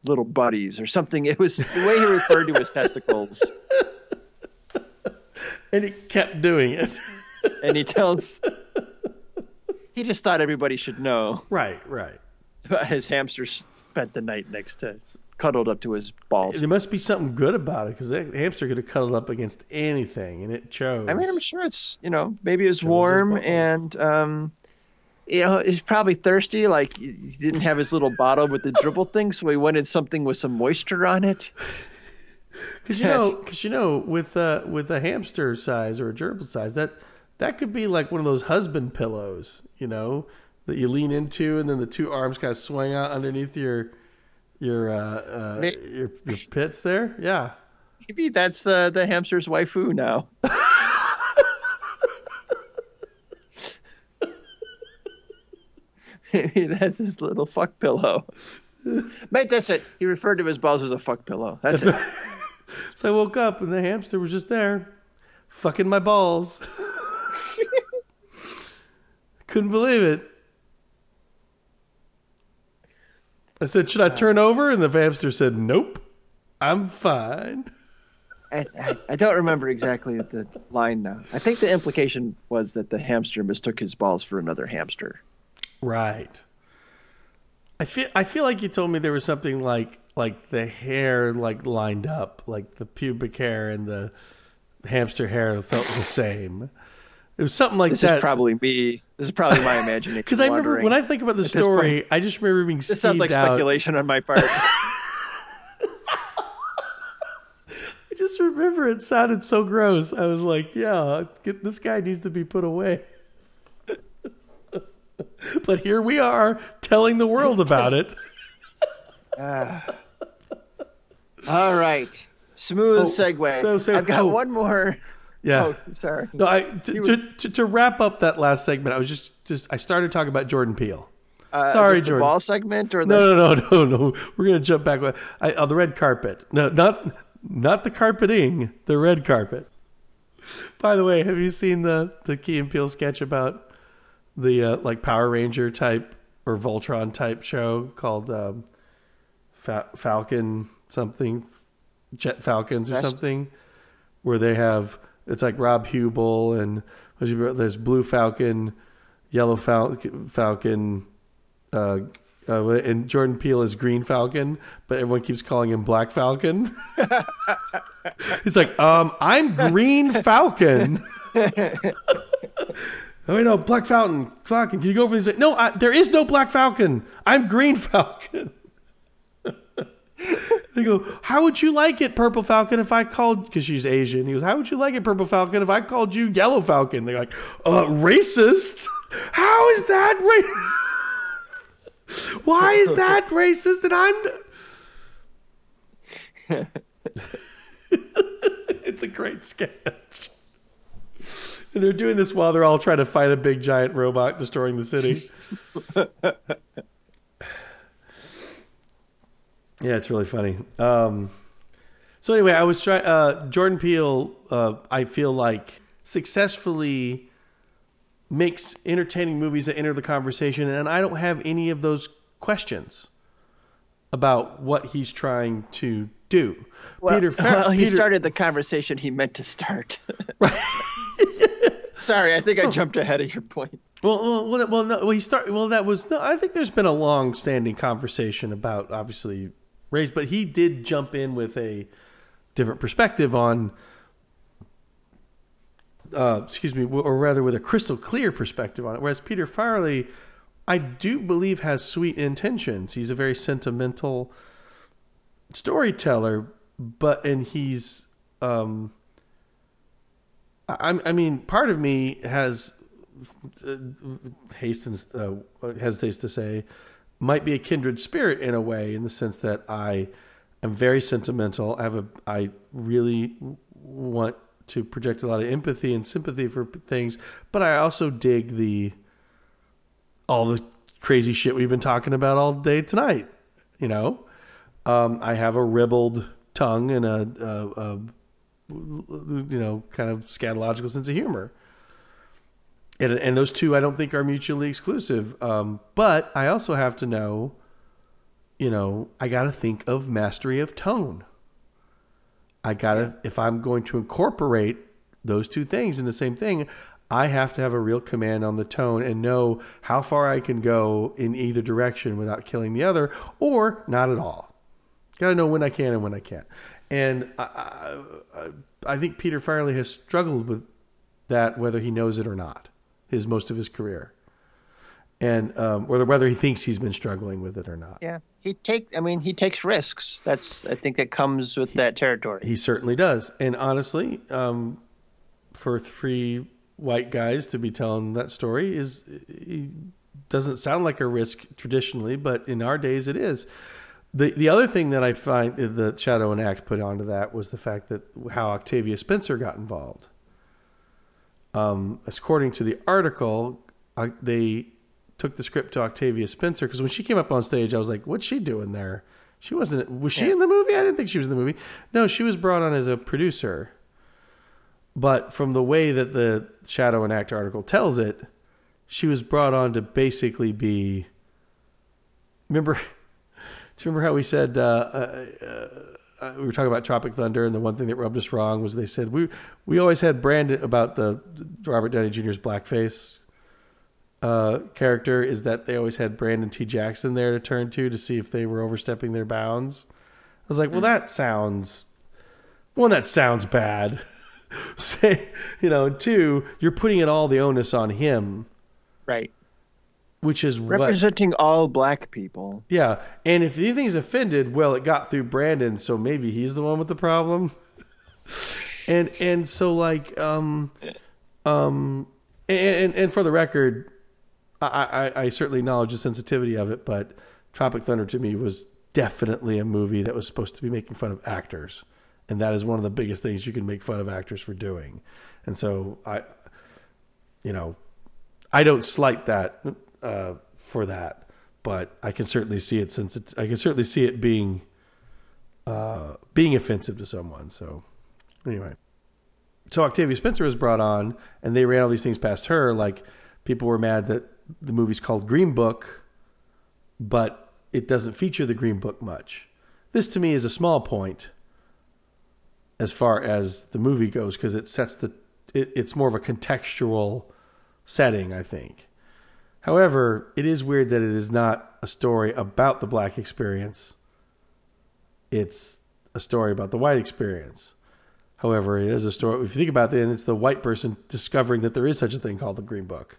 little buddies or something. It was the way he referred to his <laughs> testicles.
and he kept doing it.
And he tells he just thought everybody should know.
right, right. <laughs>
His hamster spent the night next to cuddled up to his balls.
There must be something good about it because that hamster could have cuddled up against anything, and it chose.
I mean, I'm sure it's you know maybe it was warm and um, you know he's probably thirsty. Like he didn't have his little bottle with the <laughs> dribble thing, so he wanted something with some moisture on it.
Because you know, <laughs> because you know, with uh, with a hamster size or a gerbil size, that that could be like one of those husband pillows, you know, that you lean into, and then the two arms kind of swing out underneath your your uh, uh, your, your pits there. Yeah,
Maybe that's uh, the hamster's waifu now. <laughs> Maybe that's his little fuck pillow. Mate, that's it. He referred to his balls as a fuck pillow. That's it. <laughs>
so I woke up and the hamster was just there, fucking my balls. <laughs> Couldn't believe it. I said, "Should I uh, turn over?" And the hamster said, "Nope, I'm fine."
I, I, I don't remember exactly the line now. I think the implication was that the hamster mistook his balls for another hamster.
Right. I feel I feel like you told me there was something like like the hair like lined up, like the pubic hair and the hamster hair felt the same. It was something like
This
that.
is probably me. This is probably my imagination. <laughs>
Because I remember when I think about the story,
point.
I just remember being
This sounds like
out.
speculation on my part. <laughs> <laughs>
I just remember it sounded so gross. I was like, yeah, get, this guy needs to be put away. but here we are telling the world about it. Ah.
All right. Smooth
Oh,
segue.
so- so-
I've got
oh.
one more.
Yeah.
Oh, sorry.
No, I to, to, to, to wrap up that last segment, I was just just I started talking about Jordan Peele.
Uh,
Sorry, Jordan.
ball segment or the
No, no, no, no, no. We're gonna jump back I, on the red carpet. No, not not the carpeting, the red carpet. By the way, have you seen the the Key and Peele sketch about the uh, like Power Ranger type or Voltron type show called um, Fa- Falcon something, Jet Falcons or something, where they have It's like Rob Huebel and there's Blue Falcon, Yellow Fal- Falcon, uh, uh, and Jordan Peele is Green Falcon, but everyone keeps calling him Black Falcon. <laughs> He's like, um, I'm Green Falcon. <laughs> Oh no, Black Falcon, Falcon. Can you go over these? No, I, there is no Black Falcon. I'm Green Falcon. They go, how would you like it, Purple Falcon, if I called? Because she's Asian. He goes, how would you like it, Purple Falcon, if I called you Yellow Falcon? They're like, uh, racist. How is that racist? <laughs> Why is that racist? And I'm. <laughs> it's a great sketch. And they're doing this while they're all trying to fight a big giant robot destroying the city. <laughs> yeah, it's really funny. Um, so anyway, I was trying. Uh, Jordan Peele, uh, I feel like successfully makes entertaining movies that enter the conversation, and I don't have any of those questions about what he's trying to do.
Well, Peter, Fer- well he Peter- started the conversation he meant to start. <laughs> Sorry, I think I jumped ahead of your point.
Well, well, well, no, well, he start. Well, that was no. I think there's been a long-standing conversation about obviously race, but he did jump in with a different perspective on. Uh, excuse me, or rather, with a crystal clear perspective on it. Whereas Peter Farrelly, I do believe has sweet intentions. He's a very sentimental storyteller, but and he's um, I, I mean, part of me has uh, hastens uh, hesitates to say might be a kindred spirit in a way, in the sense that I am very sentimental. I have a I really want to project a lot of empathy and sympathy for things, but I also dig the all the crazy shit we've been talking about all day tonight. You know, um, I have a ribald tongue and a, a, a you know, kind of scatological sense of humor. And, and those two I don't think are mutually exclusive. Um, but I also have to know, you know, I got to think of mastery of tone. I got to, yeah. if I'm going to incorporate those two things in the same thing, I have to have a real command on the tone and know how far I can go in either direction without killing the other or not at all. Got to know when I can and when I can't. And I, I, I think Peter Farrelly has struggled with that, whether he knows it or not, his most of his career, and um, whether whether he thinks he's been struggling with it or not.
Yeah, he take. I mean, he takes risks. That's I think that comes with that territory.
He certainly does. And honestly, um, for three white guys to be telling that story is doesn't sound like a risk traditionally, but in our days it is. The the other thing that I find the Shadow and Act put onto that was the fact that how Octavia Spencer got involved. Um, according to the article, uh, they took the script to Octavia Spencer because when she came up on stage, I was like, "What's she doing there?" She wasn't. Was she yeah. in the movie? I didn't think she was in the movie. No, she was brought on as a producer. But from the way that the Shadow and Act article tells it, she was brought on to basically be. Remember, <laughs> do you remember how we said uh, uh, uh, we were talking about Tropic Thunder, and the one thing that rubbed us wrong was they said we we always had Brandon about the Robert Downey Jr.'s blackface uh, character is that they always had Brandon T. Jackson there to turn to to see if they were overstepping their bounds. I was like, well, that sounds one that sounds bad. <laughs> Say, you know, two, you're putting it all the onus on him,
right?
Which is
representing
what,
all black people.
Yeah, and if anything's offended, well, it got through Brandon, so maybe he's the one with the problem. <laughs> and and so like um um and and for the record, I, I I certainly acknowledge the sensitivity of it, but Tropic Thunder to me was definitely a movie that was supposed to be making fun of actors, and that is one of the biggest things you can make fun of actors for doing. And so I, you know, I don't slight that uh, for that, but I can certainly see it since it's I can certainly see it being uh, being offensive to someone. So anyway, so Octavia Spencer was brought on, and they ran all these things past her. Like people were mad that the movie's called Green Book, but it doesn't feature the Green Book much. This to me is a small point, as far as the movie goes because it sets the it, it's more of a contextual setting, I think. However, it is weird that it is not a story about the black experience. It's a story about the white experience. However, it is a story. If you think about it, then it's the white person discovering that there is such a thing called the Green Book,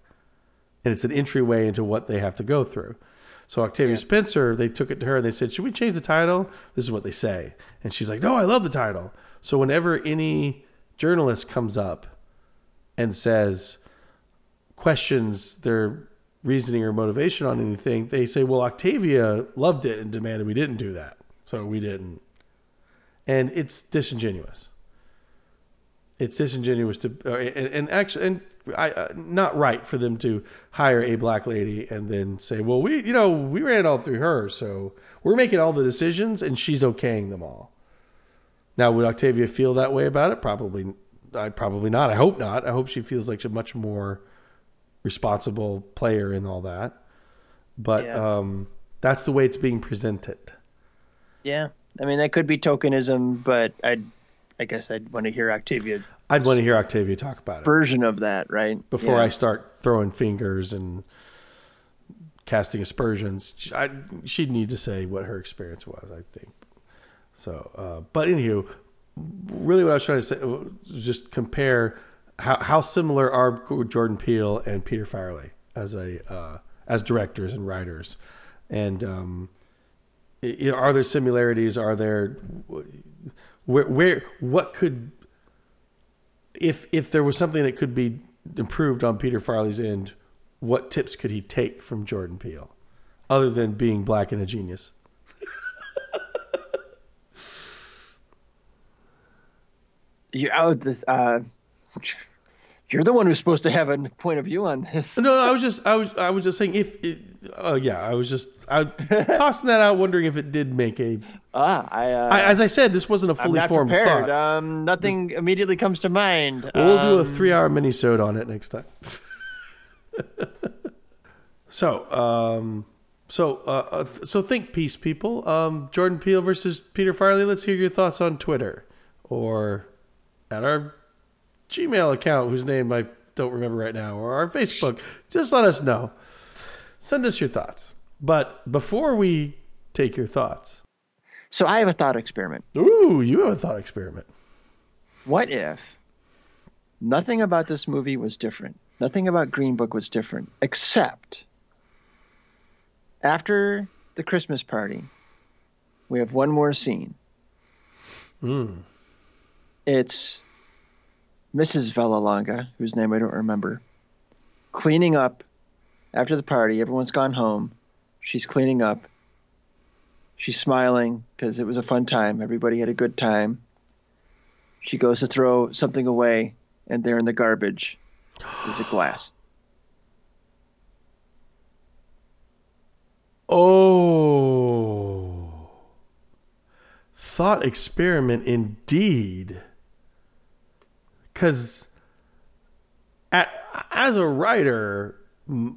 and it's an entryway into what they have to go through. So Octavia Spencer, they took it to her and they said, "Should we change the title?" This is what they say, and she's like, "No, I love the title." So whenever any journalist comes up and says questions their reasoning or motivation on anything, they say, "Well, Octavia loved it and demanded we didn't do that, so we didn't." And it's disingenuous. It's disingenuous to, uh, and, and actually, and I, uh, not right for them to hire a black lady and then say, "Well, we, you know, we ran all through her, so we're making all the decisions, and she's okaying them all." Now, would Octavia feel that way about it? Probably, I probably not. I hope not. I hope she feels like she's much more responsible player in all that. But
Yeah.
um, that's the way it's being presented.
Yeah, I mean that could be tokenism, but I, I guess I'd want to hear Octavia
I'd want to hear Octavia talk about it
version of that, right?
before
Yeah.
I start throwing fingers and casting aspersions. I, she'd need to say what her experience was, I think. So, uh, but anywho, really what I was trying to say was just compare how, how similar are Jordan Peele and Peter Farrelly as a uh, as directors and writers, and um, are there similarities? Are there where where what could if if there was something that could be improved on Peter Farrelly's end, what tips could he take from Jordan Peele, other than being black and a genius? <laughs>
You, I would just, uh, you're the one who's supposed to have a point of view on this.
No, I was just I was I was just saying if it, uh, yeah I was just I <laughs> tossing that out, wondering if it did make a.
Ah, I, uh,
I, as I said, this wasn't a
I'm
fully
not
formed
prepared.
thought.
Um, nothing immediately comes to mind.
we'll do a
Um,
three-hour mini-sode on it next time. <laughs> so, um, so, uh, uh, so think peace, people. Um, Jordan Peele versus Peter Farrelly. Let's hear your thoughts on Twitter or at our Gmail account, whose name I don't remember right now, or our Facebook. Just let us know. Send us your thoughts. But before we take your thoughts,
So I have a thought experiment.
ooh, you have a thought experiment.
What if nothing about this movie was different? Nothing about Green Book was different, except after the Christmas party, we have one more scene.
Mm.
It's Mrs. Vallelonga, whose name I don't remember, cleaning up after the party. Everyone's gone home. She's cleaning up. She's smiling because it was a fun time. Everybody had a good time. She goes to throw something away, and there in the garbage is a glass.
Oh. Thought experiment indeed. Because as a writer,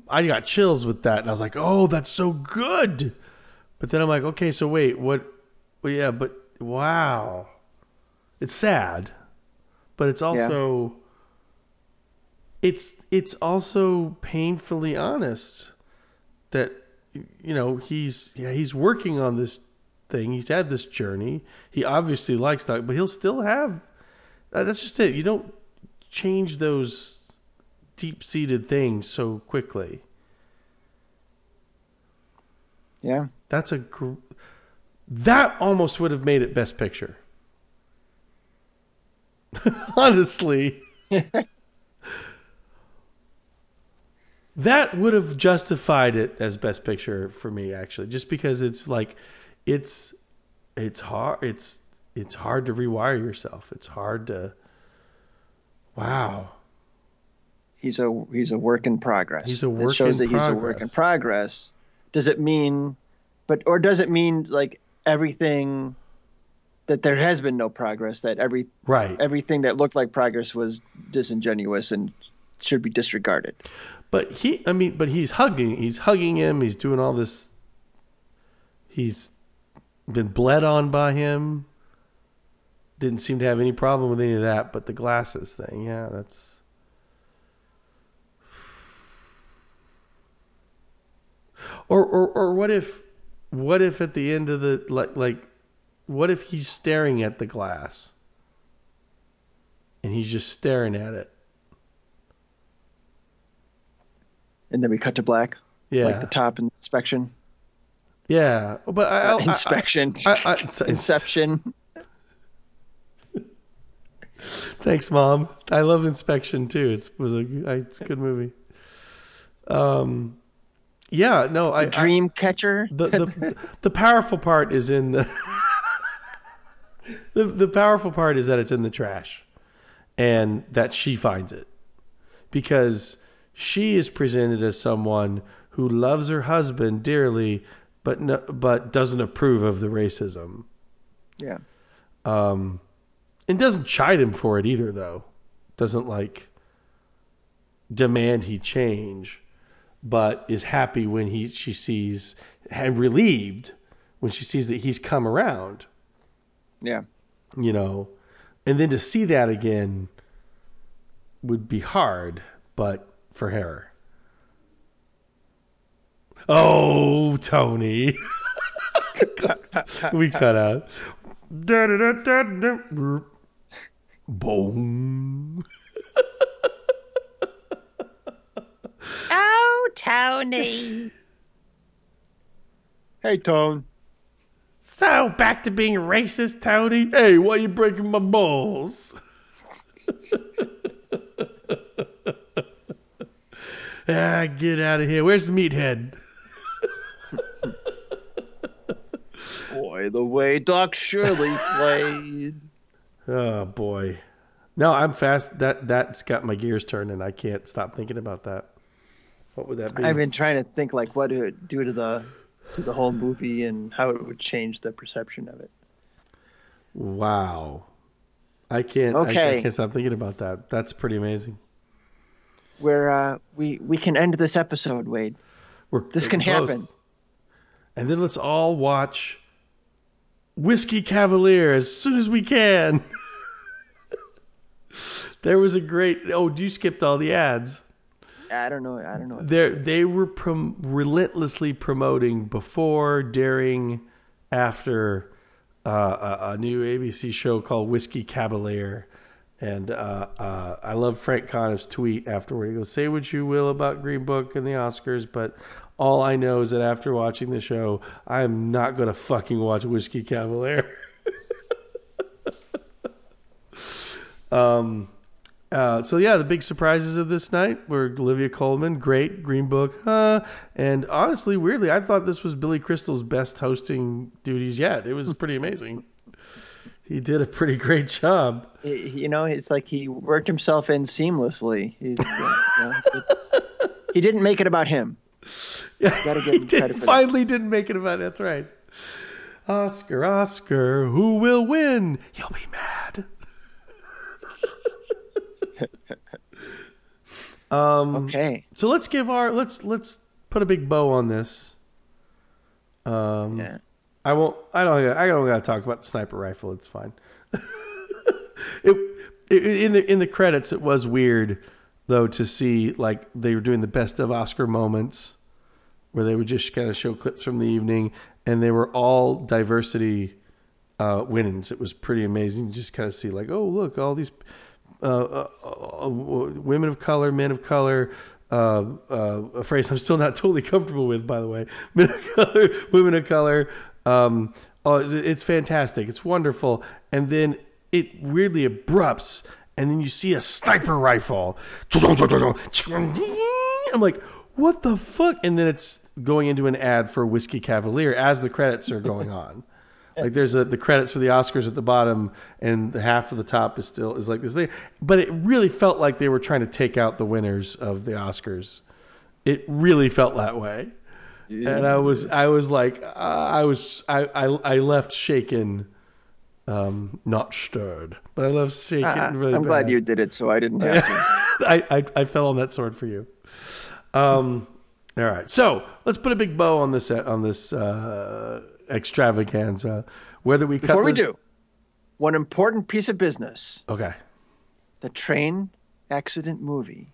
I got chills with that. And I was like, oh, that's so good. But then I'm like, okay, so wait, what? Well, yeah, but wow. It's sad, but it's also. It's it's also painfully honest that you know he's yeah he's working on this thing he's had this journey he obviously likes that but he'll still have uh, that's just it. You don't change those deep-seated things so quickly.
Yeah.
that's a gr- that almost would have made it best picture. <laughs> Honestly. <laughs> That would have justified it as best picture for me actually just because it's like it's it's hard it's it's hard to rewire yourself it's hard to wow
He's a he's a work in progress.
He's a work.
It shows
in
that he's a work in
progress.
progress. Does it mean, but or does it mean like everything that there has been no progress? That every
right
everything that looked like progress was disingenuous and should be disregarded.
but he i mean but he's hugging he's hugging him he's doing all this he's been bled on by him didn't seem to have any problem with any of that, but the glasses thing, yeah, that's. Or, or, or what if, what if at the end of the like, like, what if he's staring at the glass, and he's just staring at it?
And then we cut to black,
Yeah,
like the top inspection,
yeah, but I, I,
inspection,
I, I,
inception.
Thanks, mom. I love Inspection too. It's was a it's a good movie. Um, yeah, no, I, I
Dream catcher.
the the the powerful part is in the the the powerful part is that it's in the trash, and that she finds it because she is presented as someone who loves her husband dearly, but no, but doesn't approve of the racism
Yeah.
um, and doesn't chide him for it either, though. Doesn't like demand he change, but is happy when he she sees and relieved when she sees that he's come around.
Yeah.
You know, and then to see that again would be hard, but for her. Oh, Tony. <laughs> we cut out. <laughs> Boom.
Oh, Tony.
Hey, Tone.
So back to being racist, Tony. Hey, why are you breaking my balls? ah, get out of here. Where's the meathead?
Boy, the way Doc Shirley <laughs> played.
Oh boy. No, I'm fast. That that's got my gears turning. And I can't stop thinking about that. What would that be?
I've been trying to think like what it would do to the to the whole movie and how it would change the perception of it.
wow. I can't. I- I,
Okay.
can't stop thinking about that. That's pretty amazing.
Where uh, we we can end this episode, Wade.
We're,
This can
close.
happen.
And then let's all watch Whiskey Cavalier as soon as we can. <laughs> there was a great. Oh, do you skipped all the ads.
I don't know. I don't know.
They they were prom- relentlessly promoting before, during, after uh, a, a new ABC show called Whiskey Cavalier. And uh, uh, I love Frank Conniff's tweet afterward. He goes, "Say what you will about Green Book and the Oscars, but all I know is that after watching the show, I am not going to fucking watch Whiskey Cavalier." <laughs> um, uh, so yeah, the big surprises of this night were Olivia Colman, great Green Book, huh? And honestly, weirdly, I thought this was Billy Crystal's best hosting duties yet. It was pretty amazing. He did a pretty great job.
He- you know, it's like he worked himself in seamlessly. Know, <laughs> he didn't make it about him. Gotta give
he
him
did,
for that.
finally didn't make it about. That's right. Oscar, Oscar, who will win? You'll be mad. <laughs> um.
Okay.
So let's give our let's let's put a big bow on this. Um.
Yeah.
I won't. I don't. I don't got to talk about the sniper rifle. It's fine. <laughs> it, it in the in the credits, it was weird though to see like they were doing the best of Oscar moments, where they would just kind of show clips from the evening, and they were all diversity uh, winnings. It was pretty amazing. to Just kind of see like, oh look, all these uh, uh, uh, women of color, men of color. Uh, uh, a phrase I'm still not <laughs> totally comfortable with, by the way. <laughs> Men of color, women of color. Um, oh, it's fantastic. It's wonderful. And then it weirdly abrupts, and then you see a sniper rifle. I'm like, what the fuck? And then it's going into an ad for Whiskey Cavalier as the credits are going <laughs> on. Like there's a, the credits for the Oscars at the bottom, and the half of the top is still is like this thing. But it really felt like they were trying to take out the winners of the Oscars. It really felt that way, and I was I was like uh, I was I, I I left shaken, um, not stirred, but I left shaken.
Uh,
really
I'm glad you did it, so I didn't have to. <laughs>
I, I I fell on that sword for you. Um, all right, so let's put a big bow on this on this uh, extravaganza. Whether we cut
Before we
this-
do, one important piece of business.
Okay.
The train accident movie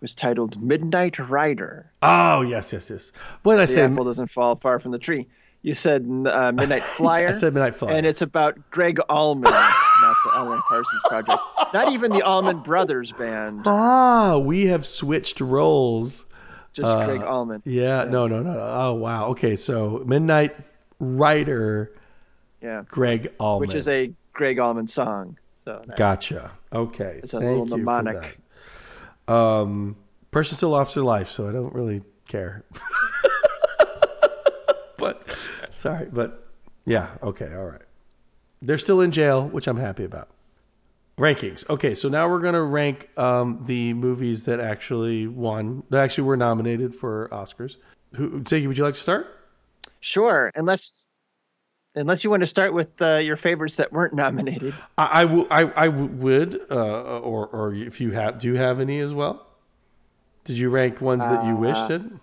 was titled Midnight Rider.
Oh yes, yes, yes. What did I
The
say?
apple doesn't fall far from the tree. You said uh, Midnight <laughs> Flyer.
I said Midnight Flyer.
And it's about Gregg Allman, not the Alan Parsons Project. Not even the Allman Brothers Band,
ah, we have switched roles.
just Gregg Allman.
Yeah, no, no, no, no. Oh wow. Okay, so Midnight Rider,
Yeah.
Gregg Allman.
Which is a Gregg Allman song. So that-
gotcha. Okay,
It's a
Thank
little mnemonic.
Um, person still lost their life, so I don't really care. <laughs> but sorry, but yeah, okay, all right. They're still in jail, which I'm happy about. Rankings. Okay, so now we're gonna rank um, the movies that actually won, that actually were nominated for Oscars. Who, Siggy, would you like to start?
Sure, unless unless you want to start with uh, your favorites that weren't nominated.
I, I, w- I, I w- would, uh, or or if you have, do you have any as well? Did you rank ones that you wished did?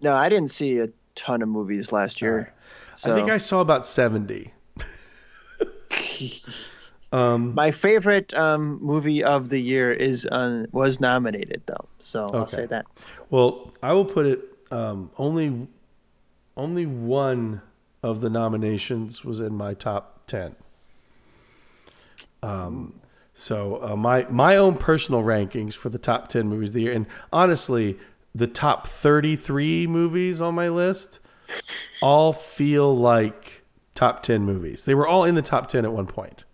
No, I didn't see a ton of movies last year. So
I think I saw about seventy. <laughs>
my favorite um, movie of the year is uh, was nominated though. So I'll say that.
Well, I will put it um, only only one of the nominations was in my top ten. Um, so uh, my my own personal rankings for the top ten movies of the year, and honestly, the top thirty three movies on my list all feel like top ten movies. They were all in the top ten at one point.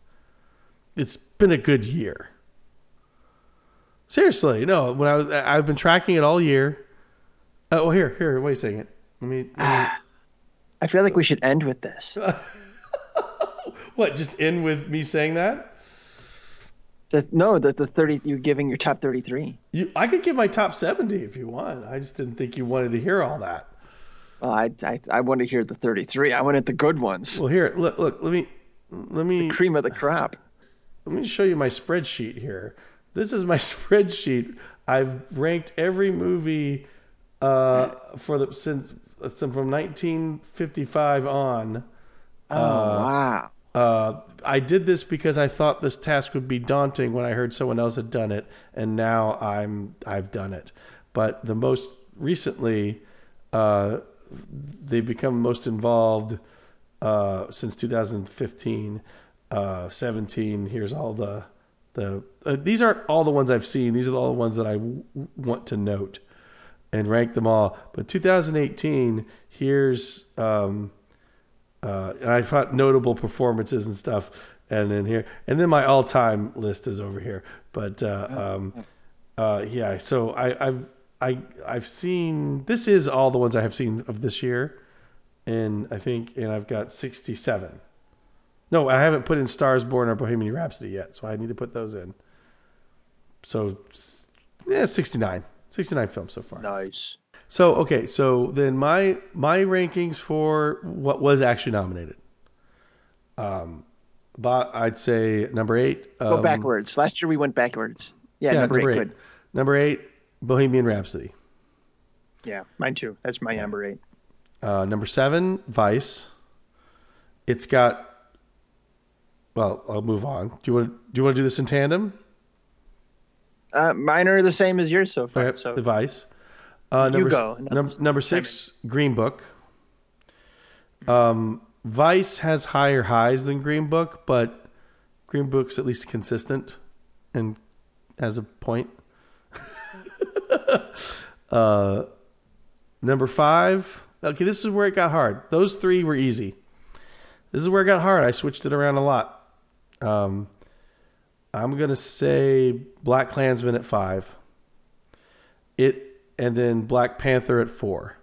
It's been a good year. Seriously, no. When I was, I've been tracking it all year. Oh, well, here, here. Wait a second. Let me. Let me
I feel like we should end with this. <laughs>
what? Just end with me saying that?
The, no, the the thirty you're giving your top thirty three.
You, I could give my top seventy if you want. I just didn't think you wanted to hear all that.
Well, I, I I want to hear the thirty three. I wanted the good ones,
Well, here, look, look. Let me, let me,
cream of the crop.
let me show you my spreadsheet here. This is my <laughs> spreadsheet. I've ranked every movie uh, for the since since from 1955 on.
Oh wow!
Uh, I did this because I thought this task would be daunting when I heard someone else had done it, and now I'm I've done it. But the most recently, uh, they've become most involved uh, since 2015, uh, 17. Here's all the the uh, these aren't all the ones I've seen. These are all the ones that I w- want to note and rank them all. But 2018, here's. Um, uh, and I thought notable performances and stuff, and then here, and then my all-time list is over here. But uh, um, uh, yeah, so I, I've I I've seen this is all the ones I have seen of this year, and I think and I've got sixty-seven. No, I haven't put in Stars Born or Bohemian Rhapsody yet, so I need to put those in. So yeah, 69. 69 films so far.
Nice.
So okay, so then my my rankings for what was actually nominated. Um, but I'd say number eight.
Go
um,
backwards. Last year we went backwards. Yeah,
Yeah,
number,
number
eight.
eight. Number eight, Bohemian Rhapsody.
Yeah, mine too. That's my number eight.
Uh, number seven, Vice. It's got. Well, I'll move on. Do you want do you want to do this in tandem?
Uh, mine are the same as yours so far.
Okay,
So
the Vice. Uh, number,
go.
Number, number six, Green Book. Um, Vice has higher highs than Green Book, but Green Book's at least consistent and has a point. <laughs> uh, number five. Okay, this is where it got hard. Those three were easy. This is where it got hard. I switched it around a lot. Um, I'm gonna say BlacKkKlansman at five. It and then Black Panther at four.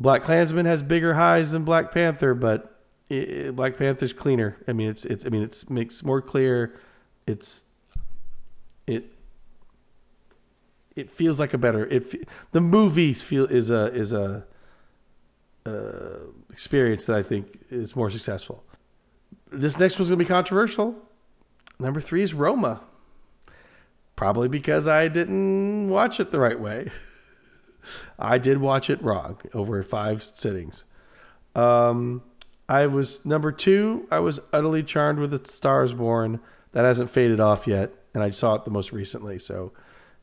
BlacKkKlansman has bigger highs than Black Panther, but it, Black Panther's cleaner. I mean, it's it's. I mean, it's makes more clear. It's it. It feels like a better. It the movies feel is a is a uh, experience that I think is more successful. This next one's gonna be controversial. Number three is Roma. Probably because I didn't watch it the right way. <laughs> I did watch it wrong over five sittings. Um, I was number two. I was utterly charmed with the Stars Born. That hasn't faded off yet, and I saw it the most recently, so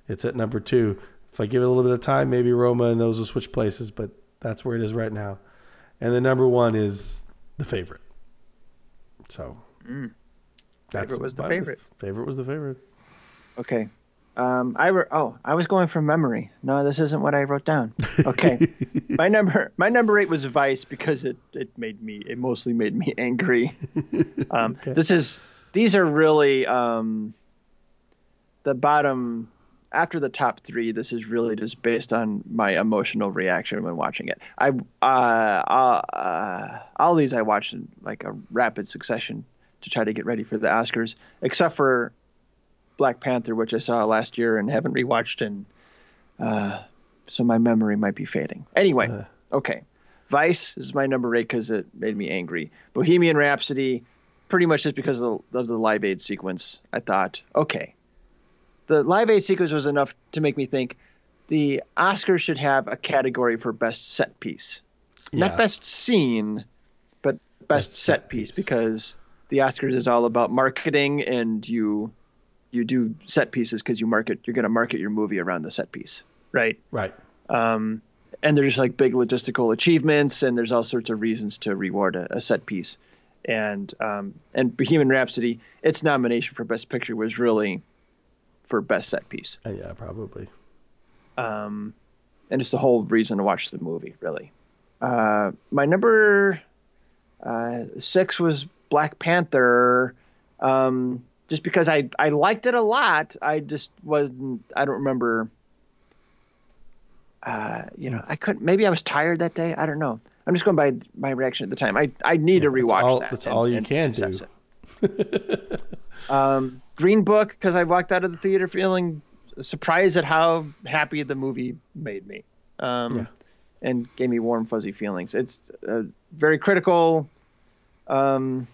it's at number two. If I give it a little bit of time, maybe Roma and those will switch places, but that's where it is right now. And the number one is the favorite. So
Favorite was the favorite.
list. Favorite was the favorite.
Okay. Um, I re- oh, I was going from memory. No, this isn't what I wrote down. Okay. <laughs> my number my number eight was Vice because it, it made me it mostly made me angry. <laughs> Um, This is these are really um, the bottom after the top three. This is really just based on my emotional reaction when watching it. I uh, uh, uh, all these I watched in like a rapid succession to try to get ready for the Oscars, except for Black Panther, which I saw last year and haven't rewatched, and uh, so my memory might be fading. Anyway, okay, Vice is my number eight because it made me angry. Bohemian Rhapsody, pretty much just because of the, of the Live Aid sequence. I thought, okay, the Live Aid sequence was enough to make me think the Oscars should have a category for best set piece,
Yeah.
not best scene, but best,
Best
set
set
piece
piece.
because the Oscars is all about marketing and you you do set pieces because you market you're going to market your movie around the set piece, right?
Right.
Um, and they're just like big logistical achievements, and there's all sorts of reasons to reward a, a set piece. And um, and Bohemian Rhapsody, its nomination for Best Picture was really for Best Set Piece,
Uh, yeah, probably.
um, and it's the whole reason to watch the movie, really. Uh, my number uh, six was Black Panther, um, just because I I liked it a lot. I just wasn't. I don't remember. Uh, you know, I couldn't. Maybe I was tired that day. I don't know. I'm just going by my reaction at the time. I I need to
that's
rewatch
all-
that.
that's all you can do. <laughs>
um, Green Book because I walked out of the theater feeling surprised at how happy the movie made me. Um,
Yeah.
and gave me warm fuzzy feelings. It's a very critical um,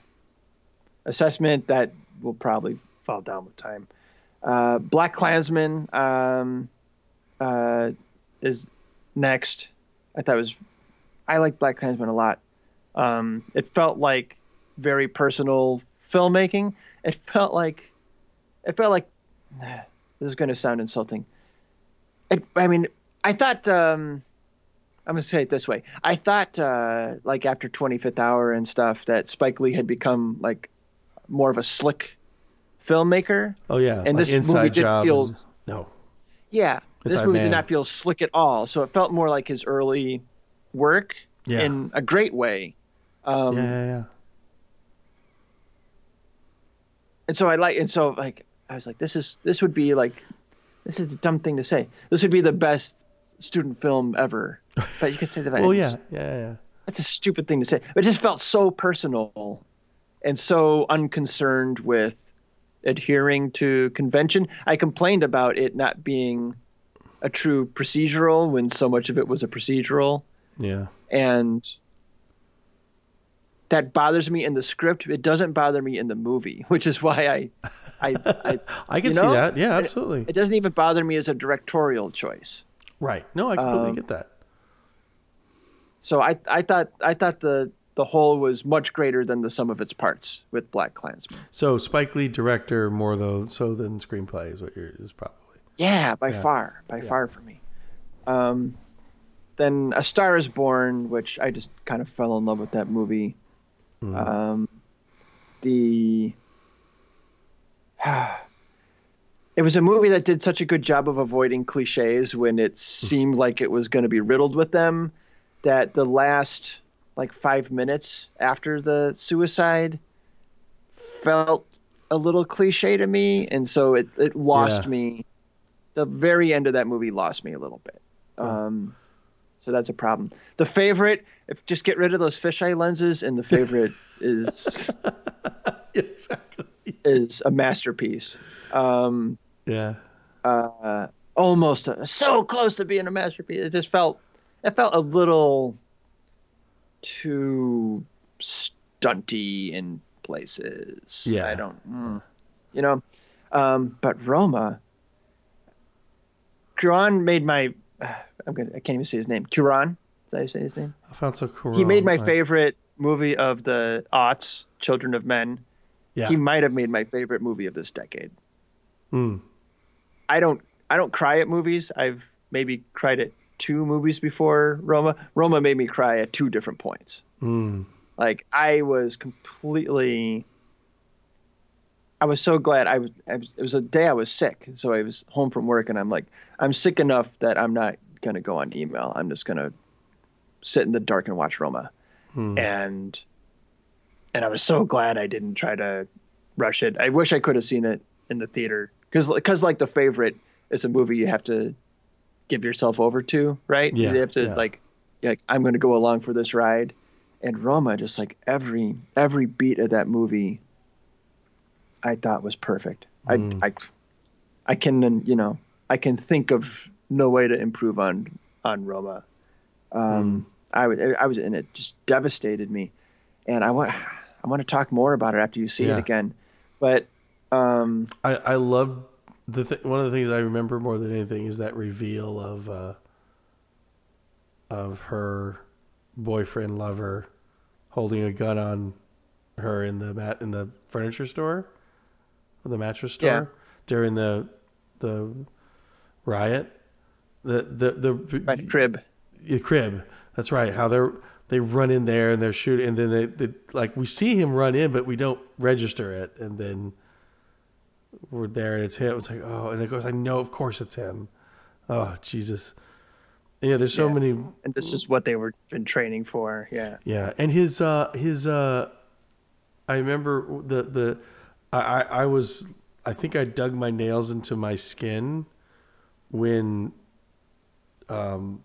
assessment that will probably fall down with time. Uh, BlacKkKlansman um, uh, is next. I thought it was I like BlacKkKlansman a lot. Um, it felt like very personal filmmaking. It felt like it felt like <sighs> this is going to sound insulting. It, I mean, I thought um, I'm gonna say it this way. I thought uh, like after 25th Hour and stuff that Spike Lee had become like more of a slick filmmaker.
Oh yeah.
And
like
this movie did feel-
and- no.
Yeah, this
Inside
movie
Man.
did not feel slick at all. So it felt more like his early work
Yeah.
in a great way. Um,
yeah, yeah, yeah.
and so I like, and so like, I was like, this is this would be like, this is the dumb thing to say. This would be the best student film ever. But you could say that. <laughs>
Well, yeah, yeah, yeah.
that's a stupid thing to say. It just felt so personal and so unconcerned with adhering to convention. I complained about it not being a true procedural when so much of it was a procedural
Yeah.
and that bothers me in the script. It doesn't bother me in the movie, <laughs> which is why I I I, <laughs>
I can see
know?
that. Yeah, absolutely.
it doesn't even bother me as a directorial choice.
right. No, I completely
Um,
get that.
So I I thought I thought the the whole was much greater than the sum of its parts with BlacKkKlansman.
So Spike Lee director more though so than screenplay is what you're is probably.
Yeah, by
Yeah.
far, by far for me. Um, then A Star Is Born, which I just kind of fell in love with that movie. Um, the <sighs> it was a movie that did such a good job of avoiding cliches when it seemed like it was going to be riddled with them that the last like five minutes after the suicide felt a little cliche to me and so it, it lost
Yeah.
me the very end of that movie lost me a little bit um, so that's a problem the favorite if just get rid of those fisheye lenses and the favorite <laughs> is <laughs>
exactly.
is a masterpiece um,
Yeah.
uh, almost a, so close to being a masterpiece. It just felt it felt a little too stunty in places.
Yeah.
I don't, mm, you know. Um, but Roma, Curon made my. <sighs> I'm gonna. I can't even say his name. Curon. Is that how you say his name?
I found so.
He made my
Like,
favorite movie of the aughts, Children of Men,
Yeah.
he might have made my favorite movie of this decade.
Hmm.
I don't I don't cry at movies. I've maybe cried at two movies before Roma. Roma made me cry at two different points.
Hmm.
Like I was completely I was so glad I was, I was it was a day I was sick. So I was home from work and I'm like I'm sick enough that I'm not going to go on email. I'm just going to sit in the dark and watch Roma. And and I was so glad I didn't try to rush it. I wish I could have seen it in the theater because because like the favorite is a movie you have to give yourself over to, right?
Yeah,
you have to
yeah.
like like I'm going to go along for this ride. And Roma, just like every every beat of that movie, I thought was perfect.
Mm.
I I I can you know I can think of no way to improve on on Roma. Um, I was I was and it just devastated me, and I want I want to talk more about it after you see
Yeah.
it again, but um,
I I love the th- one of the things I remember more than anything is that reveal of uh, of her boyfriend lover holding a gun on her in the mat in the furniture store, or the mattress store
Yeah.
during the the riot. The the the,
the crib.
the crib. That's right. How they're they run in there and they're shooting, and then they, they like we see him run in, but we don't register it, and then we're there and it's him. It's like oh, and it goes. I know, of course, it's him. Oh Jesus. Yeah, there's so
Yeah.
many.
And this is what they were been training for. Yeah.
Yeah, and his uh his uh, I remember the the I I, I was I think I dug my nails into my skin when um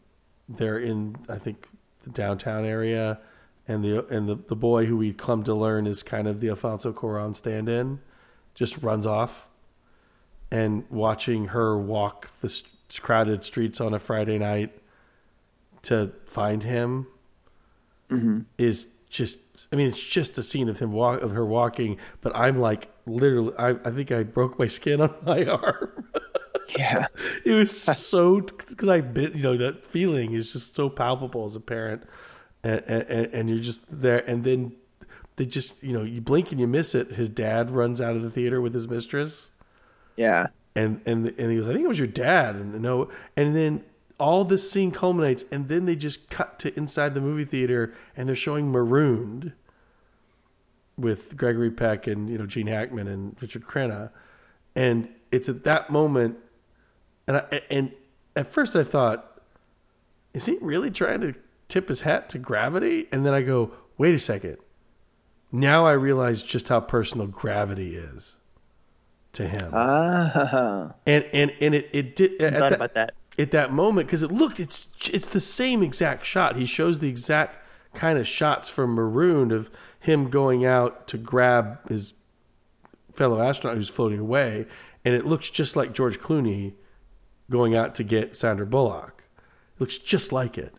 they're in I think the downtown area and the and the, the boy who we come to learn is kind of the Alfonso Cuarón stand-in just runs off and watching her walk the s- crowded streets on a Friday night to find him mm-hmm. is just I mean it's just a scene of him walk of her walking, but I'm like literally I, I think I broke my skin on <laughs> my arm.
Yeah. <laughs>
it was so because I've been you know that feeling is just so palpable as a parent, and, and and you're just there, and then they just you know you blink and you miss it. His dad runs out of the theater with his mistress
Yeah.
and and and he goes, I think it was your dad, and no, and then all this scene culminates, and then they just cut to inside the movie theater, and they're showing Marooned with Gregory Peck and you know Gene Hackman and Richard Crenna, and it's at that moment, and I and at first I thought, is he really trying to tip his hat to gravity? And then I go, wait a second. Now I realize just how personal gravity is to him
Ah.
and and and it it did at
Thought
that,
about that.
at that moment because it looked it's it's the same exact shot. He shows the exact kind of shots from Marooned of him going out to grab his fellow astronaut who's floating away, and it looks just like George Clooney going out to get Sandra Bullock. It looks just like it,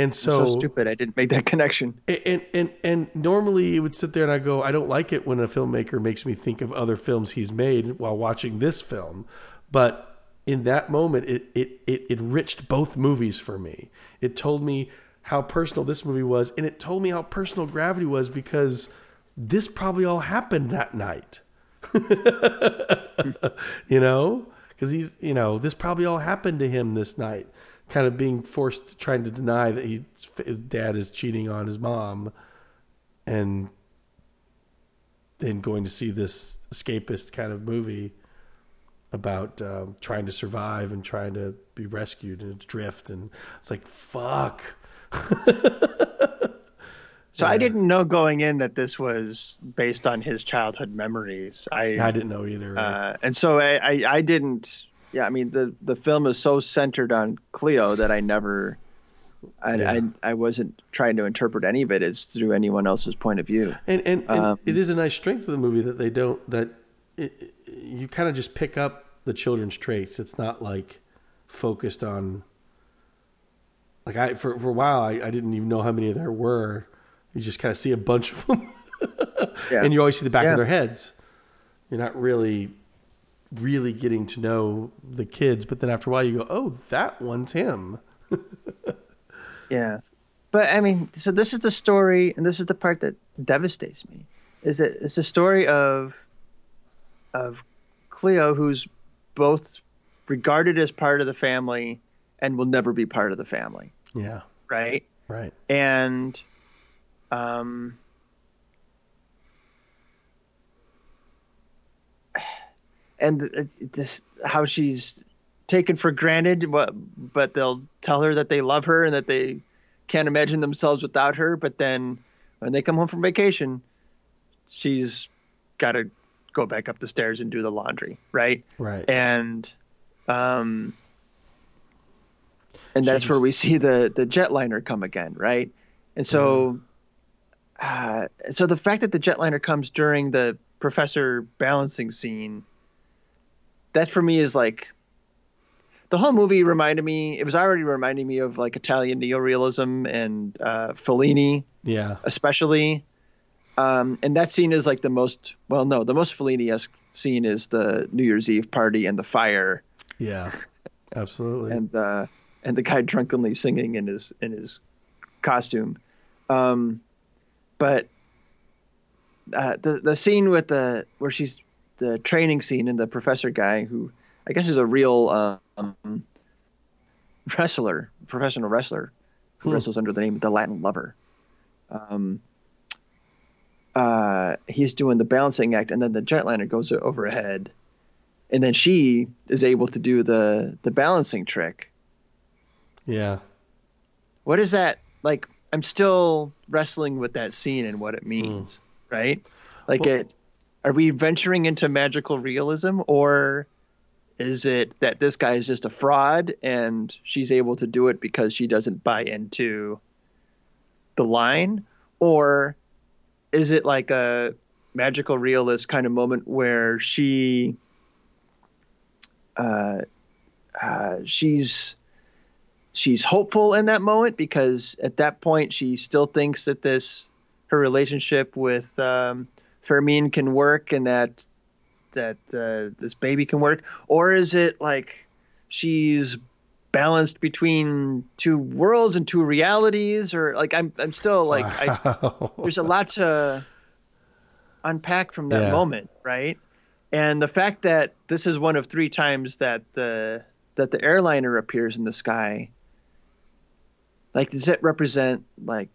and
So stupid. I didn't make that <laughs> connection.
and and and normally it would sit there and I go, I don't like it when a filmmaker makes me think of other films he's made while watching this film, but in that moment, it it it enriched both movies for me. It told me how personal this movie was, and it told me how personal Gravity was because this probably all happened that night. <laughs> you know, because he's you know this probably all happened to him this night, kind of being forced trying to deny that he, his dad is cheating on his mom, and then going to see this escapist kind of movie about um, trying to survive and trying to be rescued and drift, and it's like fuck. <laughs>
So I didn't know going in that this was based on his childhood memories. I,
I didn't know either.
uh, and so I, I, I didn't. Yeah, I mean the the film is so centered on Cleo that I never, I,
Yeah.
I, I wasn't trying to interpret any of it as through anyone else's point of view.
And and, and
Um,
it is a nice strength of the movie that they don't that it, you kind of just pick up the children's traits. It's not like focused on like I for for a while I, I didn't even know how many there were. You just kind of see a bunch of <laughs> them,
Yeah.
and you always see the back
Yeah.
of their heads. You're not really really getting to know the kids, but then after a while you go, "Oh, that one's him." <laughs>
Yeah. but I mean, so this is the story, and this is the part that devastates me. Is that it's a story of of Cleo, who's both regarded as part of the family and will never be part of the family,
Yeah.
right?
Right.
And um, and just how she's taken for granted, but but they'll tell her that they love her and that they can't imagine themselves without her. But then when they come home from vacation, she's got to go back up the stairs and do the laundry, right?
Right.
and um and that's
She's-
where we see the the jetliner come again right and so uh, so the fact that the jetliner comes during the professor balancing scene that for me is like the whole movie reminded me it was already reminding me of like italian neorealism and uh, fellini
yeah.
especially. Um, and that scene is like the most well, no, the most Fellini-esque scene is the New Year's Eve party and the fire
Yeah. Absolutely.
and the and the guy drunkenly singing in his in his costume. Um, but uh, the the scene with the where she's the training scene and the professor guy who I guess is a real um, wrestler, professional wrestler who
Hmm.
wrestles under the name of the Latin Lover. Um, uh, he's doing the balancing act, and then the jetliner goes overhead, and then she is able to do the the balancing trick.
yeah.
What is that like? I'm still wrestling with that scene and what it means, right? Like
Well-
it. Are we venturing into magical realism, or is it that this guy is just a fraud and she's able to do it because she doesn't buy into the line, or is it like a magical realist kind of moment where she uh, uh, she's she's hopeful in that moment because at that point she still thinks that this her relationship with um, Fermin can work and that that uh, this baby can work, or is it like she's balanced between two worlds and two realities, or like I'm I'm still like I, there's a lot to unpack from that
Yeah.
moment, right? And the fact that this is one of three times that the that the airliner appears in the sky, like does it represent like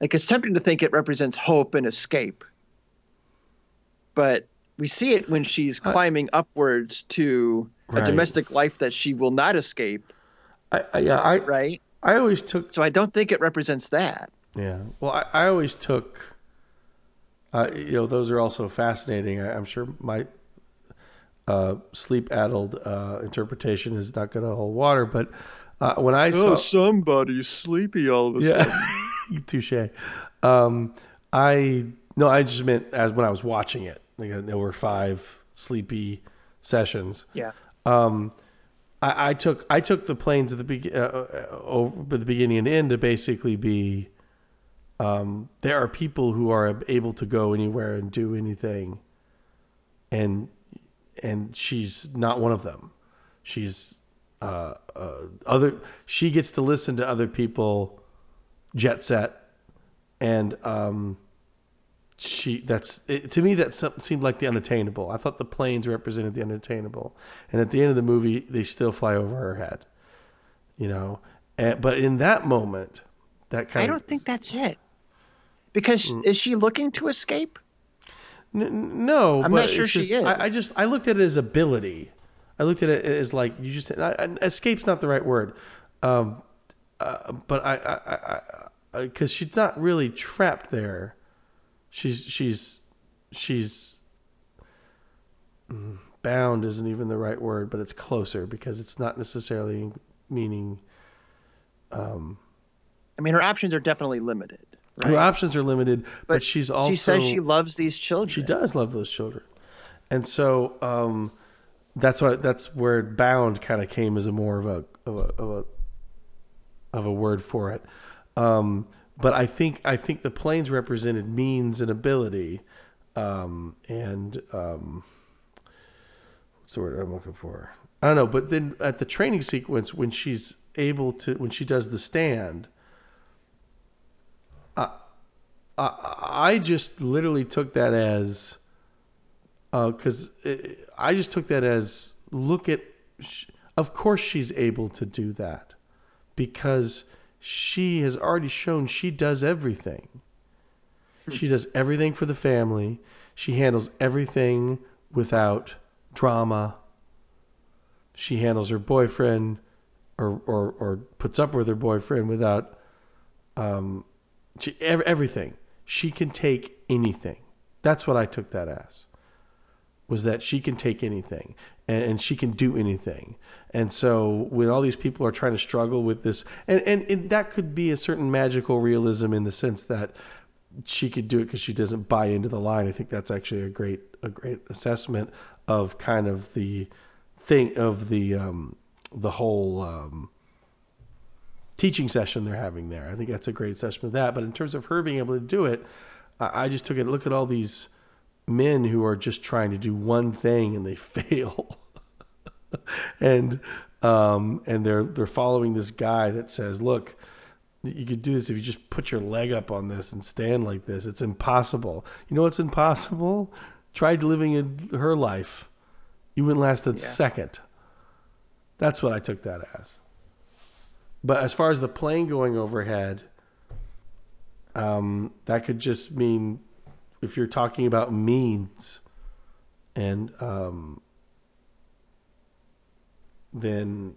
like it's tempting to think it represents hope and escape, but we see it when she's climbing upwards to
Right.
a domestic life that she will not escape,
I, I, yeah. I,
right?
I always took
So I don't think it represents that.
Yeah. Well, I, I always took, uh, you know, those are also fascinating. I, I'm sure my uh, sleep addled uh, interpretation is not going to hold water, but uh, when I saw.
Oh, somebody's sleepy all of a sudden. <laughs> <laughs>
Touche. Um, I no, I just meant as when I was watching it. Like uh, there were five sleepy sessions.
Yeah.
Um, I, I took I took the planes at the be- uh, uh, over the beginning and end to basically be. Um, there are people who are able to go anywhere and do anything, and and she's not one of them. She's uh, uh, other. She gets to listen to other people jet set and um she that's it, to me that seemed like the unattainable i thought the planes represented the unattainable and at the end of the movie they still fly over her head you know and, but in that moment that kind
I don't think that's it. Because is she looking to escape?
N- no,
I'm
but
not sure she
just-
is.
I, I just I looked at it as ability. I looked at it as like you just I, escape's not the right word, um, uh, but I I because she's not really trapped there. She's she's she's mm, bound isn't even the right word, but it's closer because it's not necessarily meaning
I mean, her options are definitely limited. Right?
her options are limited, but, she's also
she says she loves these children.
She does love those children, and so um, that's why that's where bound kind of came as a more of a of a of a, of a word for it. Um, but I think I think the planes represented means and ability, um, and um, what's the word I'm looking for? I don't know. But then at the training sequence, when she's able to, when she does the stand, I just literally took that as because I just took that as look at. Of course, she's able to do that because she has already shown she does everything. She does everything for the family. She handles everything without drama. She handles her boyfriend or, or, or puts up with her boyfriend without um, she, everything. She can take anything. That's what I took that as. Was that she can take anything and, and she can do anything. And so when all these people are trying to struggle with this, and, and, and that could be a certain magical realism in the sense that she could do it because she doesn't buy into the line. I think that's actually a great a great assessment of kind of the thing of the um, the whole um, teaching session they're having there. I think that's a great assessment of that. But in terms of her being able to do it, I just took it. Look at all these men who are just trying to do one thing and they <laughs> fail, and um, and they're they're following this guy that says, "Look, you could do this if you just put your leg up on this and stand like this. It's impossible. You know what's impossible? Tried living in her life. You wouldn't last a yeah. second. That's what I took that as. But as far as the plane going overhead, um, that could just mean if you're talking about means and um, then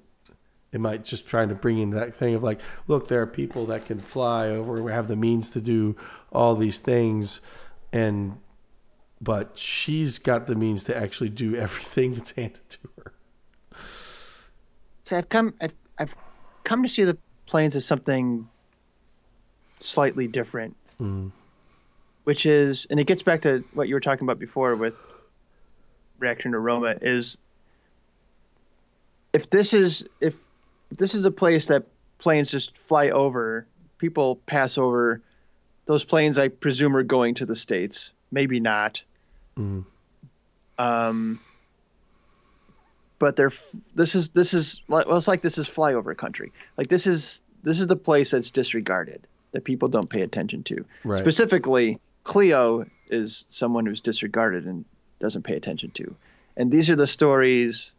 it might just trying to bring in that thing of like, look, there are people that can fly over, we have the means to do all these things, and but she's got the means to actually do everything <laughs> that's handed to her.
So I've come, I've, I've come to see the planes as something slightly different, mm. Which is, and it gets back to what you were talking about before with reaction to Roma is if this is if this is a place that planes just fly over. People pass over. Those planes, I presume, are going to the states. Maybe not. Mm. Um, but they're this is this is well, it's like this is flyover country. Like this is this is the place that's disregarded that people don't pay attention to. Right. Specifically, Cleo is someone who's disregarded and doesn't pay attention to. And these are the stories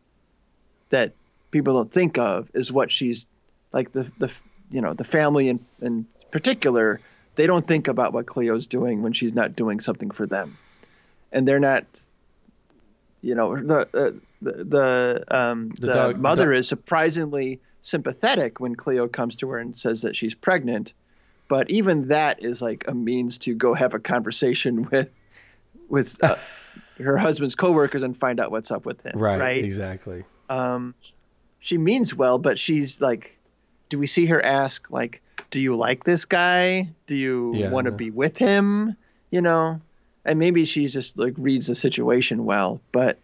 that people don't think of is what she's like the the you know the family in in particular they don't think about what Cleo's doing when she's not doing something for them, and they're not you know the uh, the the, um, the, the dog, mother the is surprisingly sympathetic when Cleo comes to her and says that she's pregnant, but even that is like a means to go have a conversation <laughs> with with uh, <laughs> her husband's coworkers and find out what's up with him.
Right.
Right.
Exactly.
Um, she means well, but she's like, do we see her ask like, do you like this guy? Do you yeah, want to be with him? You know, and maybe she's just like reads the situation well, but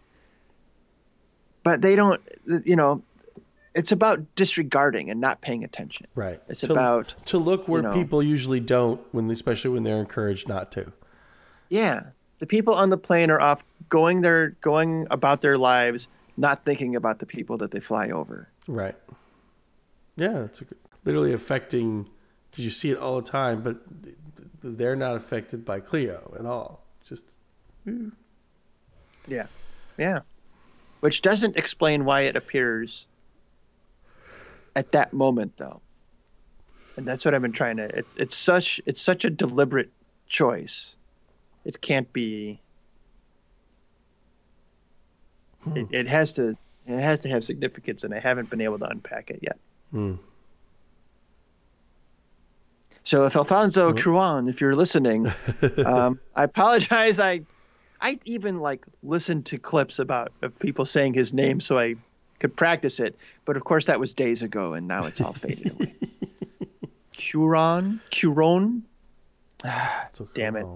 but they don't. You know, it's about disregarding and not paying attention.
Right.
It's to, about
to look where you know, people usually don't when, especially when they're encouraged not to.
Yeah, the people on the plane are off going their going about their lives not thinking about the people that they fly over.
Right. Yeah, it's literally affecting because you see it all the time, but they're not affected by Cleo at all. Just
yeah, yeah, which doesn't explain why it appears at that moment, though. And that's what I've been trying to. It's it's such it's such a deliberate choice. It can't be Hmm. It, it, has to it has to have significance, and I haven't been able to unpack it yet. Hmm. So if Alfonso hmm. If you're listening, <laughs> um, I apologize. I I even like listened to clips about of people saying his name so I could practice it, but of course that was days ago, and now it's all faded away. <laughs> Curon, Curon. <sighs> Ah, damn it!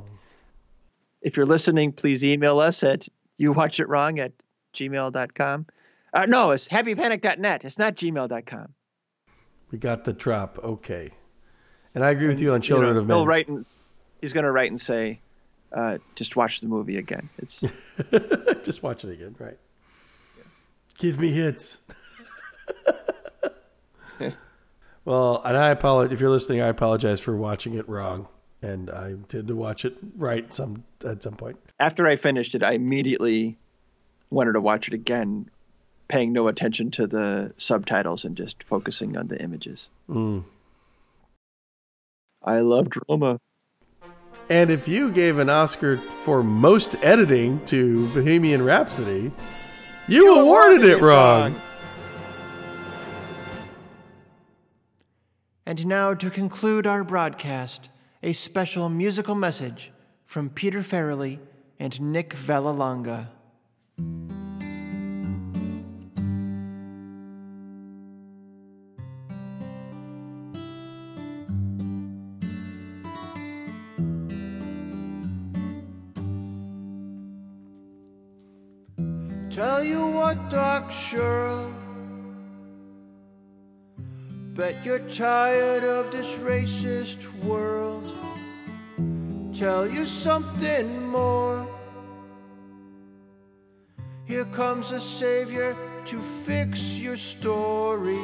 If you're listening, please email us at you watch it wrong at gmail.com. Uh, no, it's happypanic.net. It's not gmail.com.
We got the drop. Okay. And I agree with you on Children
you know,
of Men.
He'll write and, he's going to write and say, uh, just watch the movie again. It's <laughs>
Just watch it again, right. Give me hits. <laughs> well, and I apologize. If you're listening, I apologize for watching it wrong. and I intend to watch it right some at some point.
After I finished it, I immediately wanted to watch it again, paying no attention to the subtitles and just focusing on the images.
Mm.
I love drama.
And if you gave an Oscar for most editing to Bohemian Rhapsody, you, awarded, it wrong.
And now, to conclude our broadcast, a special musical message from Peter Farrelly and Nick Vallelonga. Doc Shirley. Bet you're tired of this racist world. Tell you something more. Here comes a savior to fix your story.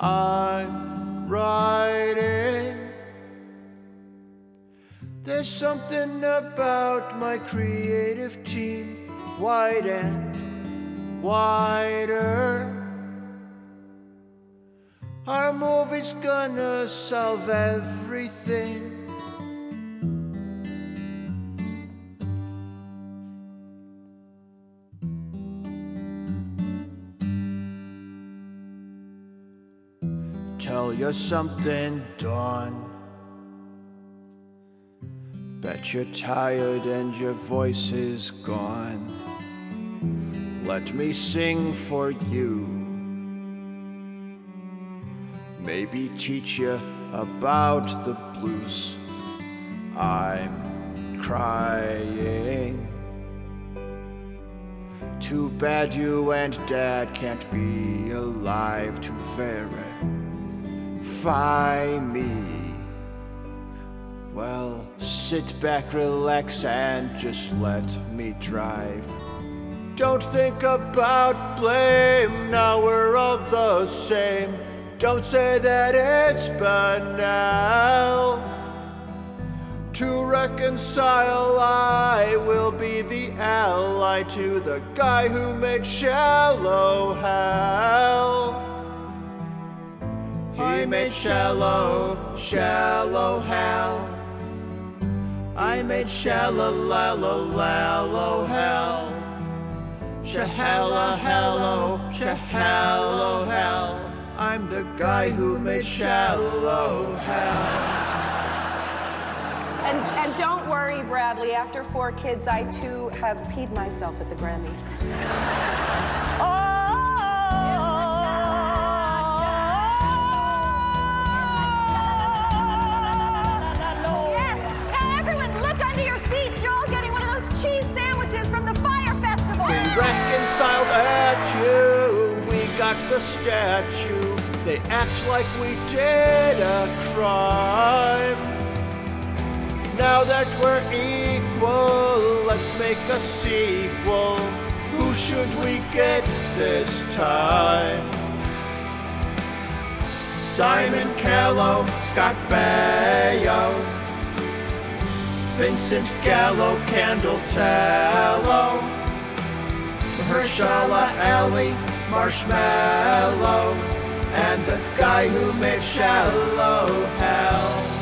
I'm writing. There's something about my creative team, white and wider. Our movie's gonna solve everything. Tell you something, Dawn. Bet you're tired and your voice is gone. Let me sing for you. Maybe teach you about the blues. I'm crying. Too bad you and Dad can't be alive to verify me. Well, sit back, relax, and just let me drive. Don't think about blame, now we're all the same. Don't say that it's banal. To reconcile, I will be the ally to the guy who made Shallow Hal. He made shallow, Shallow Hal. I made shallow, lallow, lallow hell. Shahalla, hello, shahallow hell. I'm the guy who made Shallow Hal.
And, and don't worry, Bradley. After four kids, I too have peed myself at the Grammys.
At you. We got the statue. They act like we did a crime. Now that we're equal, let's make a sequel. Who should we get this time? Simon Callow, Scott Baio, Vincent Gallo, Candle Tallow. Mahershala Ali, Marshmallow, and the guy who made Shallow Hal.